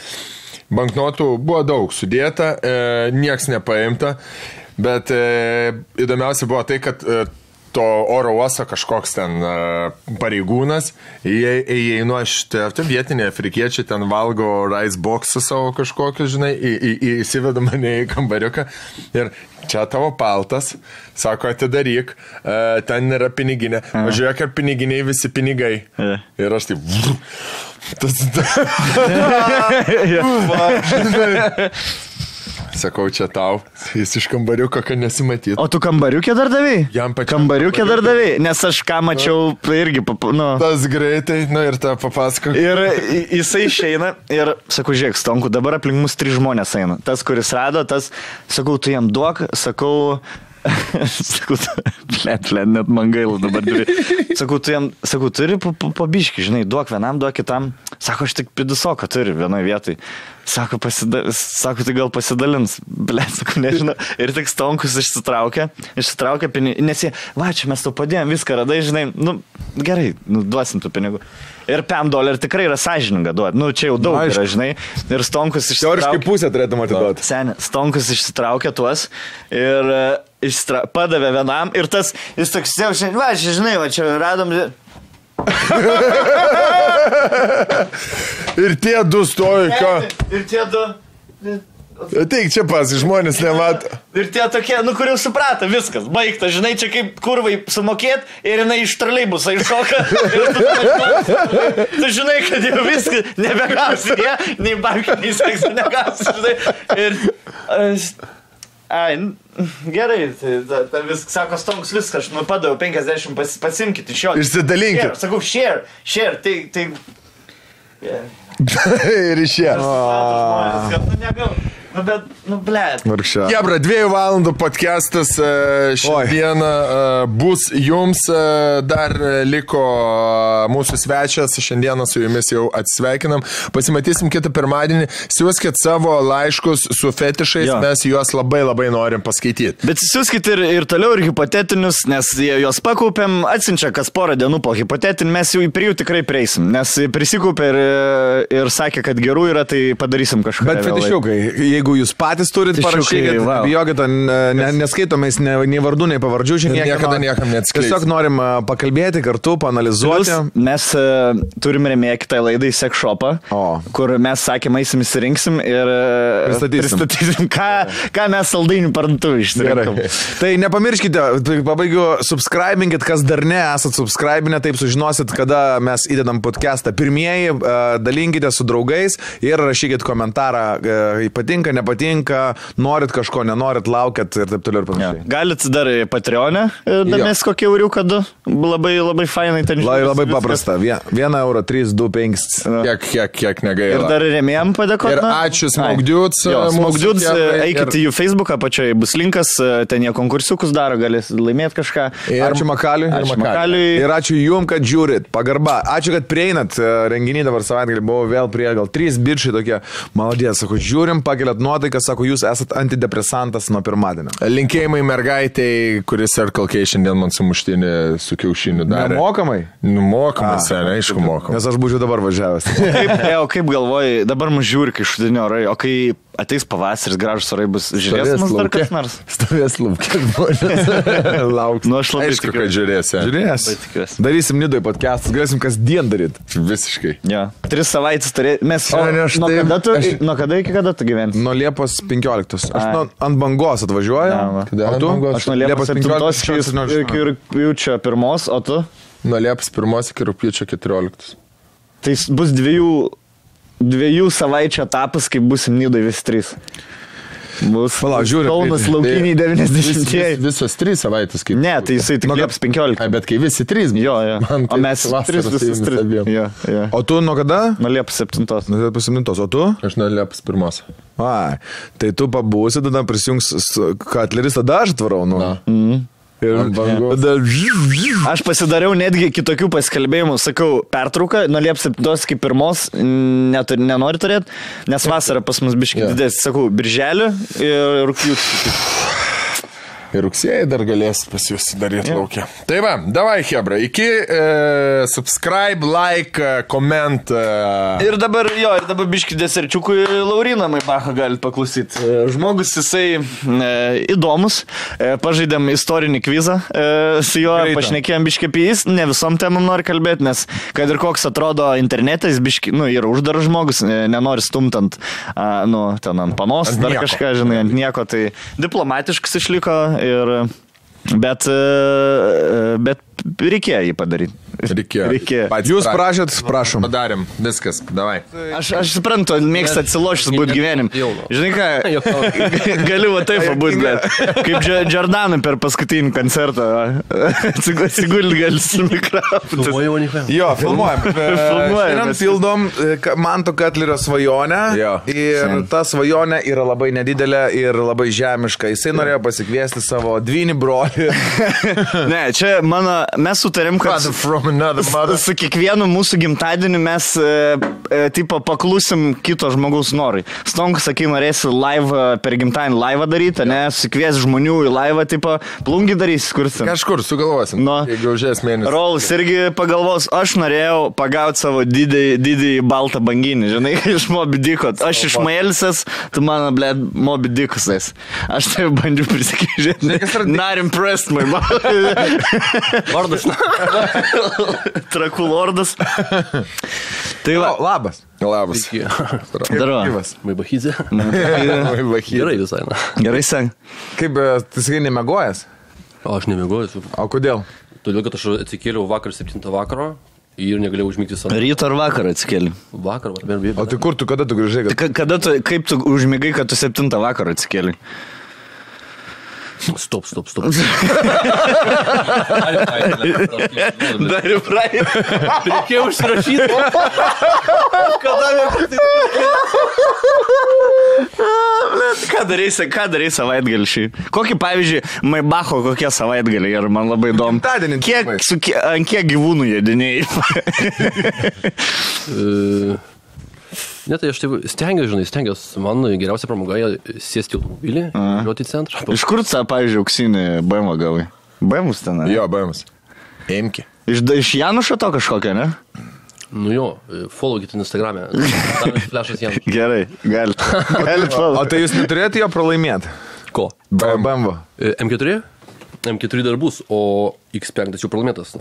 Banknotų buvo daug sudėta, e, nieks nepaimta, bet e, įdomiausia buvo tai, kad e, to oro uosto kažkoks ten e, pareigūnas, įeinu aš, te- te vietiniai afrikiečiai ten valgo rice boxą savo kažkokį, žinai, į- į- į- įsiveda mane į kambariuką ir čia tavo paltas, sako atidaryk, e, ten yra piniginė, važiuok ir piniginiai visi pinigai. E. Ir aš taip. (laughs) Tas, (laughs) (laughs) Sakau, čia tau. Jis iš kambariuko, kad nesimatytų. O tu kambariukė dar davai? Jam pačiam Kambariukė dar davai, nes aš ką mačiau, tai irgi, nu. Tas greitai, nu ir tą papasako. Ir jisai išeina ir, sakau, žiūrėk, stonku, dabar aplink mus trys žmonės eina. Tas, kuris rado, tas, sakau, tu jam duok, sakau, (laughs) sakau, blėt, blėt, net man gaila dabar. Turi. Sakau, tu jam, sakau, turi pabiški, žinai, duok vienam, duok kitam. Sako, aš tik pidusoką turiu vienoje vietoje. Sako, pasida, sako, tai gal pasidalins. Blėt, sakau, nežinau. Ir tik stonkus išsitraukė, išsitraukė pinigų. Nes jie, va, čia mes tau padėjom, viską radai, žinai, nu, gerai, nu, duosim tų pinigų. Ir 5 dolerių tikrai yra sąžininga duoti. Nu, čia jau daug aišku. yra, žinai. Ir stonkus Teoriškai išsitraukė. pusę turėtum atiduoti. Seniai, Stonkus išsitraukė tuos ir e, išstra... padavė vienam ir tas, jis toks, jau šiandien, va, žinai, va, čia radom. (laughs) Ir tie du stovi, ką. Ir tie du. Ateik čia pas, žmonės nemato. (laughs) Ir tie tokie, nu kur jau suprato, viskas, baigta, žinai, čia kaip kurvai sumokėt ir jinai iš troleibusą iššoka. Tu, (laughs) tu žinai, kad jau viskas, nebegausi, jie, nei bankiniai seksų negausi, žinai. Ir... Ai, gerai, tai ta, ta viskas, sako, stonks viskas, aš nu padaviau 50, pas, pasimkite iš jo. Išsidalinkit. Share, Sakau, share, share, tai... tai yeah. (laughs) ir išėjo. Nu, bet, nu, blėt. Varkščia. Jebra, dviejų valandų podcastas e, šiandieną e, bus jums. e, Dar liko mūsų svečias. Šiandieną su jumis jau atsisveikinam. Pasimatysim kitą pirmadienį. Siūskit savo laiškus su fetišais. Jo. Mes juos labai labai norim paskaityti. Bet siūskit ir, ir toliau ir hipotetinius, nes jie juos pakaupėm, atsiunčia kas porą dienų po hipotetinį, mes jau prie jų tikrai prieisim, nes prisikaupė ir, ir sakė, kad gerų yra, tai padarysim kažką. Bet fetišiukai, jeigu jūs patys turit, Fetišiukai, parašykit, vau. bijokit, ne, ne, neskaitomais ne, nei vardų, nei pavardžių, šiandien niekada niekam neatskleisim. Tiesiog norim pakalbėti kartu, Plus, panalizuoti. mes uh, turim remėję kitą laidą į Sex Shopą, O. kur mes sakėm, eisim įsirinksim ir uh, Pristatysim. pristatysim ką, ką mes saldainių parduotuvį išsirinkom. Tai nepamirškite, tai pabaigiu, subscribinkit, kas dar ne esat subscribinę, taip sužinosit, kada mes įdedam podcastą. Pirmieji, a, dalinkite su draugais ir rašykit komentarą, a, patinka, nepatinka, norit kažko, nenorit, laukiat ir taip toliau ir Ja. panašiai. Galit dar į Patreonę, e, damės kokį euriuką labai, labai fainai ten Labai, žiūrės labai viskas. paprasta. 1 euro 3, 2, 5. Kiek, kiek, kiek Ir negaila. dar remėjom padėkoti. Ir ačiū Jo, mūsų Smogdudes, tėvai, eikit ir- į jų Facebooką, apačioje bus linkas, e, ten jie konkursiukus daro, galės laimėti kažką. Ir- Ačiū Makaliui. Ačiū Makaliui. Ir ačiū Jum, kad žiūrit. Pagarba. Ačiū, kad prieinat. e, Renginį dabar savaitgalį buvo vėl prie gal trys bičiai tokie. Maladės, sako, žiūrim, pakeliat nuotaiką, sako, jūs esat antidepresantas nuo pirmadienio. Linkėjimai mergaitėjai, kuris Circle K šiandien man sumuštinį su kiaušiniu darė. Nemokamai. Numokamas, seniai, aišku, mokamas. Nes aš būčiau dabar važiavęs. (laughs) Kaip, e, o kaip galvoji, dabar mus žiūri, kai šudinio orai, o kai ateis pavasaris, gražus orai bus, žiūrės mus dar kas nors. (laughs) Stovės laukia žmonės. (laughs) Lauks. Nu, aš labai Aišku, tikiuosi. kad žiūrėsi. Žiūrės. Darysim nidoj podcastus, galėsim kasdien daryti. Visiškai. Jo. Tris savaitės turė... Mes... O, ne, aš nuo, taip- kada tu, aš- nuo kada iki kada tu gyveni? Nuo Liepos 15. Aš nuo, ant bangos atvažiuoju. Va. Kada tu? bangos? Aš nuo Liepos 7 iki, 17. iki rūpiučio 1, o tu? Nuo Liepos 1 iki rūpiučio 14. Tai bus dviejų, dviejų savaičių etapas, kai busim nydai visi trys. Bus Palauk, žiūriu, Kaunas kai- laukiniai Vis, vis, 90-ieji. visos trys savaitės kaip. Ne, tai jisai tik Nu, Lieps 15. Ai, bet kai visi trys. Jo, jo. Man O tai mes vasaros tris su visus jumis tris. abiem. Jo, jo. O tu nuo kada? Nuo Liepos 7. Nu, tai pasimintos, o tu? Aš nuo Liepos pirmos. Ai, tai tu pabūsi, tada prisijungs Katleris, tada aš atvarau, nu. Na. Ir tada... Aš pasidariau netgi kitokių paskelbėjimų, sakau, pertrauką, nuo Liepos 7 kaip pirmos, neturi, nenori turėti, nes vasara pas mus biškai Jo. yeah. didesnė, sakau, birželį ir rūpjūtį. Ir rugsėjai dar galės pas jūs daryti laukia. Tai va, davai, Hebra, iki e, subscribe, like, e, koment. E, Ir dabar, jo, ir dabar biški deserčiukui Lauriną Maibachą galite paklausyti. E, Žmogus jisai e, įdomus, e, pažaidėm istorinį kvizą e, su juo, Greitą. pašnekėjom biški apie jis, ne visom temam nori kalbėti, nes kad ir koks atrodo internetas, biški, nu, yra uždaras žmogus, e, nenori stumtant, a, nu, ten ant panos, Ant dar nieko. kažką, žinai, ant nieko, tai diplomatiškas išliko ir... Bet, e, bet reikėjo jį padaryti. reikėjo. Reikėjo. Patys Jūs pra- prašėt, prašom. Padarėm, viskas, davai. Aš, aš suprantu, mėgsta atsilošęs būti gyvenim. Žinai ką, (laughs) (laughs) galiu va taip būti, bet kaip Jordanui per paskutinį koncertą. (laughs) Atsigulti gali su mikrofonu. Jo, filmuojam. Filmuojam, pildom e, Manto Katlerio svajonę. Jo. Ir ta svajonė yra labai nedidelė ir labai žemiška. Jisai norėjo pasikviesti savo dvinį brolį. Ne, čia mano, mes sutarėm, kad su kiekvienu mūsų gimtadieniu mes, e, e, tipo, paklusim kito žmogaus norui. Stonkas, sakai, norėsi live e, per gimtadienį live daryti, ne, sukvies žmonių į live, tipo, plungi darysi, kursi. Kažkur sugalvosim. Nu. Jeigu užės mėnesį. Rolas irgi pagalvos, aš norėjau pagauti savo didį, didį baltą banginį, žinai, (laughs) iš Moby Diko. Aš iš Maelsės, tu mano, ble, Moby Dikusais. Aš tai bandžiau prisikėžėti. Not impressed, my man. (laughs) Vardas. (laughs) Trakų lordas. Tai va, O, labas. Labas. darau. Gyvas. Maibachydė. Gerai. Visai. Na. Gerai, sen. Kaip, tu sakai, nemegojęs? O aš nemiegoju. O kodėl? Todėl, kad aš atsikėliau vakar 7 vakaro ir negalėjau užmigti savo. Ryto ar vakarą atsikeli? Vakar, vakar, bet O tai kur tu, kada tu grįžai? Kad... Ka- Kada tu, kaip tu užmigai, kad tu septintą vakarą atsikeli? Stop, stop, stop. Dar ir praeitį. Reikėjo užsirašyti. Ką darysi, ką darysi savaitgalį šį? Kokį, pavyzdžiui, Maibacho kokie savaitgaliai ir man labai įdomu. Kiek, su, ant kiek gyvūnų jėdiniai? E, Ne, tai aš tai stengiuosi, žinai, stengiuosi. Man geriausia pramoga sėsti į automobilį, važiuoti į centrą. Iš kur tu, pavyzdžiui, auksinį BMW gavai? BMW ten. ne? Jo, baimus. Imki. Iš, iš Janušo to kažkokio, ne? Nu jo, followkit Instagram'e. (laughs) Flashas jam. Gerai, galite. (laughs) Galite. O tai jūs neturėjote jo pralaimėti? Ko? BMW. E, M4? M4 dar bus, o X5 jau pralaimėtas.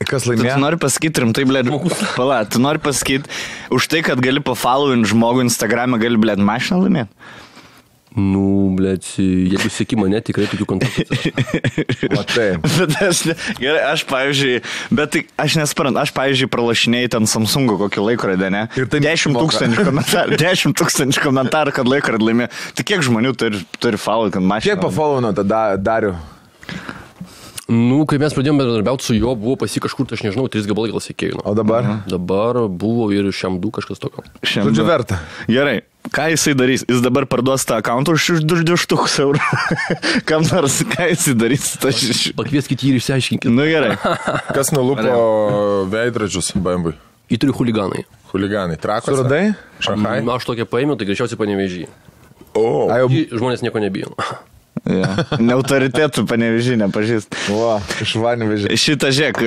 Kas Tu, tu laimėjo? nori pasakyti rimtai, blėd, pala, tu nori pasakyti, už tai, kad gali pafollowint žmogų Instagram'e, gali, blėd, mašiną laimėti. Nu, blėt, jeigu sėki mane, tikrai tokių kontaktų. taip. (laughs) Bet aš, ne, gerai, aš, pavyzdžiui, bet tai, aš nesprantu, aš, pavyzdžiui, pralašinėjau ten Samsung kokį laikrodį, ne? Ir tai 10 moka. tūkstančių komentarų, (laughs) 10 tūkstančių komentarų, kad laikrodį laimė. Tai kiek žmonių turi, turi follow, kad mašiną. Kiek pafollowino tada dariu? Nu, kai mes pradėjome bendradarbiauti su juo, buvo pasi kažkur, tai aš nežinau, 3 gabalai gal sėkėjų. O dabar? Dabar buvo ir šiam du kažkas tokio. Šiandien. Žodžiu, verta. Gerai, ką jisai darys? Jis dabar parduos tą akantą už 2 tūkstančių eurų. (laughs) Kam nors, ką jisai darys? Ta ši- Pakvieskite jį ir išsiaiškinkite. Nu gerai. (laughs) Kas nulupo veidrodžius BMW? Įturiu huliganai. Huliganai. Trakos. Suradai? Šahai. Na, aš tokią paėmiau, tai greičiausiai panevežį. O. Jau. Žmonės nieko nebijo. Ja. (laughs) Neautoritetų panevežį nepažįst. Va, iš vanvežį. Šitą žiek,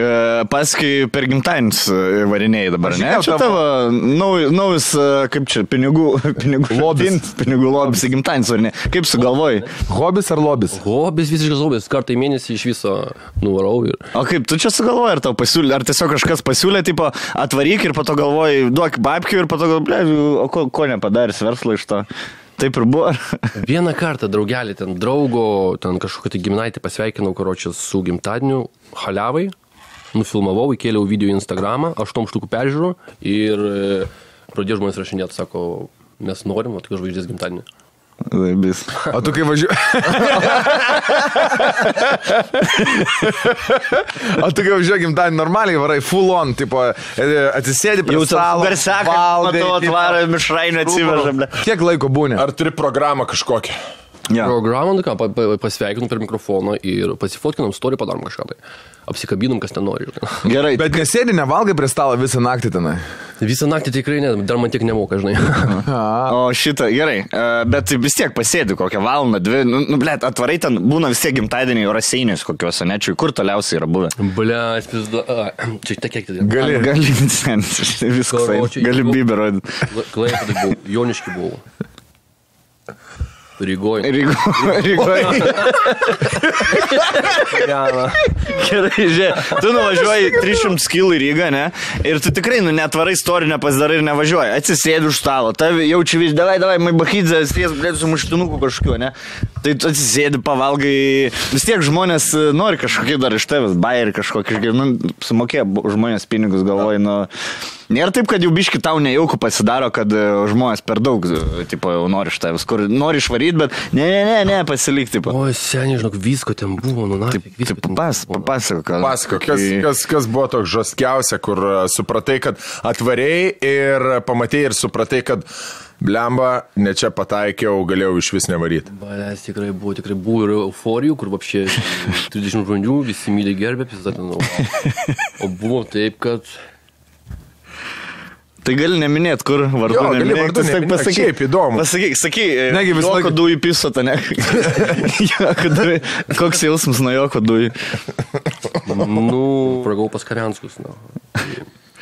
paskui per gimtadienis e, varinėjai dabar, ne? Žinau, Čia tavo- tavo nauj- naujas, e, kaip čia, pinigų, (laughs) pinigų lobis. Pinigų lobis į gimtadienis varinėjai. Kaip sugalvojai? Hobis ar lobis? Hobis visiškas hobis, kartą į mėnesį iš viso nuvarau ir... O kaip tu čia sugalvojai, ar tau pasiūlė, ar tiesiog kažkas pasiūlė, tipo, atvaryk ir po to galvojai, duok babkių ir po to galvojai, o ko, ko nepadarys verslo iš to. Taip ir buvo. (laughs) Vieną kartą draugelį ten draugo, ten kažkokį tai giminaitį pasveikinau, karočią, su gimtadieniu, haliavai, nufilmavau, įkėliau video į Instagramą, aštuom štukų peržiūrų ir e, pradėjo žmonės rašinėti, sako, mes norim, o tik žvaigždės gimtadienį. Laibis. O tu kai važiuoji. o tu kai važiuoji gimtadienį normaliai varai, full on, tipo, e, atsisėdi prie stalo. garsiaką, valgai, matau, tipo, atvarą mišrainį atsivežam. Kiek laiko būni? Ar turi programą kažkokią? Jo. Programą, nu ką, pa- pa- pasveikinom per mikrofoną ir pasifotkinom story, padarom kažką tai. Apsikabinom, kas ten nori. (laughs) Gerai, Bet nesėdi, nevalgai prie stalo visą naktį tenai. Visą naktį tikrai ne, dar man tiek nemoka, žinai. (laughs) O šitą, gerai, e, bet vis tiek pasėdi kokią valandą, dvi, nu, nu blėt, atvarai ten, būna vis tiek gimtadieniai raseinius kokiuose, nečiui, kur toliausiai yra buvę. Ble, pizda. a, Čia ta kiek tai. Gali. Gali, (laughs) viskas, gali biberą. Klaipėdai buvau, Joniški buvau. Rygoje. Rygoje. Gerai, žiūrėk, tu nuvažiuoji 300 km į Rygą, ne? Ir tu tikrai, nu, netvarai istoriją nepasidarai ir nevažiuoji. Atsisėdi už stalo, tave jauči vis, davai, davai, mai bakydzė, sties, blėt, su muštinuku kažkokiu, ne? Tai tu atsisėdi, pavalgai, vis tiek žmonės nori kažkokį dar iš tavęs, bairį kažkokį, nu, sumokė žmonės pinigus, galvoji, nu... Nėra taip, kad jau biški tau nejaukų pasidaro, kad e, žmonės per daug, e, tipo, jau nori iš tavęs, kur nori išvaryti, bet ne, ne, ne, ne, pasilikti. O, seniai, žinok, visko ten buvo, nu, na, visko ten Pas, papasakok. ką- Pasako, kas, kas, kas buvo toks žoskiausia, kur a, supratai, kad atvarėjai ir pamatėjai ir supratai, kad blemba, ne čia pataikiau, galėjau iš vis nevaryti. Balės tikrai buvo, tikrai buvo ir euforijų, kur apšė 30 (laughs) žmonių, visi myliai gerbė, pizdatinau. O buvo taip, kad... Tai gali neminėti, kur vardu Jo, neminėt, vardu tiesiog neminėt, pasakyk. šiaip įdomu. Pasakyk, sakyk, Negi visą laiką- dujų pisota, ne? (laughs) Joko dujų. Koks jausmas nuo joko dujų? Nu, pragau pas Karianskus, na.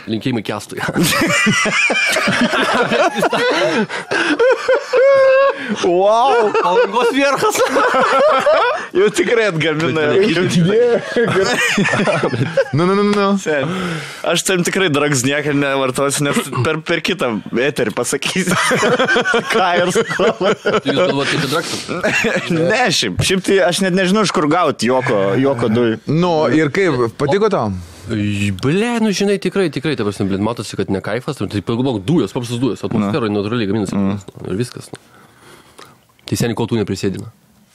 Linkėjimai kestui. (laughs) (laughs) Wow! Palangos vierchas. Jau tikrai atgamina. Nu, nu, nu, nu. Aš tam tikrai drags niekada nevartosiu, nes per, per kitą eterį pasakysiu. Ką ir su Jūs galvojate, kad draksas? Ne, šiaip, šiaip tai aš net nežinau, iš kur gauti joko, joko dujų. Nu, ir kaip, patiko tau? Ble, nu žinai, tikrai, tikrai, ta prasme, blin, matosi, kad ne kaifas, tai pagalvok, dujos, paprastas dujos, atmosferoje natūraliai gaminasi. Mm. Ir viskas. Nu. Tai seniai, kol tu neprisėdina.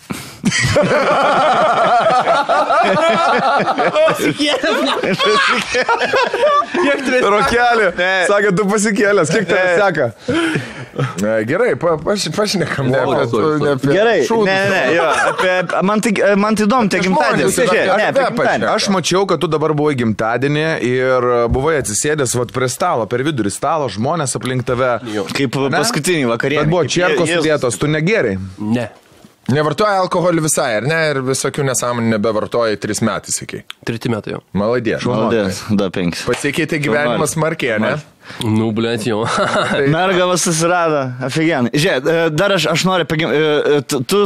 (laughs) Rokelį. Sakė, tu pasikėlęs, kiek tai seka? Gerai, pa, paš, pašnekam. Ne, apie, sorry, ne, apie Gerai, šūdus. ne, ne, ne, jo, apie, man tai, man tai įdomu, tie apie- Ne, apie apie gimtadienį. Aš mačiau, kad tu dabar buvai gimtadienį ir buvai atsisėdęs vat, prie stalo, per vidurį stalo, žmonės aplink tave. Kaip paskutinį vakarėlį. Bet buvo Jėzus. sudėtos, tu negeriai. Ne. Nevartoja alkoholį visai, ar ne? Ir visokių nesąmonių nebevartoja tris metais iki. Treti metai jau. Maladė. Maldės, da penkis. Pasikeitė gyvenimas smarkiai, ne? Nu, blėt, jo. (laughs) Mergavas susirado, aфиgenai. Žiūrėk, e, dar aš, aš noriu, pagim, e, e, tu,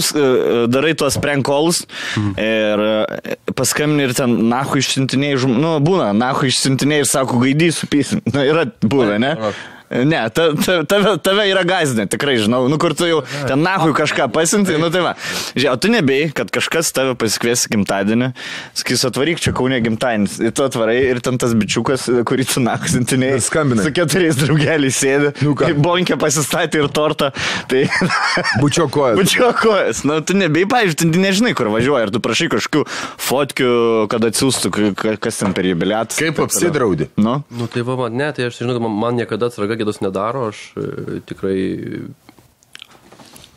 darai tuos prankolus ir paskambini ir ten nahu išsintinėjai, nu, būna, nahu išsintinėjai ir sako, gaidysiu pysim. Na, yra buvę, ne? Ne, ta, ta, tave, tave yra gazdinė, tikrai žinau. Nu, kur tu jau ten nahui kažką pasinti, nu tai va. Žiūrėk, o tu nebėjai, kad kažkas tave pasikvies gimtadienį, sakys, atvaryk čia kaunė gimtadienis. Ir tu atvarai ir ten tas bičiukas, kurį tu nahui sintinėjai. Skambinai. Su keturiais draugeliais sėdi. Nu ką? Kaip bonkė pasistatė ir tortą. Tai... (laughs) Bučio kojas. Bučio kojas. Nu, tu nebei, pavyzdžiui, tu nežinai, kur važiuoji. Ir tu prašai kažkokių fotkių, kad atsiųstų, ka- ka- kas ten per jubiliatą. Kaip apsidraudi? Nu, Nu, tai va, man, ne, tai aš žinau, man, niekada atsraga gėdos nedaro, aš e, tikrai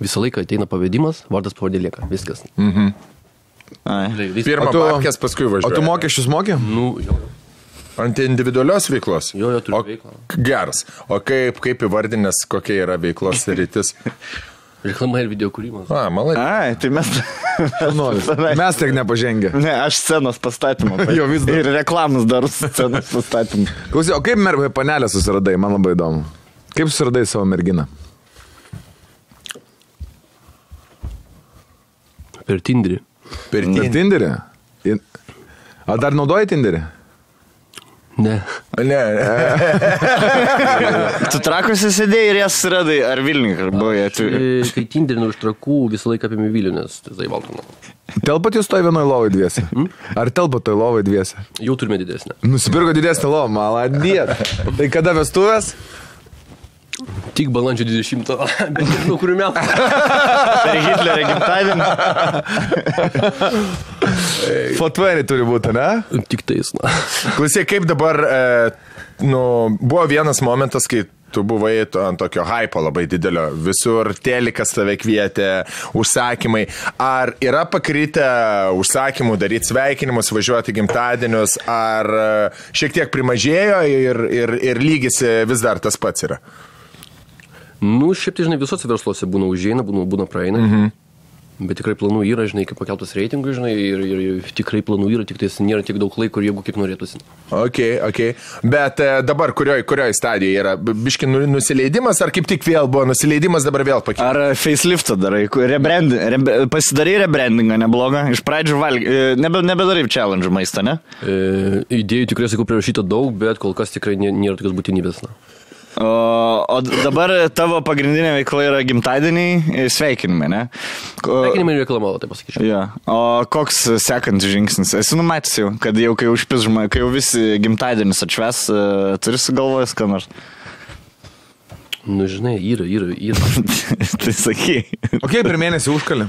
visą laiką ateina pavedimas, vardas pavadė lieka, viskas. ai. Vis, Pirmą O tu- papkės, paskui O važiuoja. tu mokesčius mokė? Nu, jo, Ant individualios veiklos? jo, jo turiu O, veiklą. geras. O kaip, kaip įvardinės, kokia yra veiklos rytis? (laughs) Reklama ir video kūrimas. A, malai. Ai, tai mes. (laughs) Mes tiek nepažengę. Ne, aš scenos pastatymą. (laughs) Jo, vis dar. Ir reklamas dar scenos pastatymą. Klausyk, o kaip mergai panelę susiradai, man labai įdomu. Kaip susiradai savo merginą? Per Tinderį. Per Per Tinderį? In- A dar naudoji Tinderį? Ne. Ne. (laughs) Tu trakuose sėdėjai ir jas suradai, ar Vilniui, ar buvai atveju. Kai Tinderį nuo iš trakų visą laiką apie Vilnių, nes tai valdomo. Telpat jūs toj vienoj lovai dviese? Ar telpat toj lovai dviese? Jau turime didesnę. Nusipirko didesnį lovą, maladėt. (laughs) Tai kada vestuvės? Tik balandžio 20, (laughs) bet nežinau, kurių metų. (laughs) Per Hitlerio gimtadienį. Fotveri turi būti, ne? Tik tais, na. Klausyk, kaip dabar, e, nu, buvo vienas momentas, kai tu buvai ant tokio hypo labai didelio, visur telikas tave kvietė, užsakymai. Ar yra pakrytę užsakymų daryti sveikinimus, važiuoti gimtadienius, ar e, šiek tiek primažėjo ir, ir, ir lygis e, vis dar tas pats yra? Nu, šiaip tai, žinai, visuose versluose būna užėjina, būna, būna praeina. Mhm. Bet tikrai planų yra, žinai, kaip pakeltus reitingus, žinai, ir, ir, ir tikrai planų yra, tik tai nėra tiek daug laiko jeigu kiek norėtųsi. Ok, ok. Bet e, dabar kurioj, kurioj stadijoje yra? Biški nu- nusileidimas, ar kaip tik vėl buvo nusileidimas, dabar vėl pakeisti? Ar faceliftą darai, rebrand, rebe, pasidarai rebrandingą neblogą, iš pradžių valgy, nebe, nebedarai challenge maistą, ne? E, idėjų tikrai, sakau, prirašyta daug, bet kol kas tikrai nė- nėra tokios būtinybės. Na. O, o dabar tavo pagrindinė veikla yra gimtadieniai, sveikinimai, ne? Sveikinimai ir reklama, tai pasakyčiau. Ja. O koks sekantis žingsnis? Esi numatęs jau, kad jau kai užpis žmonės, kai jau visi gimtadienis atšves, e, turi sugalvojęs, ką nors. Nu, žinai, yra, yra, yra. (laughs) tai saky, O kiek per mėnesį užkalė?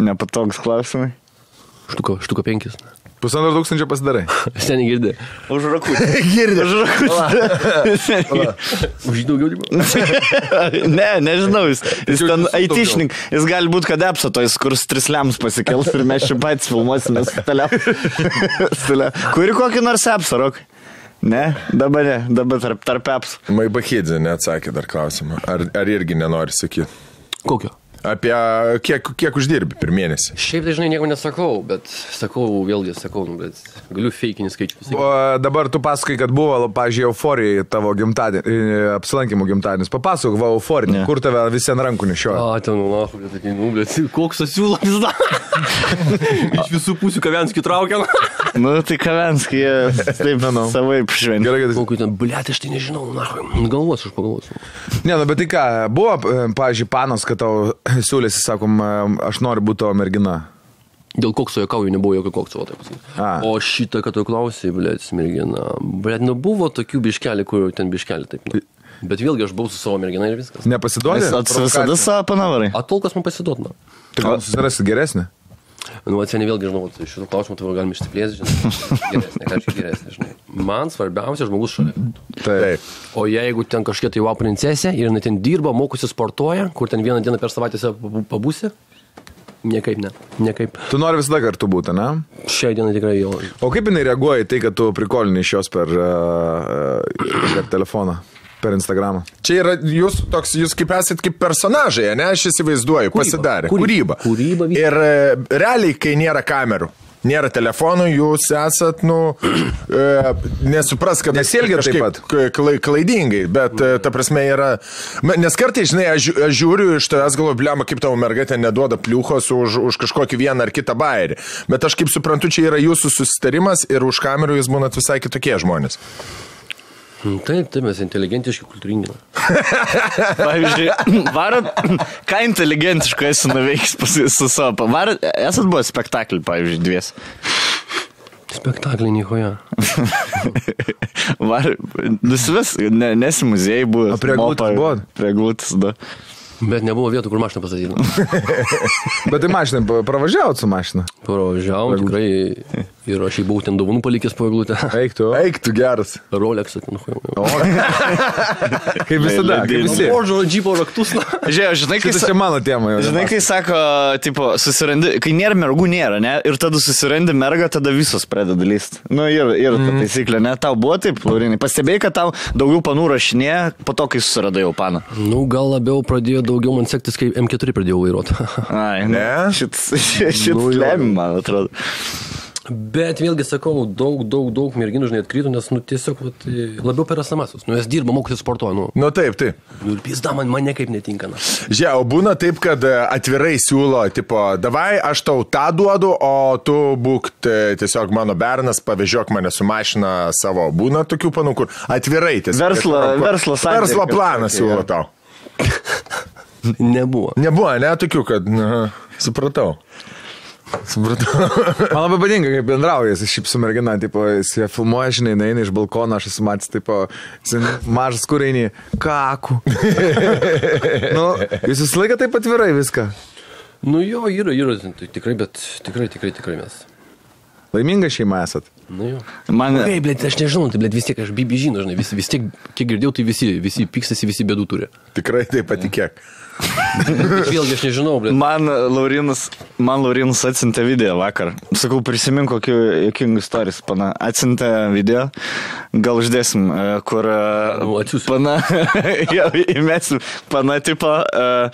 nepatogus klausimai. Štuko, štuko penkis. Pusantro tūkstančio pasidarai. (laughs) Seniai girdė. Už rakutį. (laughs) Girdė. Už rakutį. Už daugiau dirbo. (laughs) ne, nežinau, jis, jis ten aitišnik, jis gali būti kad apsatojus, kur strisliams pasikels ir mes čia patys filmuosime su tele. Kuri kokį nors apsarok? Ne, dabar ne, dabar tarp, tarp apsų. Maibachidze neatsakė dar klausimą. Ar, ar irgi nenori sakyti? Kokio? Apie kiek, kiek uždirbi per mėnesį? Šiaip dažnai nieko nesakau, bet sakau, vėlgi sakau, nu, bet galiu feikinį skaičių pasakyti. O dabar tu pasakai, kad buvo, pažiūrėjau, euforijai tavo gimtadienis, apsilankimo gimtadienis. Papasakok, va, euforinį, kur tave visi ant rankų nešioja. A, ten, nu, na, bet tai, nu, bet koks asiūlas (laughs) dar. Iš visų pusių kavenskį traukia. (laughs) Nu, tai Kavenskį, taip, Manau. savaip šventė. Gerai, kad Kokį ten, blėt, aš tai nežinau, na, galvosiu, aš pagalvosiu. Ne, nu, bet tai ką, buvo, pažiūrėjau, panas, kad tau (clears throat) siūlėsi, sakom, aš noriu būti tavo mergina. Dėl kokso jokauju nebuvo jokio kokso, o taip pasakyti. O šitą, kad tu klausai, blėt, mergina. Blėt, nu buvo tokių biškelį, kur ten biškelį taip. Nu. Bet vėlgi aš buvau su savo mergina ir viskas. Nepasiduodi? Jis visada savo panavarai. Atolkas man pasiduot, na. Tai gal susirasti geresnį? Nu, atsienė vėlgi, žinau, vat šitų klausimų tavo galime išsiplėsti, žinai. (laughs) Geresnė, čia geresnė, žinai. Man svarbiausia žmogus šalia. Taip. O jeigu ten kažkokia tai wow princesė ir jinai ten dirba, mokosi, sportuoja, kur ten vieną dieną per savaitę pabūsi, niekaip ne. Niekaip. Tu nori visada kartu būti, ne? Šią dieną tikrai jau. O kaip jinai reaguoja į tai, kad tu prikolini iš jos per, uh, per telefoną, per Instagramą? Čia yra jūs toks, jūs kaip esat kaip personažai, ne, aš įsivaizduoju, Kūryba. pasidarė. Kūryba. Kūryba. Kūryba. Ir e, realiai, kai nėra kamerų. Nėra telefonų, jūs esat, nu, (clears throat) e, nesupras, kad Nesielgiat taip pat. Klai, klaidingai, bet e, ta prasme yra. Nes kartai, žinai, aš, aš žiūriu iš tavęs galvoju, blema, kaip tavo mergaitė neduoda pliuchos už, už kažkokį vieną ar kitą bairį. Bet aš kaip suprantu, čia yra jūsų susitarimas ir už kamerų jūs būnat visai kitokie žmonės. Mm, Taip, taip, mes inteligentiški, kultūringi. (laughs) Pavyzdžiui, (clears throat) varat, (clears throat) ką inteligentiško esi nuveikęs pas- su savo. Varat, esat buvo spektaklį, pavyzdžiui, dvies. Spektaklį nihoje. (laughs) Var, nusives, ne, nesi muziejai buvo. prie eglutės buvot? Prie glūtis, da. Bet nebuvo vietų, kur mašiną pastatyti. (laughs) Bet tai mašinai, pravažiavot su mašina. Pravažiavom tikrai. Ir aš jį buvau ten dovanų palikęs po eglutę. (laughs) Eik tu. Eik tu geras. Rolex, ten, nu, (laughs) Kaip visada, kaip visi. Ožo, džipo raktus. (laughs) Žiūrėjau, žinai, kai, čia mano tema. jau. žinai, kai sako, tipo, susirandi, kai nėra mergų, nėra, ne? Ir tada susirandi mergą, tada visos pradeda lysti. Nu, ir, ir ta taisyklė, ne? Tau buvo taip, Laurinai. Pastebėjai, kad tau daugiau panų rašinė, po to, kai susiradai jau paną. Nu, gal labiau pradėjo daugiau man sektis, kai M4 pradėjau vairuoti. Ai, Ne? Šit, šit, šit Nu, jo. lemia, man atrodo. Bet vėlgi sakau, daug, daug, daug merginų, žinai, atkrito, nes, nu, tiesiog vat, labiau per esamasis. Nu, jas dirba, mokosi sportuoja, nu. Nu taip, taip. Nu, ir pizda man, man niekaip netinka. Na. Žiūrėjau, o būna taip, kad e, atvirai siūlo, tipo, davai, aš tau tą duodu, o tu būk t- tiesiog mano bernas, pavežiok mane su mašina savo. Būna tokių panų, kur atvirai tiesiog. Verslo- tiesiog- verslo santykiai Verslo planą siūlo tau. (laughs) Nebuvo. Nebuvo, ne tokių, kad, na, supratau. Supratau. (laughs) Man labai patinka, kaip bendrauja, jis šiaip su mergina, tipo, jis ją filmuoja, žinai, eina iš balkono, aš esu matęs, tipo, mažas kur eini, kaku. (laughs) nu, jūs visą laiką taip atvirai viską. Nu jo, yra, yra, tai tikrai, bet tikrai, tikrai, tikrai mes. Laiminga šeima esat. Nu jo. Man, Ei, blėt, aš nežinau, tai blėt vis tiek aš bibi žinau, žinai, vis, vis tiek, kiek girdėjau, tai visi, visi pykstasi, visi bėdų turi. Tikrai tai patikėk. Vėlgi aš nežinau, blėt. man Laurinas, man Laurinas atsintė video vakar. Sakau, prisimink kokių jokingų istorijų. Pana atsintė video. Gal uždėsim, e, kur... Nu, atsiųsiu. Pana, (laughs) jo, įmesim. Pana, tipo, e,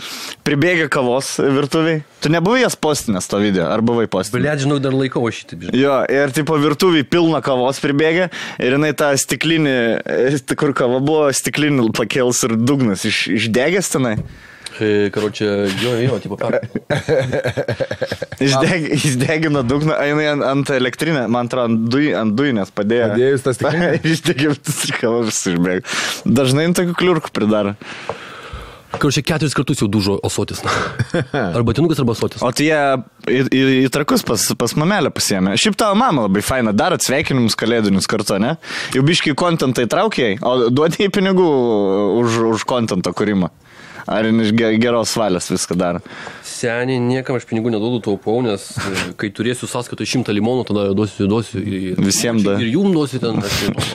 pribėgė kavos virtuviai. Tu nebuvai jas postinės to video, ar buvai postinės? Blėt, žinau, dar laikau aš šitą, žinai. Jo, ir tipo virtuviai pilna kavos pribėgė ir jinai tą stiklinį, kur kava buvo, stiklinį pakėlus ir dugnas iš, išdegęs tenai. E, Karočią, jo, jo, tipo, per. Išdeg, išdegino dugną, eina ant, ant elektrinę, man atrodo, ant, duj, ant dujinės padėjo. Padėjus tą stiklinę? Išdegė visas kavas išbėgo. Dažnai tokių kliurkų pridaro. Karočią, keturis kartus jau dužo osotis. Arba tinukas, arba osotis. O tai jie į, į, į trakus pas, pas mamelę pasiemė. Šiaip tavo mama labai faina, dar atsveikinimus kalėdinius kartu, ne? Jau biškai kontentą įtraukiai, o duodai pinigų už, už kontento kūrimą. Ar iš ge- geros valios viską daro? Seniai, niekam aš pinigų neduodu taupau, nes e, kai turėsiu sąskaitą šimtą limonų, tada duosiu, duosiu. Ir, Visiem da. Ir jum duosiu ten.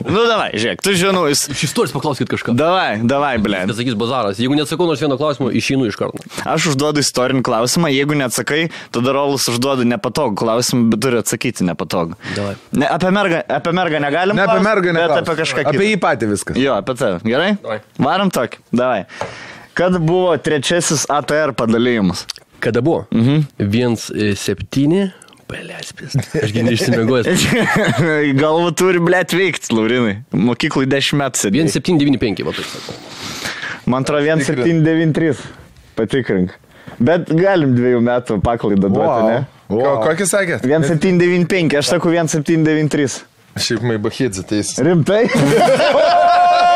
Nu, davai, žiūrėk, tu žinau, jis... Iš istorijos paklauskit kažką. Davai, davai, blė. Nesakys bazaras. Jeigu neatsakau nors vieno klausimo, išeinu iš karto. Aš užduodu istorinį klausimą, jeigu neatsakai, tada Rolas užduoda nepatogų klausimą, bet turi atsakyti nepatogų. Davai. Ne, apie, mergą, apie mergą negalim. Ne apie mergą, ne Bet apie kažką kitą. Apie jį patį viskas. Jo, apie tave. Gerai? Davai. Varom tokį. Davai. Kad buvo trečiasis ATR padalymas? Kada buvo? Mhm. Viens e, septyni. Pelėspės. Aš gini išsimiegojęs. (laughs) Galva turi, blėt, veikti, Laurinai. Mokyklai 10 metų sėdėjo. 1795, va taip sakau. Man atrodo, 1793. Patikrink. Bet galim dviejų metų paklaidą duoti, Wow. ne? Ko, kokį sakėt? 1795, aš sakau 1793. Šiaip Maibachidze teisės. Rimtai? (laughs)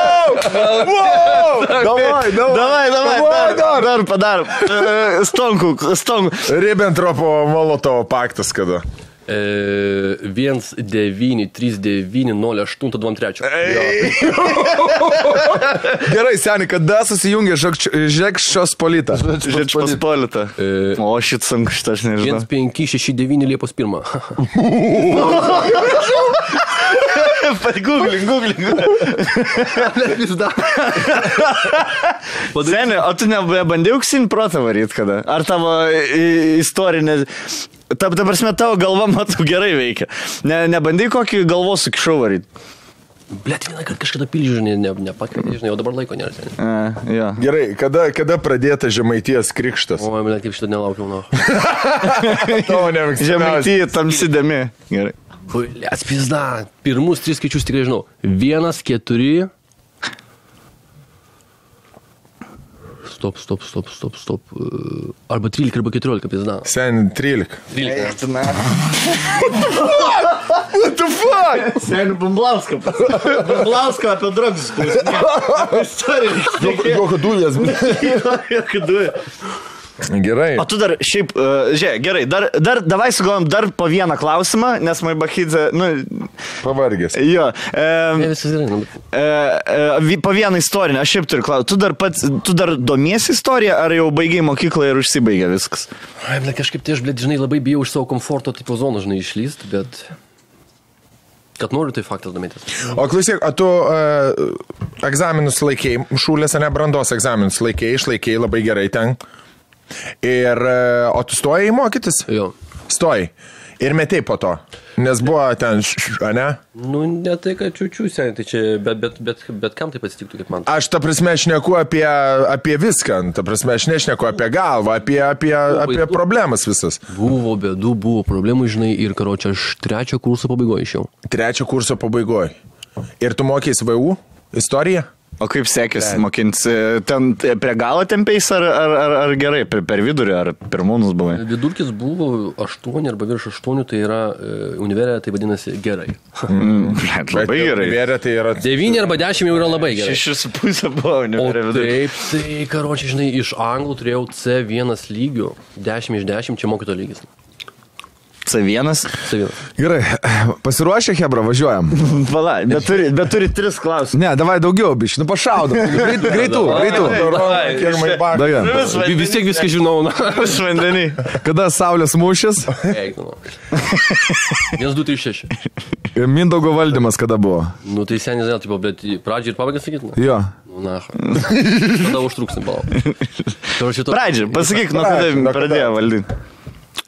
Davai, Davai, davai, Davai, dar, dar padarom. E, Stonku, stonku. Ribbentropo Molotovo paktas kada. E, 1, 9, 3, 9, 0, 8, 2, 3. Gerai, seniai, kada susijungia Žekščios polita? Žiūrėk, paspolita. E, O šit sunku, šitą aš nežinau. 1, 5, 6, 9, Liepos 1. (laughs) (laughs) Googlink, googlink. Seniai, o tu nebandai auksinį protą varyti kada? Ar tavo istorinė... Ta, ta prasme, tavo galva, matau, gerai veikia. Ne, nebandai kokį galvos sukišau varyti. Blet, vieną kartą kažkada pilį, žinai, ne, nepakvietė, žinai, o dabar laiko nėra. seniai. A, jo. Gerai, kada, kada pradėta žemaities krikštas? O, blet, kaip šitą nelaukiau, nu. Nemėgstamiausias. Žemaitį tamsidami. Gerai. Blet, pizda. Pirmus tris skaičius tikrai žinau. Vienas, keturi. Stop, stop, stop, stop, stop. Arba 13, arba 14, pizda. Sen 13. 13. (laughs) What the fuck? Seniai, Bumblauską. Bumblauską apie drogus. (laughs) Istoriją. Jokio dujas. (laughs) Gerai. O tu dar šiaip, uh, žiūrėk, gerai, dar, dar davai sugalvom dar po vieną klausimą, nes Maibachidze, nu, Pavargęs. jo. Bet- e, e, vi- po vieną istoriją, aš šiaip turiu klausimą. Tu dar pats, tu dar domiesi istoriją, ar jau baigiai mokyklą ir užsibaigė viskas? Ai, ble, kažkaip tai aš, ble, žinai, labai bijau iš savo komforto tipo zoną, žinai, išlyst, bet... Kad noriu, tai faktas domėtis. O klausyk, tu uh, egzaminus laikėjai, šūlės, ne brandos egzaminus laikėjai, išlaikėjai labai gerai ten. Ir, uh, o tu stojai mokytis? Jo. Stojai. Ir metei po to. Nes buvo ten, ne? Nu, ne tai, kad čiūčiu seniai, tai čia, bet, bet, bet, bet kam tai atsitiktų, kaip man. Aš ta prasme šneku apie, apie viską, ta prasme aš nešneku apie galvą, apie, apie, apie problemas visas. Buvo bėdų, buvo problemų, žinai, ir karočią aš trečio kurso pabaigoje išėjau. Trečio kurso pabaigoje. Ir tu mokys VU istoriją? O kaip sekėsi mokintis? Ten prie galo tempiais ar, ar, ar, ar gerai, per, per vidurį, ar pirmūnus buvai? Vidurkis buvo 8 arba virš 8, tai yra e, univerė, tai vadinasi gerai. Mm, blet, labai gerai. Vėrė tai yra... 9 arba 10 jau yra labai gerai. Šešis su pusė buvo, O ne taip, tai karočią, žinai, iš anglų turėjau C1 lygių, 10 iš 10 čia mokyto lygis. C1. Savinas. Gerai, pasiruošę, Hebra, važiuojam. (laughs) Vala, bet turi, bet turi tris klausimus. Ne, davai daugiau, biš, nu pašaudom. (laughs) Greit, greitų, greitų. Vis tiek viską žinau, na. Vis vandenį. Kada Saulės mūšis? Eik, nu. 1, 2, 3, 6. Ir Mindaugo valdymas kada buvo? Nu tai seniai, žinai, tipo, bet pradžią ir pabaigą sakyti, na. Jo. Nu, na. Tada užtruksim, (laughs) to. Pradžią, pasakyk, nuo kada? pradėjo valdyti.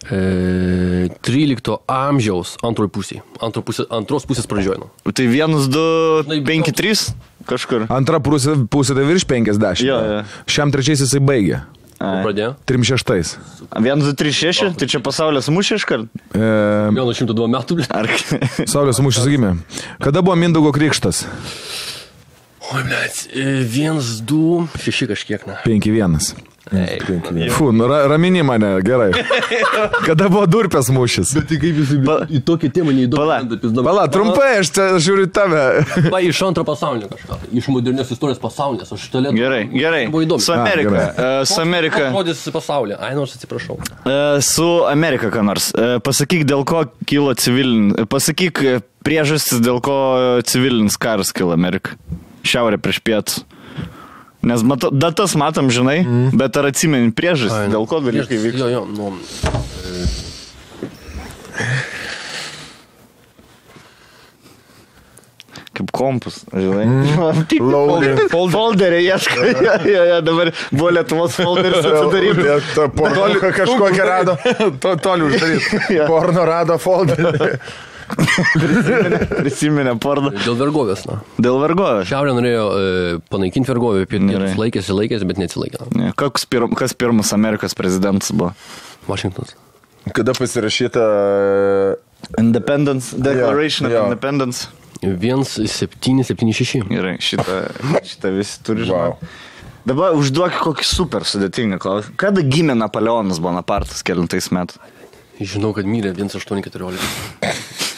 E, 13 amžiaus antroji pusė. Antro pusė, antros pusės pradžioj. Nu. Tai vienas, du, Žinai, penki, trys kažkur. Antra pusė, pusė tai virš 50. Jo, jo. Šiam trečiais jisai baigė. Ai. Pradėjo. Trim šeštais. Vienas, du, trys, šeši, tai čia pasaulės mūšį iškart. E, Gal nuo 102 metų, ble. Ar... Saulės mūšis gimė. Kada buvo Mindaugo krikštas? Oi, ble. 1, 2, 6 kažkiek, na. 5-1. Ra, ramini mane, gerai. Kada buvo durpės mūšis? Tai kaip jūs į tokį temą Pala. neįdomu. Pala, trumpai, aš čia žiūriu tave. Va, iš antro pasaulinio kažką. Iš modernios istorijos pasaulinės. Aš tolėt. Gerai, gerai. Buvo įdomu. Su Amerika. gerai. e, Su Amerika. Žodis pasaulyje. Ai, nors atsiprašau. e, Su Amerika, ką nors. E, Pasakyk, dėl ko kilo civilinis. Pasakyk priežastis, dėl ko civilinis karas kilo Amerika. Šiaurė prieš pietus. Nes mato, datas matom, žinai, mm. bet ar atsimeni priežastį, dėl ko dalykai vyko? Jo, jo, nu. Kaip kompus, žinai. (laughs) Mm. Loading. Folderį ieškai. (laughs) Jo, jo, jo, dabar buvo Lietuvos folderis atsidaryti. Ta porno kažkokią rado. (laughs) To, toliau uždaryti. Porno rado folderį. Prisiminė porno. Dėl vergovės, na. Dėl vergovės. Šiaurė norėjo e, panaikinti vergovę, pietus laikėsi, laikėsi, bet neatsilaikė. Ne, Koks pirm, kas pirmas Amerikos prezidentas buvo? Vašingtonas. Kada pasirašyta... Independence Declaration Jo, of jo. Independence. 1, 7, 7, 6. Gerai, šitą, šitą visi turi Wow. žinoti. Dabar užduok kokį super sudėtingą klausimą. Kada gimė Napoleonas Bonapartas kelintais metais? Žinau, kad mirė 1,814. (laughs)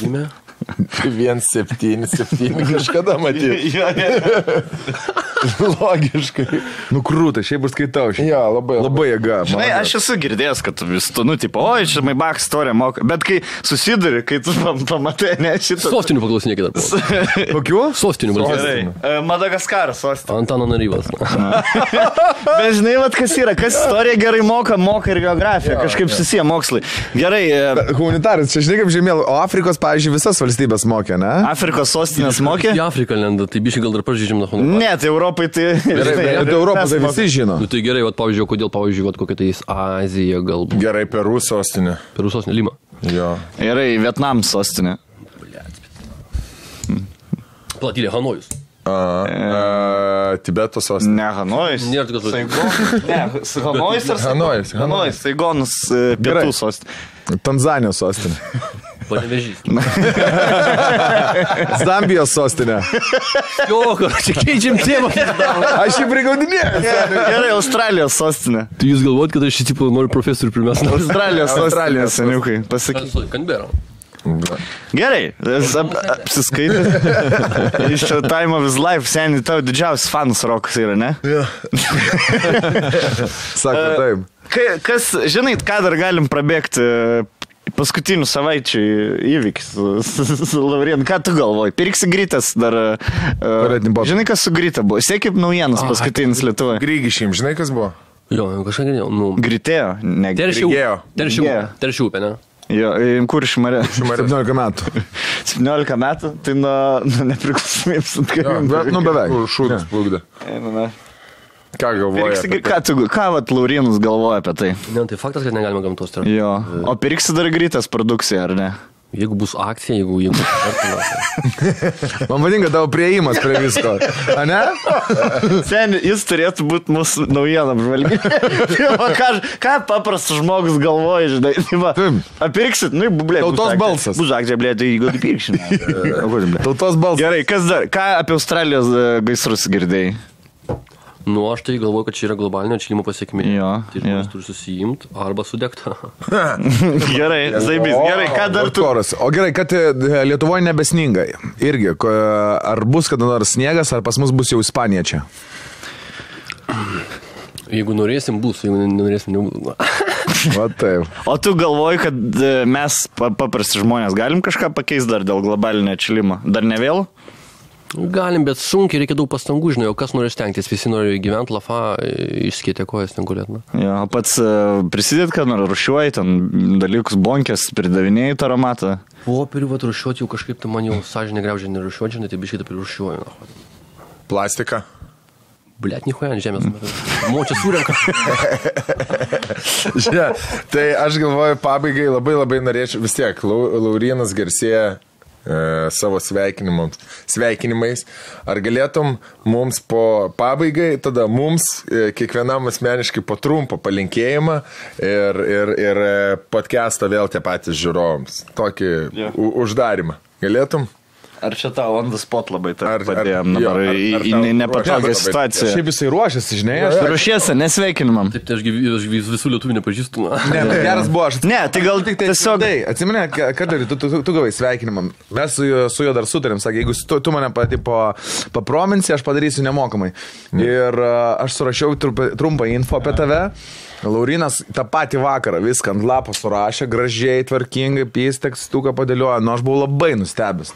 Gimė. 177 kažkada matyti. (laughs) Logiškai. Nu krūta, šiaip ir skaitau. Šiaip. Jo, labai. Labai jėga. Žinai, aš esu girdėjęs, kad vis tu, nu, tipo, oi, čia Maibach istorija moka. Bet kai susiduri, kai tu pam- pamatai, ne, šitą. Sostinių paklausinėkite. (laughs) Kokiu? Sostinių Gerai. paklausinėkite. E, Madagaskaras, sostinė. Antano Naryvas. (laughs) Bet žinai, vat, kas yra, kas istoriją gerai moka, moka ir geografiją, kažkaip susiję mokslai. Gerai, e, Humanitaras, čia žinai kaip žemėlė, o Afrikos, pavyzdžiui, visas valstybės mokė, ne? Afrikos sostinės mokė? Į Afriką lenda, tai biškai gal dar pažydžiam nuo hono. Ne, tai Europai tai... Gerai, bet Europą tai visi žino. Nu tai gerai, vat, pavyzdžiui, kodėl, pavyzdžiui, vat, kokia tai Azija, galbūt. Gerai, Perų sostinė. Per Rusos nelimą. Jo. Gerai, Vietnam sostinė. Platylė Hanojus. A, a, Tibeto sostinė. Ne, Hanojus. Nėra tokios Saigon. Ne, Hanojus ar Hanojus, Hanojus, Saigonas e, pietų sostinė. Tanzanijos sostinė. (laughs) Panevežys. (laughs) Zambijos sostinė. Jo, čia keičiam temą. Aš jį prigaudinėjau. Gerai, Australijos sostinė. Tai jūs galvojat, kad aš šį tipo noriu profesorių pirmiausia. Australijos sostinė, Australijos seniukai. Pasakyk. Kanbera. Gerai, ap- apsiskaitęs. (laughs) Iš čia Time of His Life, seniai, tavo didžiausias fanas rokas yra, ne? (laughs) Sako taip. Kai, kas, žinai, ką dar galim prabėgti paskutinių savaičių įvykis su, Laurien. Ką tu galvoji? Pirksi grytas dar. Uh, žinai, kas su gryta buvo? Sėkip naujienas paskutinis Lietuvoje. Grygišim, žinai kas buvo? Jo, kažką girdėjau. Nu. Gritėjo, ne. Teršiau. Grigėjo. Teršiau, ne? Jo, kur šmarė? 17 metų. 17 metų, tai nuo, nuo nepriklausomybės bet- nu, beveik. Šūdas plūkdė. Na, Ką galvoja? Pirksi, apie tai? ką, tu, ką vat Laurinus galvoja apie tai? Ne, tai faktas, kad negalima gamtos teršti. Jo. O pirksi dar grytas produkcija, ar ne? Jeigu bus akcija, jeigu jeigu bus. (laughs) Man vadinga tavo prieimas prie visko. A ne? Seniai, jis turėtų būti mūsų naujienų apžvalgininkas. (laughs) ką, ką paprastas žmogus galvoja, žinai. Tai va. Apirksit, nu, bublė. Tautos balsas. Buzak, čia, blė, tai jeigu apirksit. (laughs) Tautos balsas. Gerai, kas dar? Ką apie Australijos e, gaisrus girdėjai? Nu, aš tai galvoju, kad čia yra globalinio atšilimo pasiekmė. Jo, Tai jo. žmonės turi susijimti arba sudegti. (laughs) Gerai, zaibys. Gerai, ką dar tu? Koras. O gerai, kad e, Lietuvoje nebesninga. Irgi, ko- ar bus kada nors sniegas, ar pas mus bus jau Ispanija čia? Jeigu norėsim, bus, jeigu nenorėsim, nebus. (laughs) Va taip. O tu galvoji, kad e, mes, pa- paprasti žmonės, galim kažką pakeisti dar dėl globalinio atšilimo? Dar ne vėl? Galim, bet sunkiai reikia daug pastangų, žinai, o kas nori stengtis, visi nori gyventi lafa, išskėtė kojas ten gulėtina. Jo, o pats e, prisidėt, kad nors rušiuoji, ten dalykus bonkės, pridavinėjai tą aromatą. Popierių vat rušiuoti jau kažkaip tai man jau sąžinė graužė nerušiuoti, žinai, tai biškai taip ir rušiuoju. na. Plastiką. Blet, nihuoja ant žemės. Močia surenka. (laughs) Žia, tai aš galvoju, pabaigai labai labai norėčiau, vis tiek, Lau- Laurinas garsėja savo sveikinimams, sveikinimais. Ar galėtum mums po pabaigai, tada mums, e, kiekvienam asmeniškai po trumpą palinkėjimą ir, ir, ir e, podcastą vėl tie patys žiūrovams. Tokį u- uždarimą. Galėtum? Ar čia tau on the spot labai ar, padėjom ar- jo, dabar ar- į, nepatogią situaciją? Šiaip jisai ruošiasi, žinai, aš Ruošiesi, nesveikinimam. Taip, tai aš, aš vis- visų lietuvių nepažįstu. na. Ne, bet (laughs) geras buvo, aš Ne, tai gal tik tai tiesiog- tiesiog. Atsimeni, kad tu, tu, tu, tu gavai sveikinimą. Mes su su juo dar sutarėm, sakė, jeigu tu, tu mane pati po, paprominsi, aš padarysiu nemokamai. Ir aš surašiau trumpą, info apie tave. Laurinas tą patį vakarą viską ant lapo surašė, gražiai, tvarkingai, pys tekstuką padėliojo. Nu, aš buvau labai nustebęs.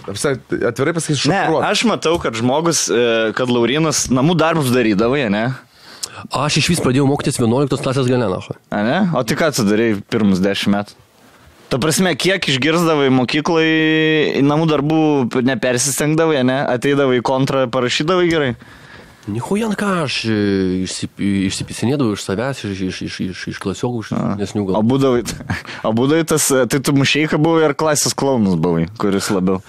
Atvirai pasakysiu, Ne, šokiruotas. aš matau, kad žmogus, e, kad Laurinas namų darbus darydavo, ne? Aš iš vis pradėjau mokytis 11 klasės gale, na. A, ne? O tai ką tu darai pirmus dešimt metų? Ta prasme, kiek išgirdavai mokyklai, namų darbų nepersistengdavai, ne? Ateidavai į kontrą, parašydavai gerai. Nihujan ką aš išsip, išsipisinėdavau iš savęs, iš, iš, iš, iš, iš klasiokų, iš nesnių O gal. būdavai, o būdavai tas, tai tu mušeika buvai ar klasės klaunas buvai, kuris labiau?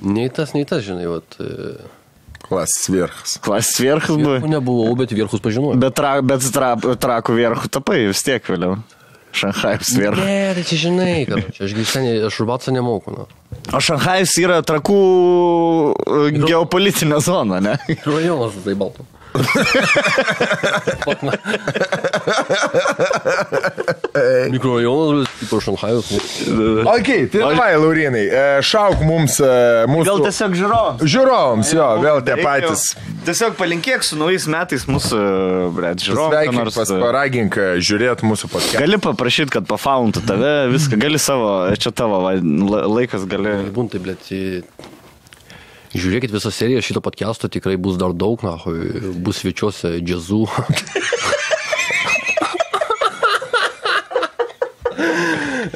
Nei tas, nei tas, žinai, vat. Klasės virchas. Klasės Vierchų buvai? nebuvau, bet vierchus pažinojau. Bet, tra, bet tra, trakų vierchų tapai vis tiek vėliau. Šanhajus vierchas. Ne, tai čia žinai, kad čia aš gyvenę, aš urbatsą nemoku, na. O Šanhajus yra trakų geopolitinė zona, ne? Rajonas tai balto. (laughs) Mikrorajonas, bet tipo Šanhajus. Ok, tai vai, Laurinai, e, šauk mums e, mūsų... Gal tiesiog žiūrovams? Žiūrovams, jo, vėl tie patys. Tiesiog palinkėk su naujais metais mūsų, blėt, žiūrovams. Nors, pas paragink e, žiūrėti mūsų podcastą. Gali paprašyti, kad pafauntų tave, viską, gali savo, čia tavo laikas, gali. Buntai, blėt. Žiūrėkit visą seriją šito podcast'o, tikrai bus dar daug, na, bus svečiuose džiazų.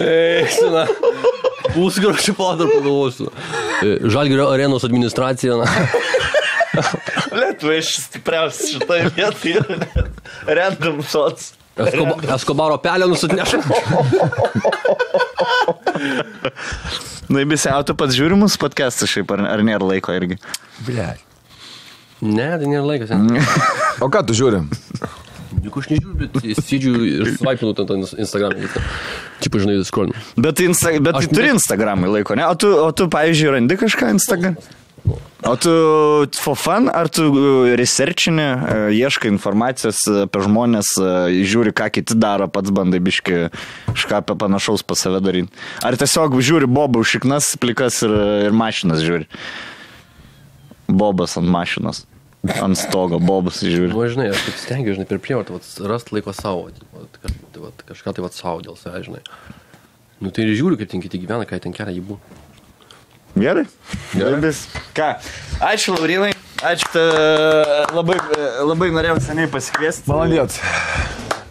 Eisina. Bus gražiai padar pagalvosiu. E, Žalgirio arenos administracija. Na. Lietuva iš stipriausias šitoje vietoje. Random sots. Eskoba, Eskobaro pelę nusitineš. Na, bisi, o tu pats žiūri mūsų podcast'ą šiaip, ar, ar nėra laiko irgi? Ne, tai nėra laikas. Ne. O ką tu žiūri? Juk aš nežiūriu, bet sėdžiu ir svaipinu ten tą Instagram. Čia, žinai, skrolinu. Bet, insta, bet Aš turi ne- Instagramai laiko, ne? O tu, o tu pavyzdžiui, randi kažką Instagram? O tu for fun, ar tu e, researchini, e, ieškai informacijos apie žmonės, e, žiūri, ką kiti daro, pats bandai biški kažką apie panašaus pas save daryti? Ar tiesiog žiūri bobų šiknas, plikas ir, ir mašinas žiūri? Bobas ant mašinos. Ant stogo bobas žiūri. Nu, žinai, aš taip stengiuosi, žinai, per prievartą rasti laiko savo, vat, kaž, vat, kažką tai vat savo dėl savęs, žinai. Nu tai ir žiūriu, kaip ten kiti gyvena, ką ten kelia jį buvo. Gerai. Gerai. Ką? Ačiū, Laurinai. Ačiū, ta, labai, labai norėjau seniai pasikviesti. Valandėt.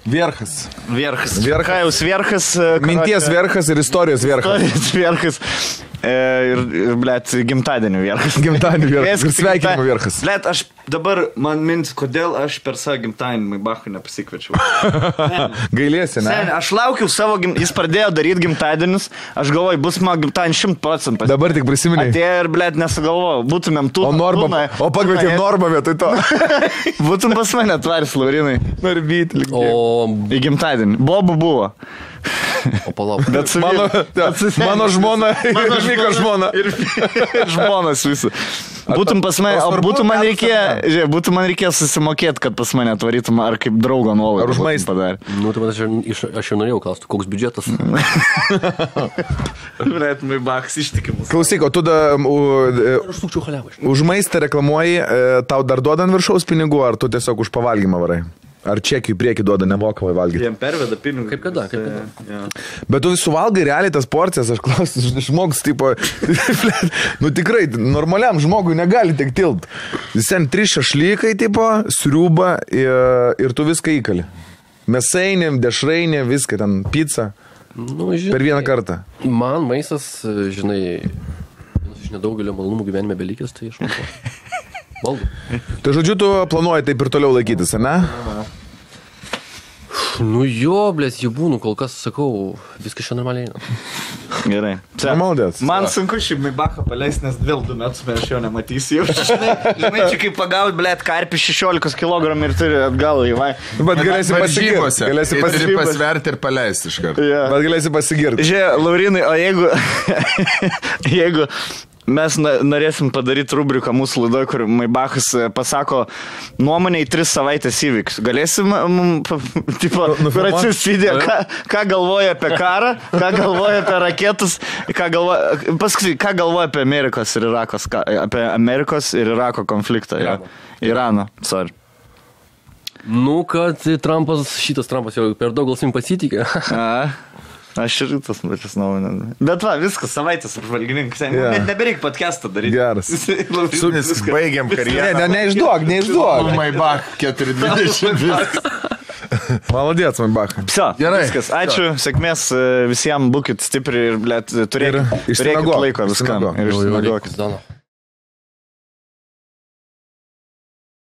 Vierchas. Vierchas. Vierchas. Kajaus Vierchas. Minties verchas ir istorijos verchas. Istorijos Vierchas. E, ir, ir blėt, gimtadienio Vierchas. Gimtadienio. Kvieskit Ir sveikinimo vierchas. Blet, aš dabar man mintis, kodėl aš per savo gimtadienį Bachų nepasikviečiau. (laughs) Gailėsi, ne? Sen, aš laukiau savo, gim... jis pradėjo daryti gimtadienius, aš galvoju, bus mano gimtadienis 100 procentų. Dabar tik prisiminiai. Atėjo ir, blėt, nesugalvojau, būtumėm tu. O normą, o pakvietė normą vietoj to. (laughs) Būtum pas mane atvaris, Laurinai. Narbyti. O, Į gimtadienį. Bobų buvo. (laughs) o palauk. Bet su Mano, ja, mano žmona (laughs) Mano Miko žmona. Ir, (laughs) žmonas visų. Būtum pas mane, o būtų man reikėjo, būtų man reikėjo susimokėti, kad pas mane atvarytum ar kaip draugo nuolaidą. Ar už maistą? padarę. Nu, tai aš, iš- aš ir norėjau klausti, koks biudžetas. Turėtumai baks ištikimus. Klausyk, o tu da, u, e, Aš už maistą reklamuoji, e, tau dar duodant viršaus pinigų, ar tu tiesiog už pavalgymą varai? Ar čekių į priekį duoda nemokamai valgyti. Jiem perveda pinigus. Kaip kada, kaip kada. Ja. Bet tu suvalgai realiai tas porcijas, aš klausiu, žmogus, tipo, (laughs) nu tikrai, normaliam žmogui negali tiek tilt. Visiems trys šašlykai, tipo, sriuba ir, ir tu viską įkali. Mesainė, dešrainė, viską ten, pizza. Nu, žinai, Per vieną kartą. Man maistas, žinai, iš nedaugelio malonumų gyvenime belikęs, tai aš (laughs) Valgau. Tai žodžiu, tu planuoji taip ir toliau laikytis, ne? Nu jo, blės, jų būnų, kol kas sakau, viskas čia normaliai. Gerai. Čia, Maldės. Man sunku šį Maibachą paleisti, nes vėl du metus aš jo nematysiu. (laughs) Žinai, žinai, čia kaip pagauti, blėt, karpį 16 kg ir turi atgal į vai. Bet galėsi pasigirti. Galėsi pasigirti. pasverti ir paleisti iš karto. Ja. Bet galėsi pasigirti. Žiūrėk, Laurinai, o jeigu, (laughs) jeigu mes na, norėsim padaryti rubriką mūsų laidoje, kur Maibachas e, pasako nuomonę į tris savaitės įvykius, galėsim, mm, (laughs) pa- tipo, kur atsiųs video, ką, ką galvoja apie karą, ką galvoja apie raketus, ką galvoja, paskui, ką galvoja apie Amerikos ir Irakos, ką, apie Amerikos ir Irako konfliktą. Ja. Irano, sorry. Nu, kad Trumpas, šitas Trumpas jau per daug gal sim pasitikė. (laughs) A, aš ir tas pačias nuomonę. Bet va, viskas, savaitės apžvalgininkas. Yeah. Net nebereik podcast'ą daryti. Geras. (laughs) Mes baigiam Ne, karjerą. ne, neišduok, neišduok. Maibach 420. Malodėts, man bach. Psa, Gerai. Viskas, ačiū, sėkmės e, visiems, būkit stipri ir, blėt, turėkit, Ir turėkit laiko viskam. Ir išsimiegokit.